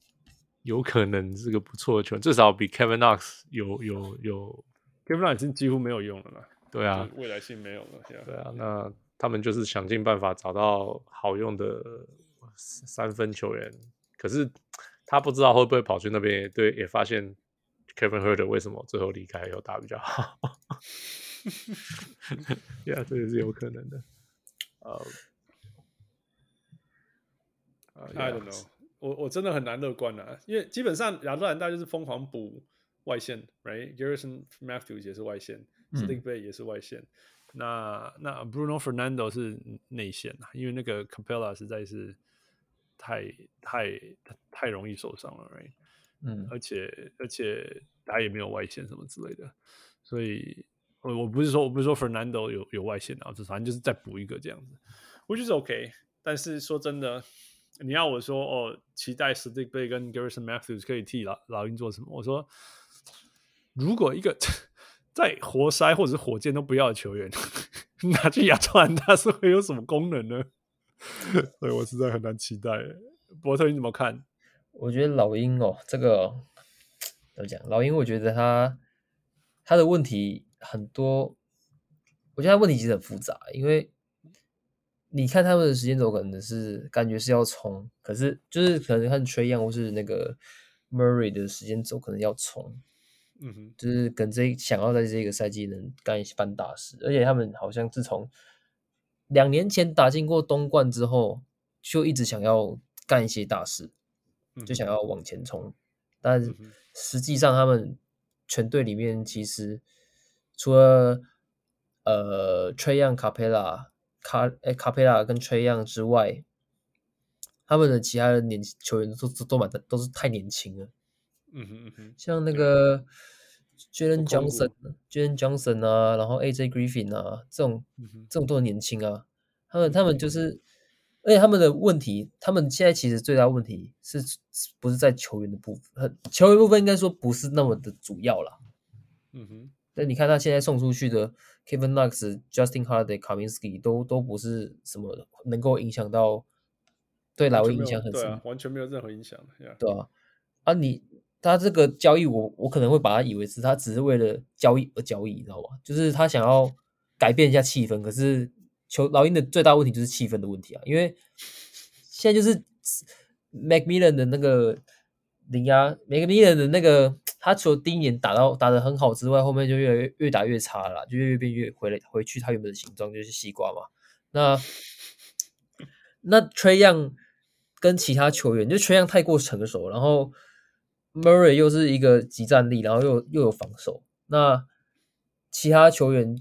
有可能是个不错的球员，至少比 Kevin Knox 有有有，Kevin Knox 已经几乎没有用了嘛，对啊，未来性没有了，yeah. 对啊，那他们就是想尽办法找到好用的。三分球员，可是他不知道会不会跑去那边，对，也发现 Kevin Huerter 为什么最后离开有打比较好，呀，这也是有可能的。呃、uh,，I don't know，我我真的很难乐观啊，因为基本上亚特兰大就是疯狂补外线，right？Garrison Matthews 也是外线，Saddiq Bey 也是外线，那那 Bruno Fernando 是内线啊，因为那个 Capella 实在是。太太太容易受伤了，right? 嗯，而且而且他也没有外线什么之类的，所以我我不是说我不是说 Fernando 有有外线啊，就反正就是再补一个这样子，我觉得是 OK。但是说真的，你要我说哦，期待 Saddiq Bey 跟 Garrison Matthews 可以替老老鹰做什么？我说，如果一个 在活塞或者是火箭都不要的球员 拿去亚特兰大是会有什么功能呢？所以我实在很难期待。伯特，你怎么看？我觉得老鹰哦，这个怎么讲？老鹰，我觉得他他的问题很多。我觉得他问题其实很复杂，因为你看他们的时间轴，可能是感觉是要冲，可是就是可能看 Trae Young 或是那个 Murray 的时间轴，可能要冲。嗯哼，就是跟这想要在这个赛季能干一番大事，而且他们好像自从。两年前打进过东冠之后，就一直想要干一些大事，就想要往前冲。但实际上，他们全队里面其实除了呃 Trae Young、卡佩拉、卡诶卡佩拉跟 Trae Young 之外，他们的其他的年球员都都都蛮都是太年轻了。嗯哼嗯哼，像那个。Jalen Johnson、Jalen Johnson 啊，然后 AJ Griffin 啊，这种这种都很年轻啊。他们他们就是，而且他们的问题，他们现在其实最大问题是不是在球员的部分？球员部分应该说不是那么的主要啦。嗯哼，但你看他现在送出去的 Kevin Knox、Justin Holiday、Kaminsky 都都不是什么能够影响到对老鹰影响很深，啊，完全没有任何影响。Yeah. 对啊，啊你。他这个交易我，我我可能会把他以为是他只是为了交易而交易，你知道吗？就是他想要改变一下气氛。可是球老鹰的最大问题就是气氛的问题啊，因为现在就是 Mac Millan 的那个零压，McMillan 的那个他除了第一年打到打得很好之外，后面就越来越越打越差了啦，就越变越回来回去他原本的形状就是西瓜嘛。那那 Trae Young 跟其他球员，就 Trae Young 太过成熟，然后 Murray 又是一个集战力，然后又又有防守。那其他球员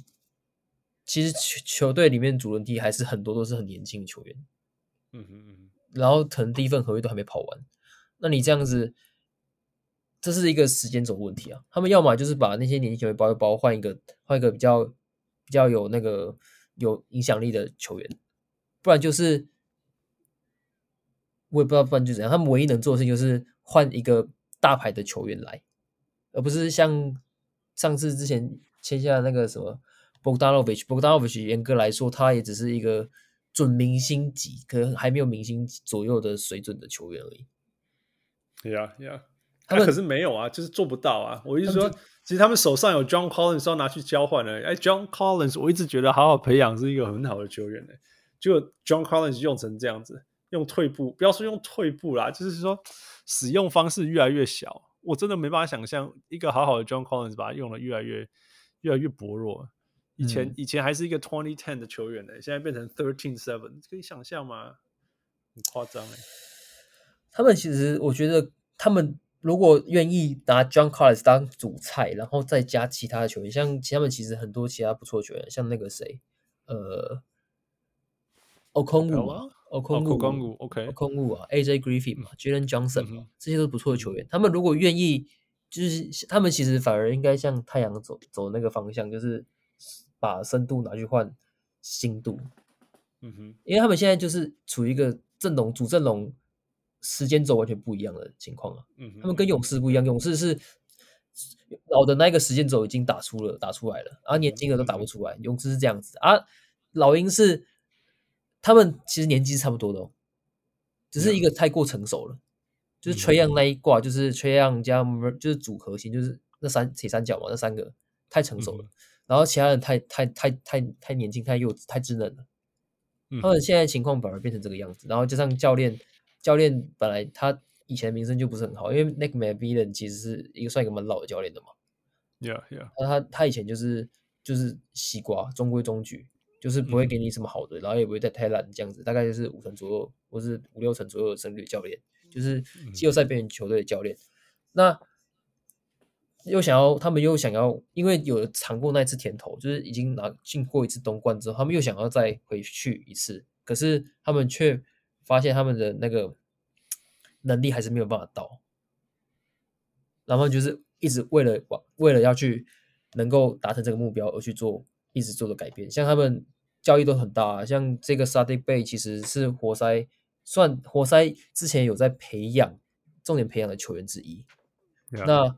其实球球队里面主轮替还是很多都是很年轻的球员。嗯哼嗯哼。然后可能第一份合约都还没跑完，那你这样子，这是一个时间轴问题啊。他们要么就是把那些年轻球员包一包，换一个换一个比较比较有那个有影响力的球员，不然就是我也不知道不然就怎样。他们唯一能做的事情就是换一个大牌的球员来，而不是像上次之前签下那个什么 Bogdanovic，Bogdanovic 严格来说他也只是一个。准明星级，可能还没有明星左右的水准的球员而已。对呀，对呀，他们可是没有啊，就是做不到啊。我一直说，其实他们手上有 John Collins 要拿去交换的。哎，John Collins，我一直觉得好好培养是一个很好的球员呢。结果 John Collins 用成这样子，用退步，不要说用退步啦，就是说使用方式越来越小。我真的没办法想象一个好好的 John Collins 把它用的越来越越来越薄弱。以前、嗯、以前还是一个 twenty ten 的球员呢，现在变成 thirteen seven，可以想象吗？很夸张哎。他们其实，我觉得他们如果愿意拿 John Collins 当主菜，然后再加其他的球员，像他们其实很多其他不错的球员，像那个谁，呃，Okongwu 啊，AJ Griffin 嘛，Jalen Johnson 嘛，这些都是不错的球员。他们如果愿意，就是他们其实反而应该向太阳走走那个方向，就是。把深度拿去换新度，嗯哼，因为他们现在就是处于一个阵容主阵容时间轴完全不一样的情况啊，嗯，他们跟勇士不一样，勇士是老的那个时间轴已经打出了打出来了，而年轻的都打不出来，勇士是这样子啊，老鹰是他们其实年纪是差不多的哦，只是一个太过成熟了，就是 Trae Young 那一挂，就是 Trae Young 加就是主核心，就是那三铁三角嘛，那三个太成熟了。然后其他人太太太太太年轻太幼稚太稚嫩了，他们现在情况反而变成这个样子。然后加上教练，教练本来他以前名声就不是很好，因为 Nick McMillan 其实是一个算一个蛮老的教练的嘛。Yeah, yeah。他他以前就是就是西瓜中规中矩，就是不会给你什么好的，然后也不会再太烂这样子，大概就是五成左右或是五六成左右的胜率教练，就是季后赛边缘球队的教练。那又想要，他们又想要，因为有尝过那一次甜头，就是已经拿进过一次东冠之后，他们又想要再回去一次，可是他们却发现他们的那个能力还是没有办法到，然后就是一直为了为了要去能够达成这个目标而去做一直做的改变，像他们交易都很大，像这个 Saddiq Bey 其实是活塞算活塞之前有在培养重点培养的球员之一.那。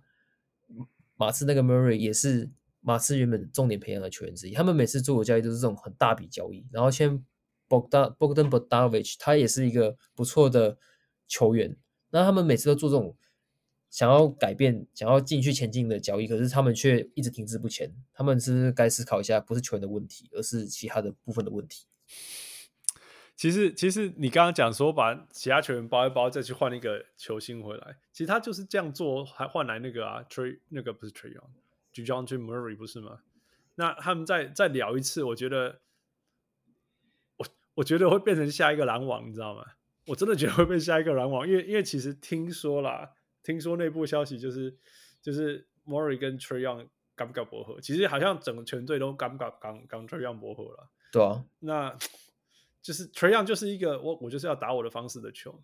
马刺那个 Murray 也是马刺原本重点培养的球员之一。他们每次做的交易都是这种很大笔交易，然后签 Bogdan Bogdan Bogdavich 他也是一个不错的球员。那他们每次都做这种想要改变、想要进去前进的交易，可是他们却一直停滞不前。他们是该思考一下，不是球员的问题，而是其他的部分的问题。其实，其实你刚刚讲说把其他球员包一包，再去换一个球星回来，其实他就是这样做，还换来那个啊，Trae 那个不是 Trae Young，DeJounte Murray 不是吗？那他们再再聊一次，我觉得，我我觉得会变成下一个篮网，你知道吗？我真的觉得会变下一个篮网，因为因为其实听说啦，听说内部消息就是就是 Murray 跟 Trae Young 敢不敢磨合？其实好像整个全队都刚不敢刚刚 Trae Young 磨合了。对啊，那。就是 Trae Young 就是一个我我就是要打我的方式的球，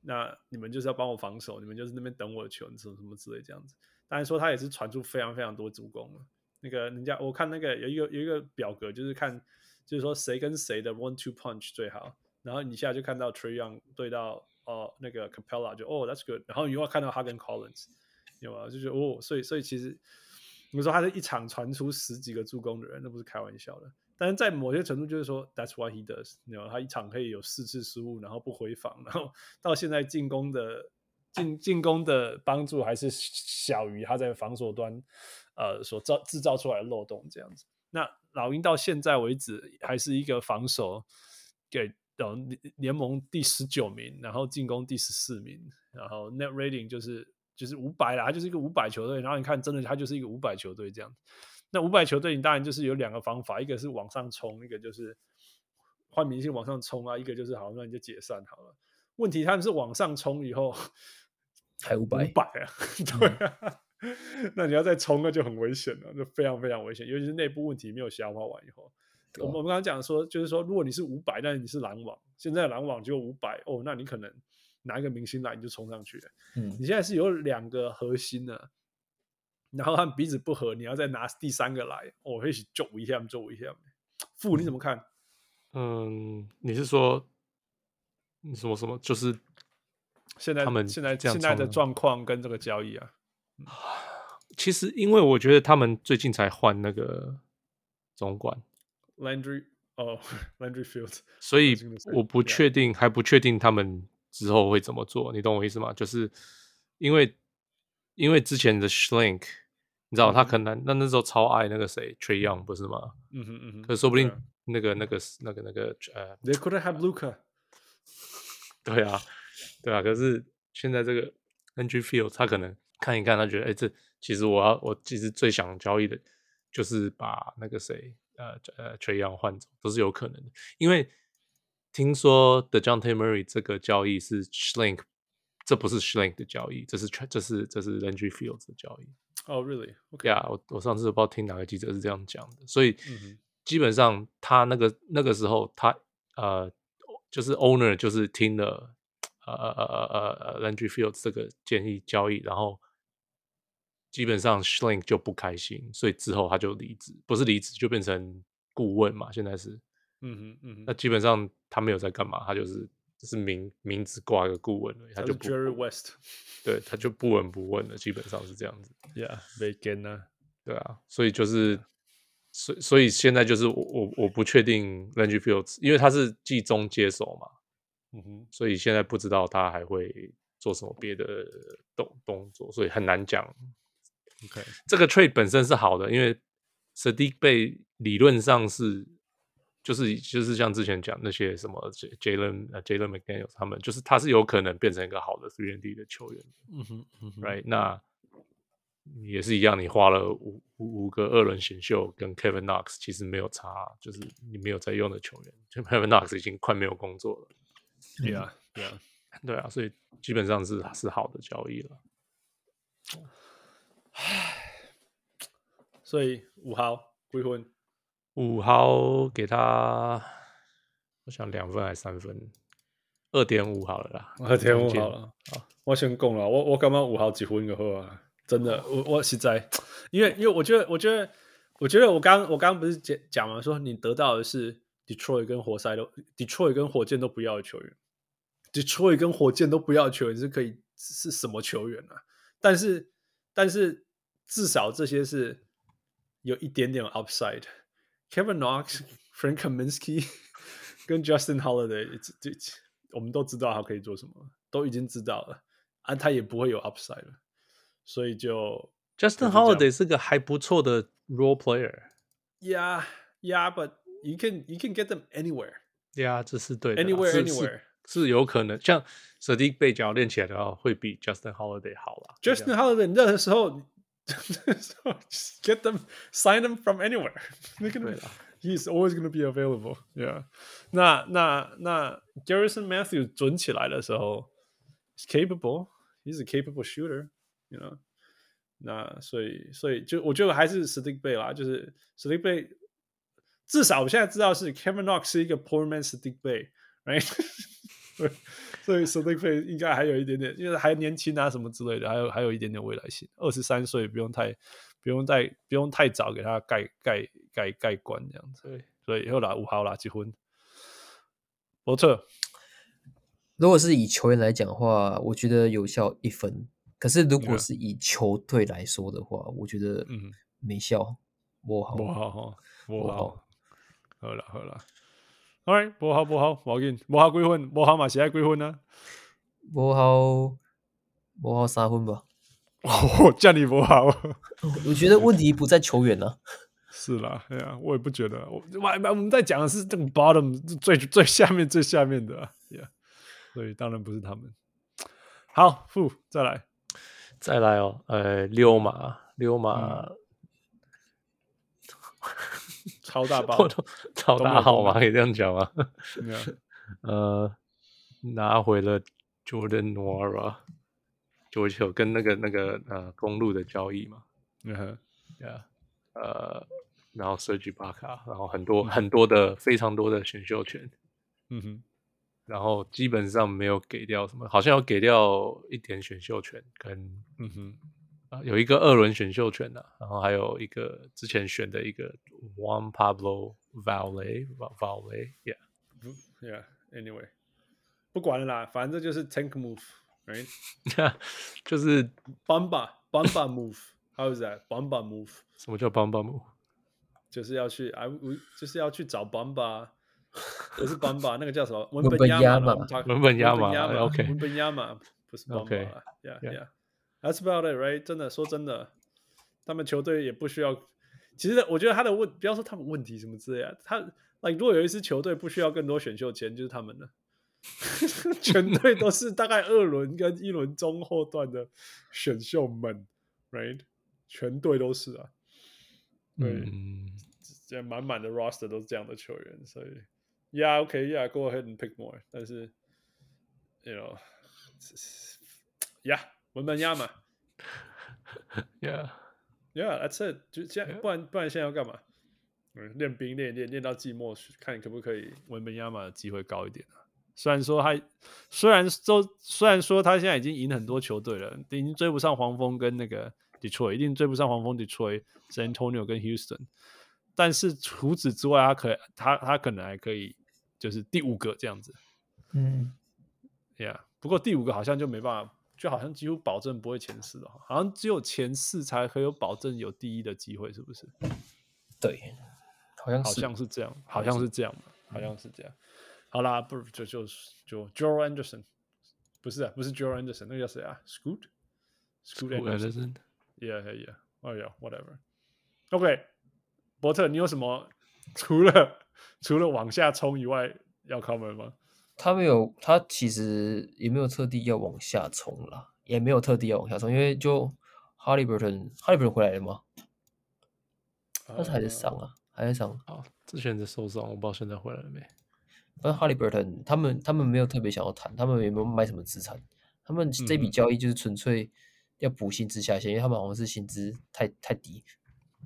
那你们就是要帮我防守，你们就是那边等我的球，什么什么之类这样子。当然说他也是传出非常非常多助攻了。那个人家我看那个有一个有一个表格，就是看就是说谁跟谁的 one two punch 最好。然后你现在就看到 Trey Young 对到哦那个 Capella，就哦 that's good。然后你又要看到他跟 Collins 有吗？就觉得哦，所以所以其实你说他是一场传出十几个助攻的人，那不是开玩笑的。但是在某些程度，就是说，That's what he does。你知道，他一场可以有四次失误，然后不回防，然后到现在进攻的进进攻的帮助还是小于他在防守端呃所造制造出来的漏洞这样子。那老鹰到现在为止还是一个防守给呃联盟第十九名，然后进攻第十四名，然后 Net Rating 就是就是五百啦，他就是一个五百球队。然后你看，真的他就是一个五百球队这样子。那五百球队，你当然就是有两个方法，一个是往上冲，一个就是换明星往上冲啊，一个就是好，那你就解散好了。问题他们是往上冲以后还五百五百啊，对啊，那你要再冲那就很危险了，就非常非常危险，尤其是内部问题没有消化完以后。我们我们刚刚讲说，就是说，如果你是五百，但是你是篮网，现在篮网就五百哦，那你可能拿一个明星来你就冲上去了。嗯，你现在是有两个核心的，然后他们彼此不合，你要再拿第三个来，哦，会去救一下，救一下。傅，你怎么看？嗯，你是说你什么什么？就是现在他们现在现在的状况跟这个交易啊？其实，因为我觉得他们最近才换那个总管。Landry 哦、oh,，Landry Fields，所以我不确定，还不确定他们之后会怎么做，你懂我意思吗？就是因为因为之前的 Schlink，你知道他可能、嗯、那那时候超爱那个谁 Trae Young 不是吗？嗯哼嗯哼，可说不定那个那个那个那个呃，They could have Luca 对啊对啊，可是现在这个 Landry Fields 他可能看一看，他觉得哎、欸，这其实我要我其实最想交易的就是把那个谁。呃呃，Trae Young 换走都是有可能的，因为听说 Dejounte Murray 这个交易是 Schlink，这不是 Schlink 的交易，这是这是这是 Landry Fields 的交易。哦、oh,，Really？呀、okay. yeah,，我我上次不知道听哪个记者是这样讲的，所以、mm -hmm. 基本上他那个那个时候他呃就是 Owner 就是听了呃呃呃呃呃 Landry Fields 这个建议交易，然后。基本上 Schlink 就不开心，所以之后他就离职，不是离职就变成顾问嘛。现在是，嗯哼嗯哼，那基本上他没有在干嘛，他就是就是名名字挂一个顾问而已，他就不 Jerry West，对，他就不闻不问了，基本上是这样子。Yeah，Vegan 呢？对啊，所以就是，所以所以现在就是我我我不确定 l a n g e Fields，因为他是季中接手嘛，嗯哼，所以现在不知道他还会做什么别的动动作，所以很难讲。Okay. 这个 trade 本身是好的，因为 Saddiq Bey 理论上是就是就是像之前讲那些什么 Jalen 呃 Jalen McDaniels 他们，就是他是有可能变成一个好的 three and D 的球员。嗯哼，嗯哼，Right？那也是一样，你花了五五个二轮选秀跟 Kevin Knox 其实没有差，就是你没有在用的球员，就 Kevin Knox 已经快没有工作了。Yeah，Yeah，对啊，所以基本上是是好的交易了。唉，所以五号归婚，五号给他，我想两分还是三分，二点五好了啦，二点五好了，好，我先讲了，我我感觉五号结婚以后啊，真的，我我实在，因为因为我觉得我觉得我觉得我刚我刚刚不是讲讲嘛，说你得到的是 Detroit 跟活塞都 Detroit 跟火箭都不要的球员，Detroit 跟火箭都不要的球员是可以是什么球员啊？但是。但是至少这些是有一点点 upside。Kevin Knox、Frank Kaminsky 跟 Justin Holiday，这我们都知道他可以做什么，都已经知道了，啊，他也不会有 upside 了，所以就 Justin Holiday 是个还不错的 role player。Yeah, yeah, but you can you can get them anywhere. Yeah，这是对的，anywhere anywhere。 是有可能，像 Saddiq Bey 脚练起来的话，会比 Justin Holiday 好啦。Justin Holiday 任何时候，get them sign them from anywhere。He's always going to be available。Yeah，那那那 Garrison Matthews 准起来的时候，is capable。He's a capable shooter。You know，那所以所以就我觉得还是 Saddiq Bey 啦，就是 Saddiq Bey，至少我现在知道是 Kevin Knox 是一个 poor man Saddiq Bey，right？对，所以 Saddiq Bey 应该还有一点点，因为还年轻啊，什么之类的，还有还有一点点未来性。二十三岁，不用太，不用太，不用太早给他盖盖盖盖棺这样子。对，所以以后啦，五号啦，结婚。波特，如果是以球员来讲的话，我觉得有效一分。可是如果是以球队来说的话，我觉得嗯没效。我好，我好，我好，好了，好了。All right，不好不好，我跟不好归婚，不好嘛，谁爱归分呢？不好，不好三分吧。哦，叫你不好。我觉得问题不在球员呢、啊。是啦，哎呀，我也不觉得。我我我们在讲的是这个 bottom 最最下面最下面的，yeah，所以当然不是他们。好，负再来，再来哦。呃，溜马，溜马。嗯超大包，超大号吗？可以这样讲吗？没有。呃，拿回了 Jordan Nwora，就就跟那个那个呃公路的交易嘛。嗯哼，Yeah，呃，然后 Serge Ibaka，然后很多、嗯、很多的非常多的选秀权。嗯哼，然后基本上没有给掉什么，好像有给掉一点选秀权跟嗯哼。有一个二轮选秀权的、啊，然后还有一个之前选的一个 Juan Pablo Vaulet，Vaulet，Yeah，Yeah，Anyway，不管了啦，反正这就是 Tank Move，Right？就是 Bamba，Bamba Move，How is that？Bamba Move？什么叫 Bamba Move？就是要去，I，就是要去找 Bamba，不是 Bamba，那个叫什么？文本亚马，文本亚马，OK，文本亚马，不是 Bamba，Yeah，Yeah。That's about it, right？真的说真的，他们球队也不需要。其实我觉得他的问，不要说他们问题什么之类的，他 like 如果有一支球队不需要更多选秀权，就是他们的。全队都是大概二轮跟一轮中后段的选秀们，right？全队都是啊。对，嗯，这样满满的 roster 都是这样的球员，所以，Yeah，OK，Yeah，Go ahead and pick more。但是，you know，Yeah。文本压嘛，Yeah，Yeah，That's it，就这样，不然不然现在要干嘛？嗯，练兵练练练到季末，看可不可以文本压嘛的机会高一点啊。虽然说他，虽然说虽然说他现在已经赢很多球队了，已经追不上黄蜂跟那个 Detroit，一定追不上黄蜂 Detroit、San Antonio 跟 Houston。但是除此之外，他可他他可能还可以，就是第五个这样子。嗯，Yeah，不过第五个好像就没办法。就好像几乎保证不会前四了，好像只有前四才可以有保证有第一的机会，是不是？对，好像好像是这样，好像是这样，好像是这样。好啦，不就就就 Joe Anderson，不是啊，不是 Joe Anderson，那个叫谁啊？Scoot，Scoot Anderson，Yeah Yeah，Oh Yeah，Whatever。OK，伯特，你有什么除了 除了往下冲以外要 cover 吗？他没有，他其实也没有特地要往下冲啦，也没有特地要往下冲，因为就 Haliburton，Haliburton 回来了吗？他是还在伤啊，还在伤。啊，之前在受伤，我不知道现在回来了没。但 Haliburton 他们他们没有特别想要谈，他们也没有买什么资产，他们这笔交易就是纯粹要补薪资下限，嗯、因为他们好像是薪资太太低，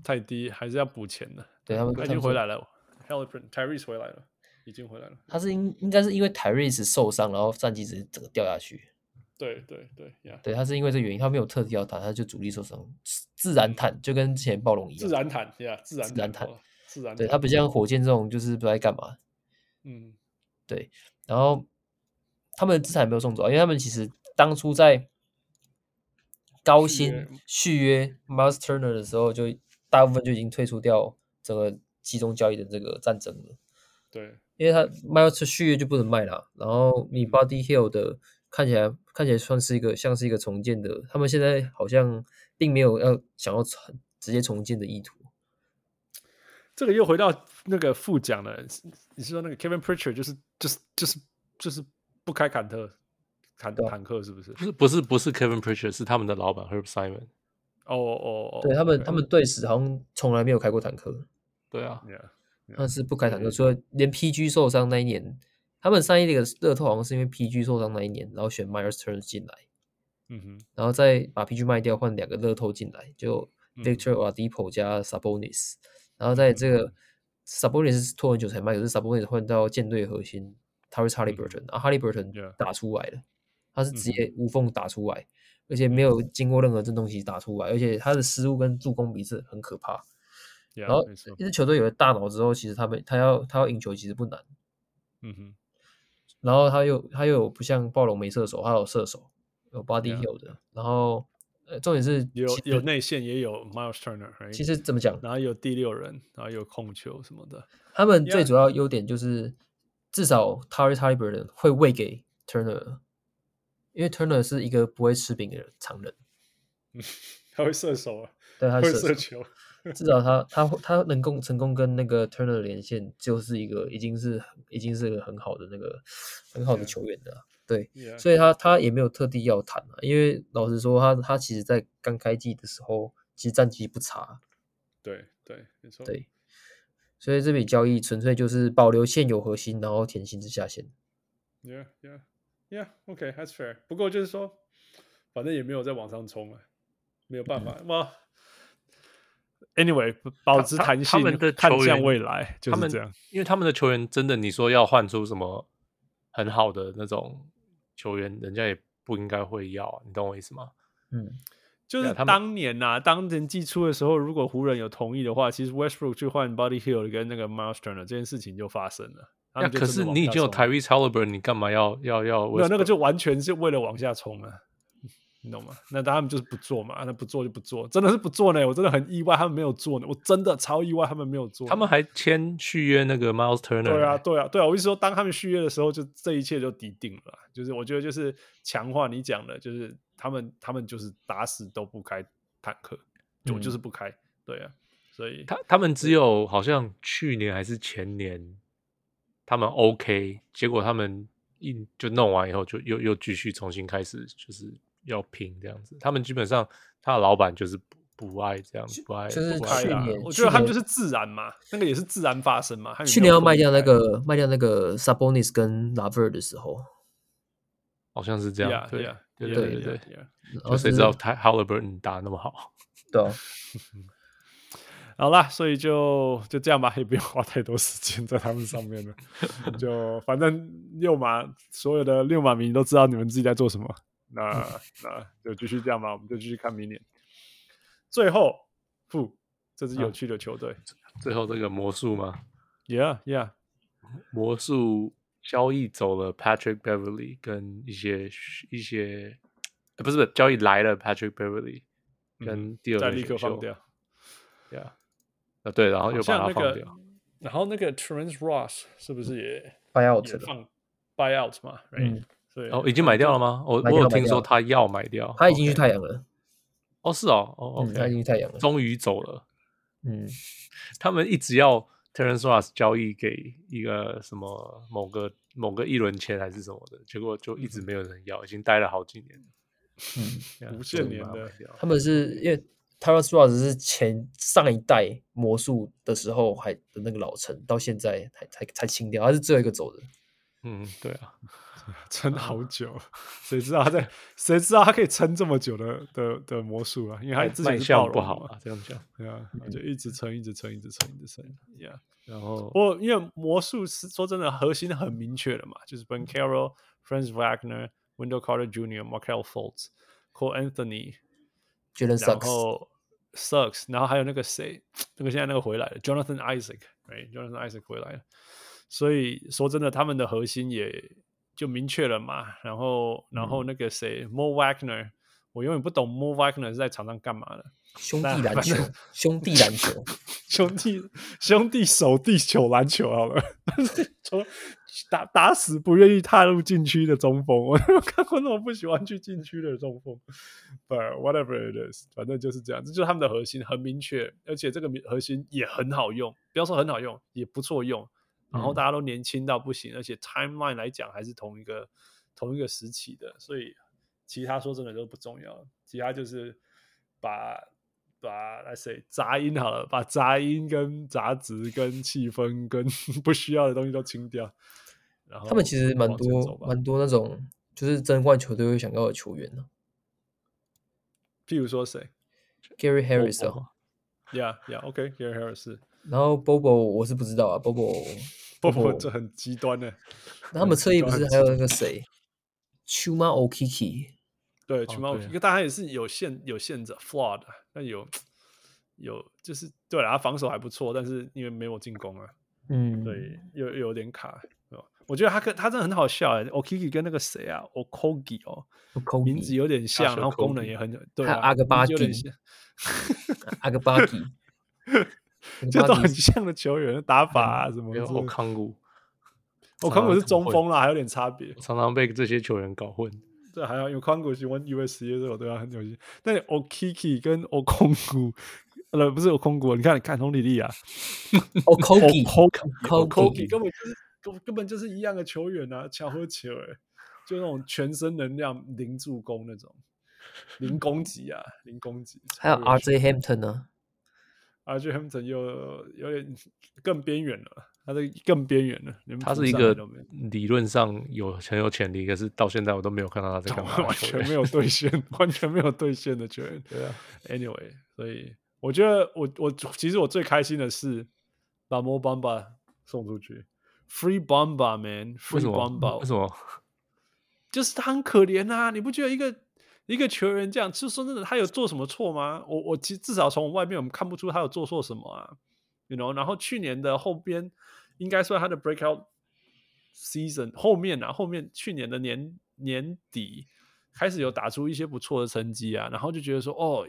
太低还是要补钱的。对他们已经回来了，Haliburton，Tyrese 回来了。已经回来了。他是应应该是因为 Tyrese 受伤，然后战绩直接整个掉下去。对对对，yeah. 对，他是因为这个原因，他没有特地要谈，他就主力受伤，自然谈，就跟之前暴龙一样。自然谈，yeah, 自然自然谈，自然。对，他不像火箭这种，就是不知道干嘛。嗯，对。然后他们的资产没有送走，因为他们其实当初在高薪续约 Miles Turner 的时候，就大部分就已经退出掉整个集中交易的这个战争了。对。因为他卖要续约就不能卖了，然后你 Buddy Hield 的看起来看起来算是一个像是一个重建的，他们现在好像并没有要想要直接重建的意图。这个又回到那个副讲了，你是说那个 Kevin Pritchard 就是就是就是就是不开坎特坎坦克是不是？不是不是不是 Kevin Pritchard 是他们的老板 Herb Simon。哦哦哦，对他们他们队史好像从来没有开过坦克。对啊。但是不开坦克，所以连 PG 受伤那一年，他们上一那个乐透好像是因为 PG 受伤那一年，然后选 Myers Turner 进来，嗯哼，然后再把 PG 卖掉，换两个乐透进来，就 Victor Oladipo 加 Sabonis，然后在这个 Sabonis 是拖很久才卖，可是 Sabonis 换到舰队核心 Tyrese Haliburton，啊 Haliburton 打出来了，他是直接无缝打出来，而且没有经过任何震动期打出来，而且他的失误跟助攻比是很可怕。然后一支球队有了大脑之后，其实他们他要他要赢球其实不难，嗯哼。然后他又他又有不像暴龙没射手，他有射手，有 Buddy Hield 的。然后呃，重点是有有内线也有 Miles Turner。其实怎么讲？然后有第六人，然后有控球什么的。他们最主要优点就是至少 Tyrese Haliburton 会喂给 Turner，因为 Turner 是一个不会吃饼的常人。他会射手啊，对，他会射球。至少他他他能够成功跟那个 Turner 连线，就是一个已经是已经是一个很好的那个很好的球员的.对.所以他他也没有特地要谈啊，因为老实说他，他他其实在刚开季的时候，其实战绩不差，对对没错，对，所以这笔交易纯粹就是保留现有核心，然后填薪资下限。Yeah, yeah, yeah. OK, that's fair. 不过就是说，反正也没有在往上冲啊，没有办法。哇、嗯、，Anyway，保持弹性，他们的看向未来就是这样。因为他们的球员真的，你说要换出什么很好的那种球员，人家也不应该会要，你懂我意思吗？嗯。就是当年呐、啊，当年季初的时候，如果湖人有同意的话，其实 Westbrook 去换 Buddy Hield 跟那个 Myles Turner 这件事情就发生了。那可是你已经有 Tyrese Halliburton，你干嘛要要要？没有那个就完全是为了往下冲啊，你懂吗？那他们就是不做嘛，那不做就不做，真的是不做呢。我真的很意外，他们没有做呢。我真的超意外，他们没有做。他们还签续约那个 Miles Turner。对啊，对啊，对啊。我意思说，当他们续约的时候，就这一切就底定了。就是我觉得，就是强化你讲的，就是他们他们就是打死都不开。坦克，我就是不开，嗯、对啊，所以他他们只有好像去年还是前年，他们 OK，结果他们一就弄完以后，就又又继续重新开始，就是要拼这样子。他们基本上他的老板就是不不爱这样子，不爱就是去年，我觉得他们就是自然嘛，那个也是自然发生嘛。去年要卖掉那个卖掉那个 Sabonis 跟 LeVert 的时候，好像是这样对呀。对对对对，就谁知道他 Haliburton 打那么好？对啊，好啦，所以就就这样吧，也不用花太多时间在他们上面了。就反正六马所有的六马迷都知道你们自己在做什么，那那就继续这样吧，我们就继续看明年。最后，不，这支有趣的球队，啊，最后这个魔术吗？Yeah Yeah，魔术。交易走了 Patrick Beverly 跟一些一些，呃、不是不是交易来了 Patrick Beverly 跟第二个、嗯、再立刻放掉，Yeah，啊对，然后又把它放掉，那个、然后那个 Terrence Ross 是不是也 buy out 放 buy out 嘛？嗯，对，哦，已经买掉了吗？我我有听说他要买掉，他已经去太阳了。哦，是哦，哦、嗯，他已经去太阳了，终于走了。嗯，他们一直要。Terrence Ross 交易给一个什么某个某个一轮签还是什么的，结果就一直没有人要，已经待了好几年。嗯，无限年的。他们是因为 Terrence Ross 是前上一代魔术的时候还的那个老臣，到现在才才才清掉，他是最后一个走的。嗯，对啊。撑好久，谁、知道他在谁知道他可以撑这么久的的的魔术啊？因为他自己是不好啊，这样讲对啊，就一直撑，一直撑，一直撑，一直撑，Yeah。然后不过，因为魔术是说真的，核心很明确的嘛，就是 Ben Carroll、Franz Wagner、Wendell Carter Jr.、m a r k e l Fultz、Cole Anthony，然后 Sucks，然后还有那个谁，那个现在那个回来了，Jonathan Isaac，Right，Jonathan Isaac 回来了。所以说真的，他们的核心也就明确了嘛，然后，然后那个谁，Mo Wagner，我永远不懂 Mo Wagner 是在场上干嘛的。兄弟篮球，兄弟篮球，兄弟兄弟守地球篮球好了，从打打死不愿意踏入禁区的中锋，我看过那么不喜欢去禁区的中锋。But whatever it is，反正就是这样，这就是他们的核心，很明确，而且这个核心也很好用，不要说很好用，也不错用。然后大家都年轻到不行，嗯、而且 timeline 来讲还是同一个同一个时期的，所以其他说真的都不重要，其他就是把把那谁杂音好了，把杂音跟杂质跟气氛跟 不需要的东西都清掉。然后他们其实蛮多蛮多那种就是争冠球队会想要的球员呢，譬如说谁，Gary Harris 啊、哦、，Yeah Yeah，OK，Gary、Harris。然后 Bobo 我是不知道啊 Bobo，Bobo 这很极端的。那他们侧翼不是还有那个谁，Chuma o k i k i 对，Chuma Okeke，但他也是有限有限制，flawed，但有有就是对了，他防守还不错，但是因为没有进攻啊，嗯，对，又又有点卡。我觉得他跟他真的很好笑哎，Okiki 跟那个谁啊，Okogie 哦名字有点像，然后功能也很对啊，阿格巴基，阿格巴基。这都很像的球员打法啊，什么？欧康古，欧康古是中锋啦，还有点差别。常常被这些球员搞混。对，还有因为康古喜欢 US 业这种，对啊，很有趣。但是 Okeke 跟欧康古，呃，不是欧康古，你看，你看，亨利利啊，Okeke，Okeke 根本就是根根本就是一样的球员啊，巧合球哎，就那种全身能量零助攻那种，零攻击啊，零攻击。还有 RJ Hampton 呢？RJ Hampton 又有点更边缘了，他的更边缘了。他是一个理论上有很有潜力，可是到现在我都没有看到他在干嘛，完全没有兑现，完全没有兑现的球员。对啊，Anyway，所以我觉得我我其实我最开心的是把 Mo Bamba 送出去，Free Bamba man，Free Bamba，为什么？就是他很可怜啊，你不觉得一个？一个球员这样，就说真的，他有做什么错吗？我我其实至少从外面我们看不出他有做错什么啊，you know。然后去年的后边应该说他的 breakout season 后面啊，后面去年的年年底开始有打出一些不错的成绩啊，然后就觉得说哦，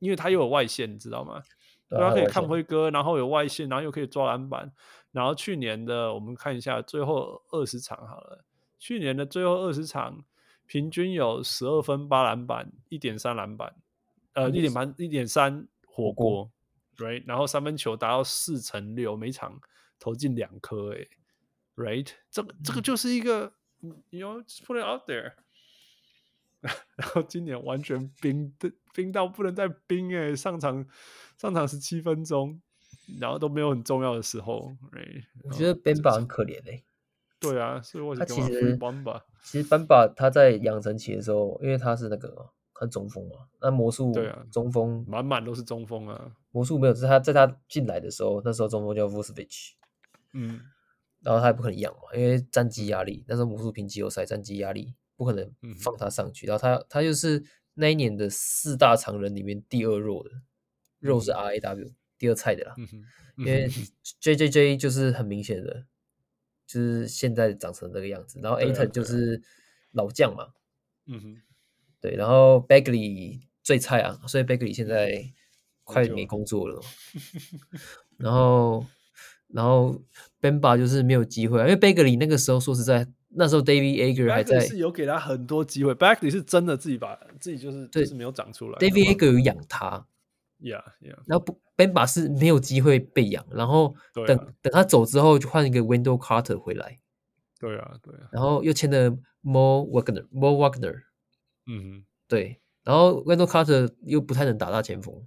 因为他又有外线，你知道吗？对，他可以看辉哥，然后有外线，然后又可以抓篮板。然后去年的我们看一下最后二十场好了，去年的最后二十场。平均有十二分八篮板一点三篮板，呃一点半一点三火锅，right，然后三分球达到四成六，每场投进两颗，哎，right，这个这个就是一个，you know put it out there，然后今年完全冰的冰到不能再冰，哎，上场上场十七分钟，然后都没有很重要的时候，right，我觉得 Bamba 很可怜哎。对啊，所以我他其实其实班巴他在养成期的时候，因为他是那个他中锋嘛，那魔术对啊中锋满满都是中锋啊，魔术没有，是他在他进来的时候，那时候中锋叫 Vucevic，嗯，然后他也不可能养嘛，因为战绩压力，那时候魔术拼季后赛战绩压力不可能放他上去，嗯、然后他他就是那一年的四大常人里面第二弱的，嗯、弱是 R A W 第二菜的啦，因为 J J J 就是很明显的。就是现在长成这个样子，然后 Ayton 就是老将嘛，嗯哼，对，然后 Bagley 最菜啊，所以 Bagley 现在快没工作了，然后然后 Bamba 就是没有机会啊，因为 Bagley 那个时候说实在，那时候 David Ager 还在，是有给他很多机会，Bagley 是真的自己把自己就是就是没有长出来，David Ager 有养他。Yeah, yeah. 然后不，Bamba 是没有机会被养，然后等、啊、等他走之后，就换一个 Wendell Carter 回来。对啊，对啊。然后又签了 Mo Wagner，Mo Wagner。嗯哼，对。然后 Wendell Carter 又不太能打大前锋。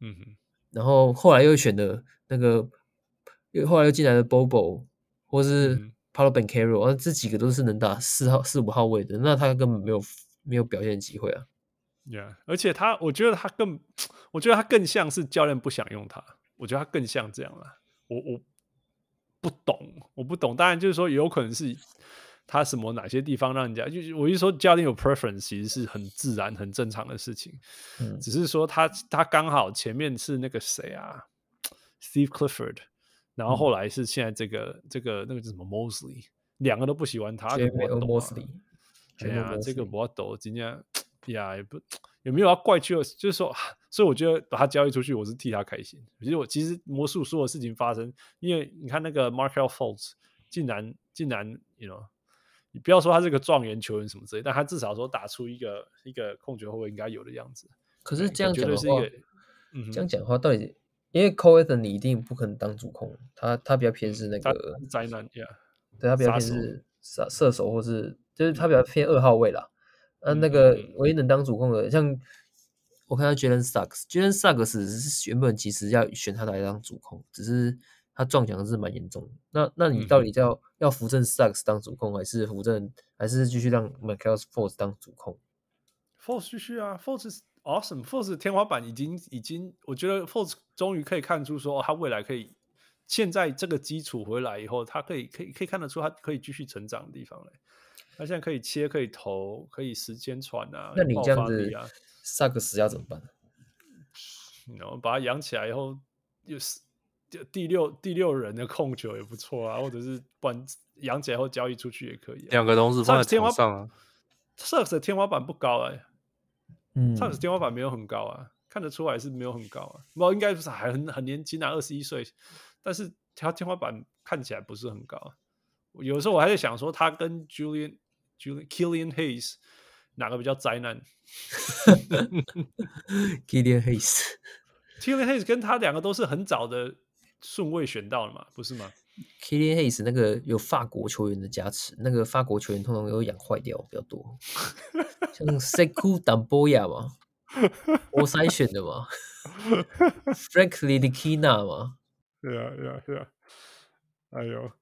嗯哼。然后后来又选了那个，又后来又进来了 Bobo，或是 Paolo Banchero，而这几个都是能打四号、四五号位的，那他根本没有没有表现机会啊。Yeah，而且他，我觉得他更，我觉得他更像是教练不想用他。我觉得他更像这样了。我我不懂，我不懂。当然就是说，有可能是他什么哪些地方让人家，就我一说教练有 preference，其实是很自然、很正常的事情。嗯，只是说他他刚好前面是那个谁啊，Steve Clifford，然后后来是现在这个、嗯、这个那个叫什么 Mosley，两个都不喜欢他。Mosley，对啊，这个我懂，今天。呀也不也没有要怪，就就是说，所以我觉得把他交易出去，我是替他开心。其实我其实魔术所有事情发生，因为你看那个 Markelle Fultz 竟然竟然，you know，你不要说他是个状元球员什么之类，但他至少说打出一个一个控球后卫应该有的样子。可是这样讲的话，嗯、这样讲的话，到底因为 Cole 你一定不可能当主控，他他比较偏是那个灾难，yeah, 对他比较偏是射射手，或是就是他比较偏二号位啦。啊，那个唯一能当主控的，像我看到 Jalen Suggs，Jalen Suggs 原本其实要选他来当主控，只是他撞墙是蛮严重的。那那你到底要、嗯、要扶正 Suggs 当主控，还是扶正，还是继续让 Markelle Fultz 当主控？Force 继续啊，Fultz 是 awesome，Fultz 天花板已经已经，我觉得 Force 终于可以看出说，他未来可以现在这个基础回来以后，他可以可以可以看得出他可以继续成长的地方了。他现在可以切，可以投，可以时间传啊。那你这样子，萨克斯要怎么办？然后把他养起来以后，又是第六第六人的控球也不错啊，或者是管养起来后交易出去也可以、啊。两个东西放在场上啊。萨克斯的天花板不高哎、欸，嗯，萨克斯天花板没有很高啊，看得出来是没有很高啊。不，应该不是还很很年轻啊，二十一岁，但是他天花板看起来不是很高、啊。有时候我还在想说，他跟 Julian。Killian Hayes 哪个比较灾难？Killian Hayes，Killian Hayes 跟他两个都是很早的顺位选到了嘛，不是吗？Killian Hayes 那个有法国球员的加持，那个法国球员通常有养坏掉比较多，像 Sekou Doumbouya 嘛，我筛选的嘛。Frankly the Kina 嘛？对啊，对啊，对啊。哎呦，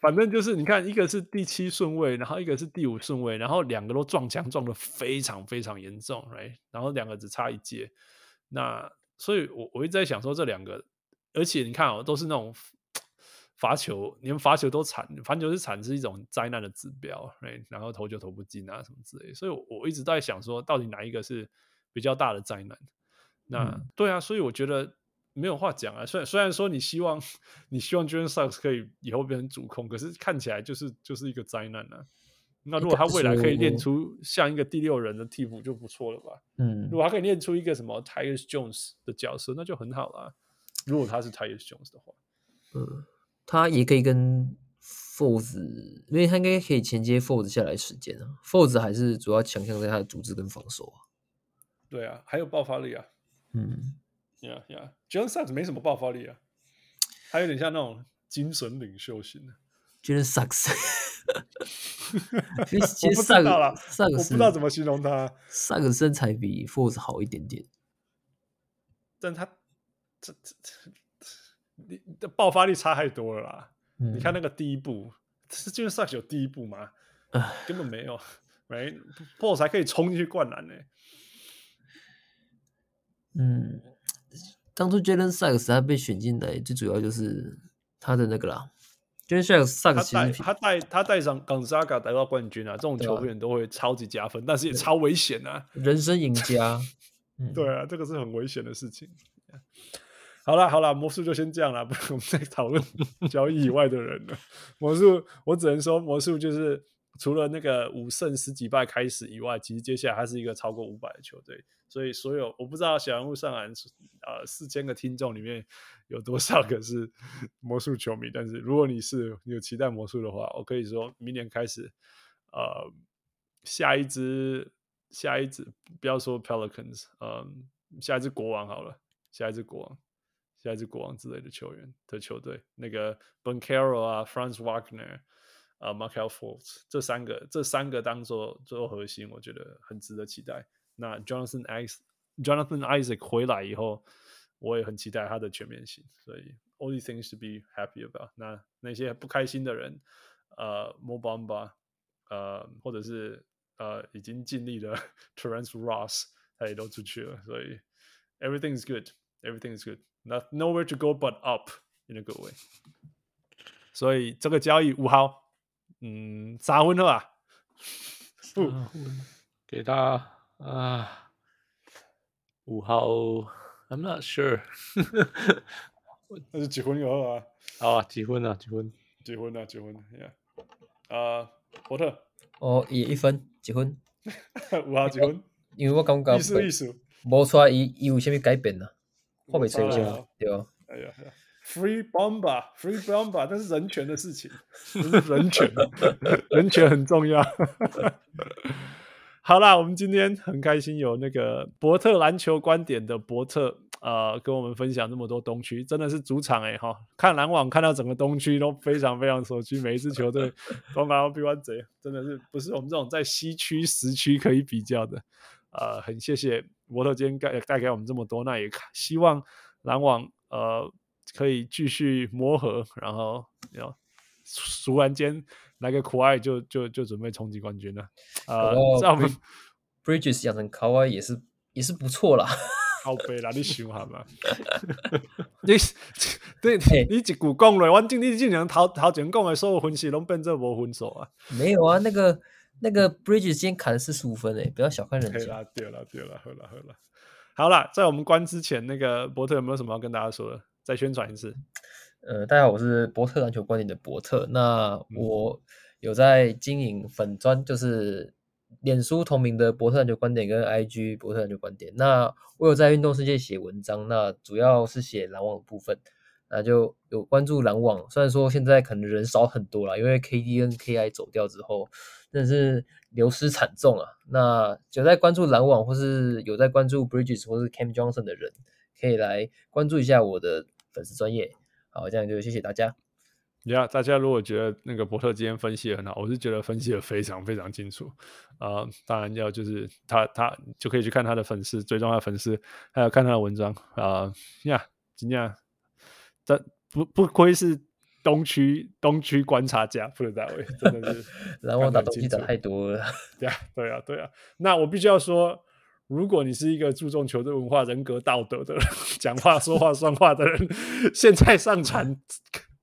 反正就是你看，一个是第七顺位，然后一个是第五顺位，然后两个都撞墙撞得非常非常严重，right？然后两个只差一届。那所以我，我我一直在想说，这两个，而且你看哦，都是那种。罚球，连罚球都惨，罚球是惨是一种灾难的指标，right? 然后投就投不进啊什么之类，所以我，我一直在想说，到底哪一个是比较大的灾难？那、嗯、对啊，所以我觉得没有话讲啊。虽然虽然说你希望 你希望 Jalen Suggs 可以以后变成主控，可是看起来就是就是一个灾难啊。那如果他未来可以练出像一个第六人的替补就不错了吧？嗯，如果他可以练出一个什么 Tyus Jones 的角色，那就很好了。如果他是 Tyus Jones 的话，嗯。他也可以跟 Fultz，因为他应该可以衔接 Fultz 下来时间啊。Fultz 还是主要强项在他的组织跟防守啊。对啊，还有爆发力啊。嗯，Yeah Yeah，Jalen Suggs 没什么爆发力啊，他有点像那种精神领袖型的。Jalen Suggs，其实我不知道啦，Suggs 我不知道怎么形容他。Suggs 身材比 Fultz 好一点点，但他这这这。你的爆发力差太多了啦！嗯、你看那个第一步，是就是上去有第一步吗？呃、根本没有，没，Fultz 才可以冲进去灌篮呢。嗯，当初 Jalen Suggs 他被选进来，最主要就是他的那个啦。Jalen Suggs 他带他带上 Gonzaga 得到冠军啊，这种球员都会超级加分，啊、但是也超危险啊！人生赢家，对啊，这个是很危险的事情。好了好了，魔术就先这样了，不然我们再讨论交易以外的人了。魔术，我只能说魔术就是除了那个五胜十几败开始以外，其实接下来还是一个超过五百的球队。所以所有我不知道小人物上篮呃四千个听众里面有多少个是 魔术球迷，但是如果你是有期待魔术的话，我可以说明年开始，呃，下一支下一支不要说 Pelicans，嗯、下一支国王好了，下一支国王。下一支国王之类的球员的球队，那个 Banchero 啊，Franz Wagner 啊，Markelle Fultz 这三个，这三个当做做核心，我觉得很值得期待。那 Jonathan Isaac Jonathan Isaac 回来以后，我也很期待他的全面性。所以，all these things to be happy about。那那些不开心的人，呃，Mo Bamba，呃，或者是呃已经尽力的 Terrence Ross，他也都出去了。所以 Everything is good，Everything is good。Not nowhere to go but up in a good way。所以这个交易五号，嗯，三分了吧？不，给他啊，五号，I'm not sure。那是几分有啊？啊，几分啊？几分？几分啊？几分？Yeah。啊，波特，哦，也一分，结婚？五号结婚？因为我感觉，意思意思，无出来，伊伊有啥物改变呢？后面谁讲？对啊，哎呀，Free Bomba，Free Bomba，那是人权的事情，是人权，人权很重要。好啦，我们今天很开心有那个伯特篮球观点的伯特，呃，跟我们分享这么多东区，真的是主场哎哈！看篮网看到整个东区都非常非常熟悉，每一支球队 都拿到比完贼，真的是不是我们这种在西区、时区可以比较的。呃，很谢谢伯特今天带带给我们这么多，那也希望篮网呃可以继续磨合，然后要突然间来个可爱就就就准备冲击冠军了。呃，这样我们 Bridges 养成可爱也是也是不错啦。好悲啦，你想好吗？你对，你一句讲了，我今你竟然头头前讲的所有分析拢变做无分数啊？没有啊，那个。那个 Bridges 今天砍了四十五分诶，不要小看人家。对了，对了，对了，好了，好了，好了，在我们关之前，那个伯特有没有什么要跟大家说的？再宣传一次。呃，大家好，我是博特篮球观点的博特。那我有在经营粉砖，就是脸书同名的博特篮球观点跟 IG 博特篮球观点。那我有在运动世界写文章，那主要是写篮网的部分。那就有关注篮网，虽然说现在可能人少很多了，因为 KD 跟 KI 走掉之后。真的是流失惨重啊！那有在关注篮网，或是有在关注 Bridges 或是 Cam Johnson 的人，可以来关注一下我的粉丝专页。好，这样就谢谢大家。呀，大家如果觉得那个伯特今天分析很好，我是觉得分析的非常非常清楚啊、呃。当然要就是他他就可以去看他的粉丝，追踪他的粉丝，还有看他的文章啊。呀，今天这不不愧是东区东区观察家，不能大卫，真的是。然后我打东西打太多了。对啊，对啊，对啊。那我必须要说，如果你是一个注重球队文化、人格道德的人，讲话说话算话的人，现在上传。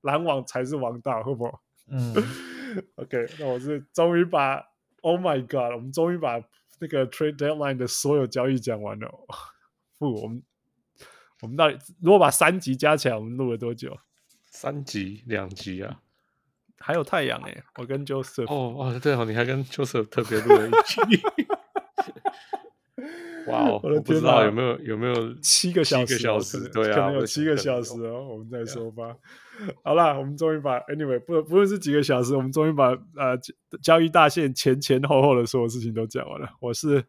篮网才是王道，好不好？嗯，OK，那我是终于把，Oh my God，我们终于把那个 Trade Deadline 的所有交易讲完了。不，我们我们到底如果把三集加起来，我们录了多久？三集，两集啊？还有太阳哎、欸，我跟 Joseph 哦哦，对哦，你还跟 Joseph 特别录了一集。哇哦！我的天哪，有没有有没有七个小时？小时对啊，可能有七个小时哦。我们再说吧。好啦，我们终于把 Anyway 不不论是几个小时，我们终于把呃交易大线前前后后的所有事情都讲完了。我是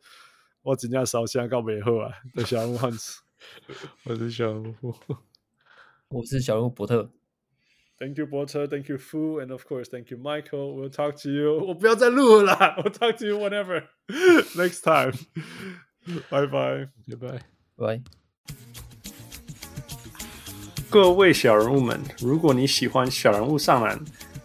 我只要烧香告美后啊的小人物汉斯，我是小人物，我是小人物伯特。Thank you 伯特，Thank you Fu，and of course Thank you Michael。We'll talk to you。我不要再录了啦，We'll talk to you whenever next time。拜拜，拜拜，拜。各位小人物们，如果你喜欢小人物上篮，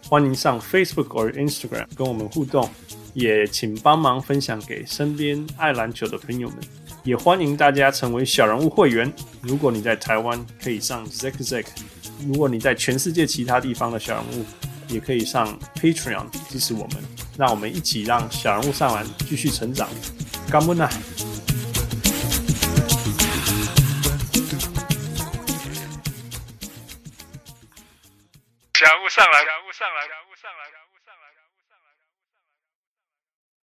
欢迎上 Facebook 或 Instagram 跟我们互动，也请帮忙分享给身边爱篮球的朋友们。也欢迎大家成为小人物会员。如果你在台湾，可以上 Zack Zack；如果你在全世界其他地方的小人物，也可以上 Patreon 支持我们。让我们一起让小人物上篮继续成长。干不上篮，小人物上来。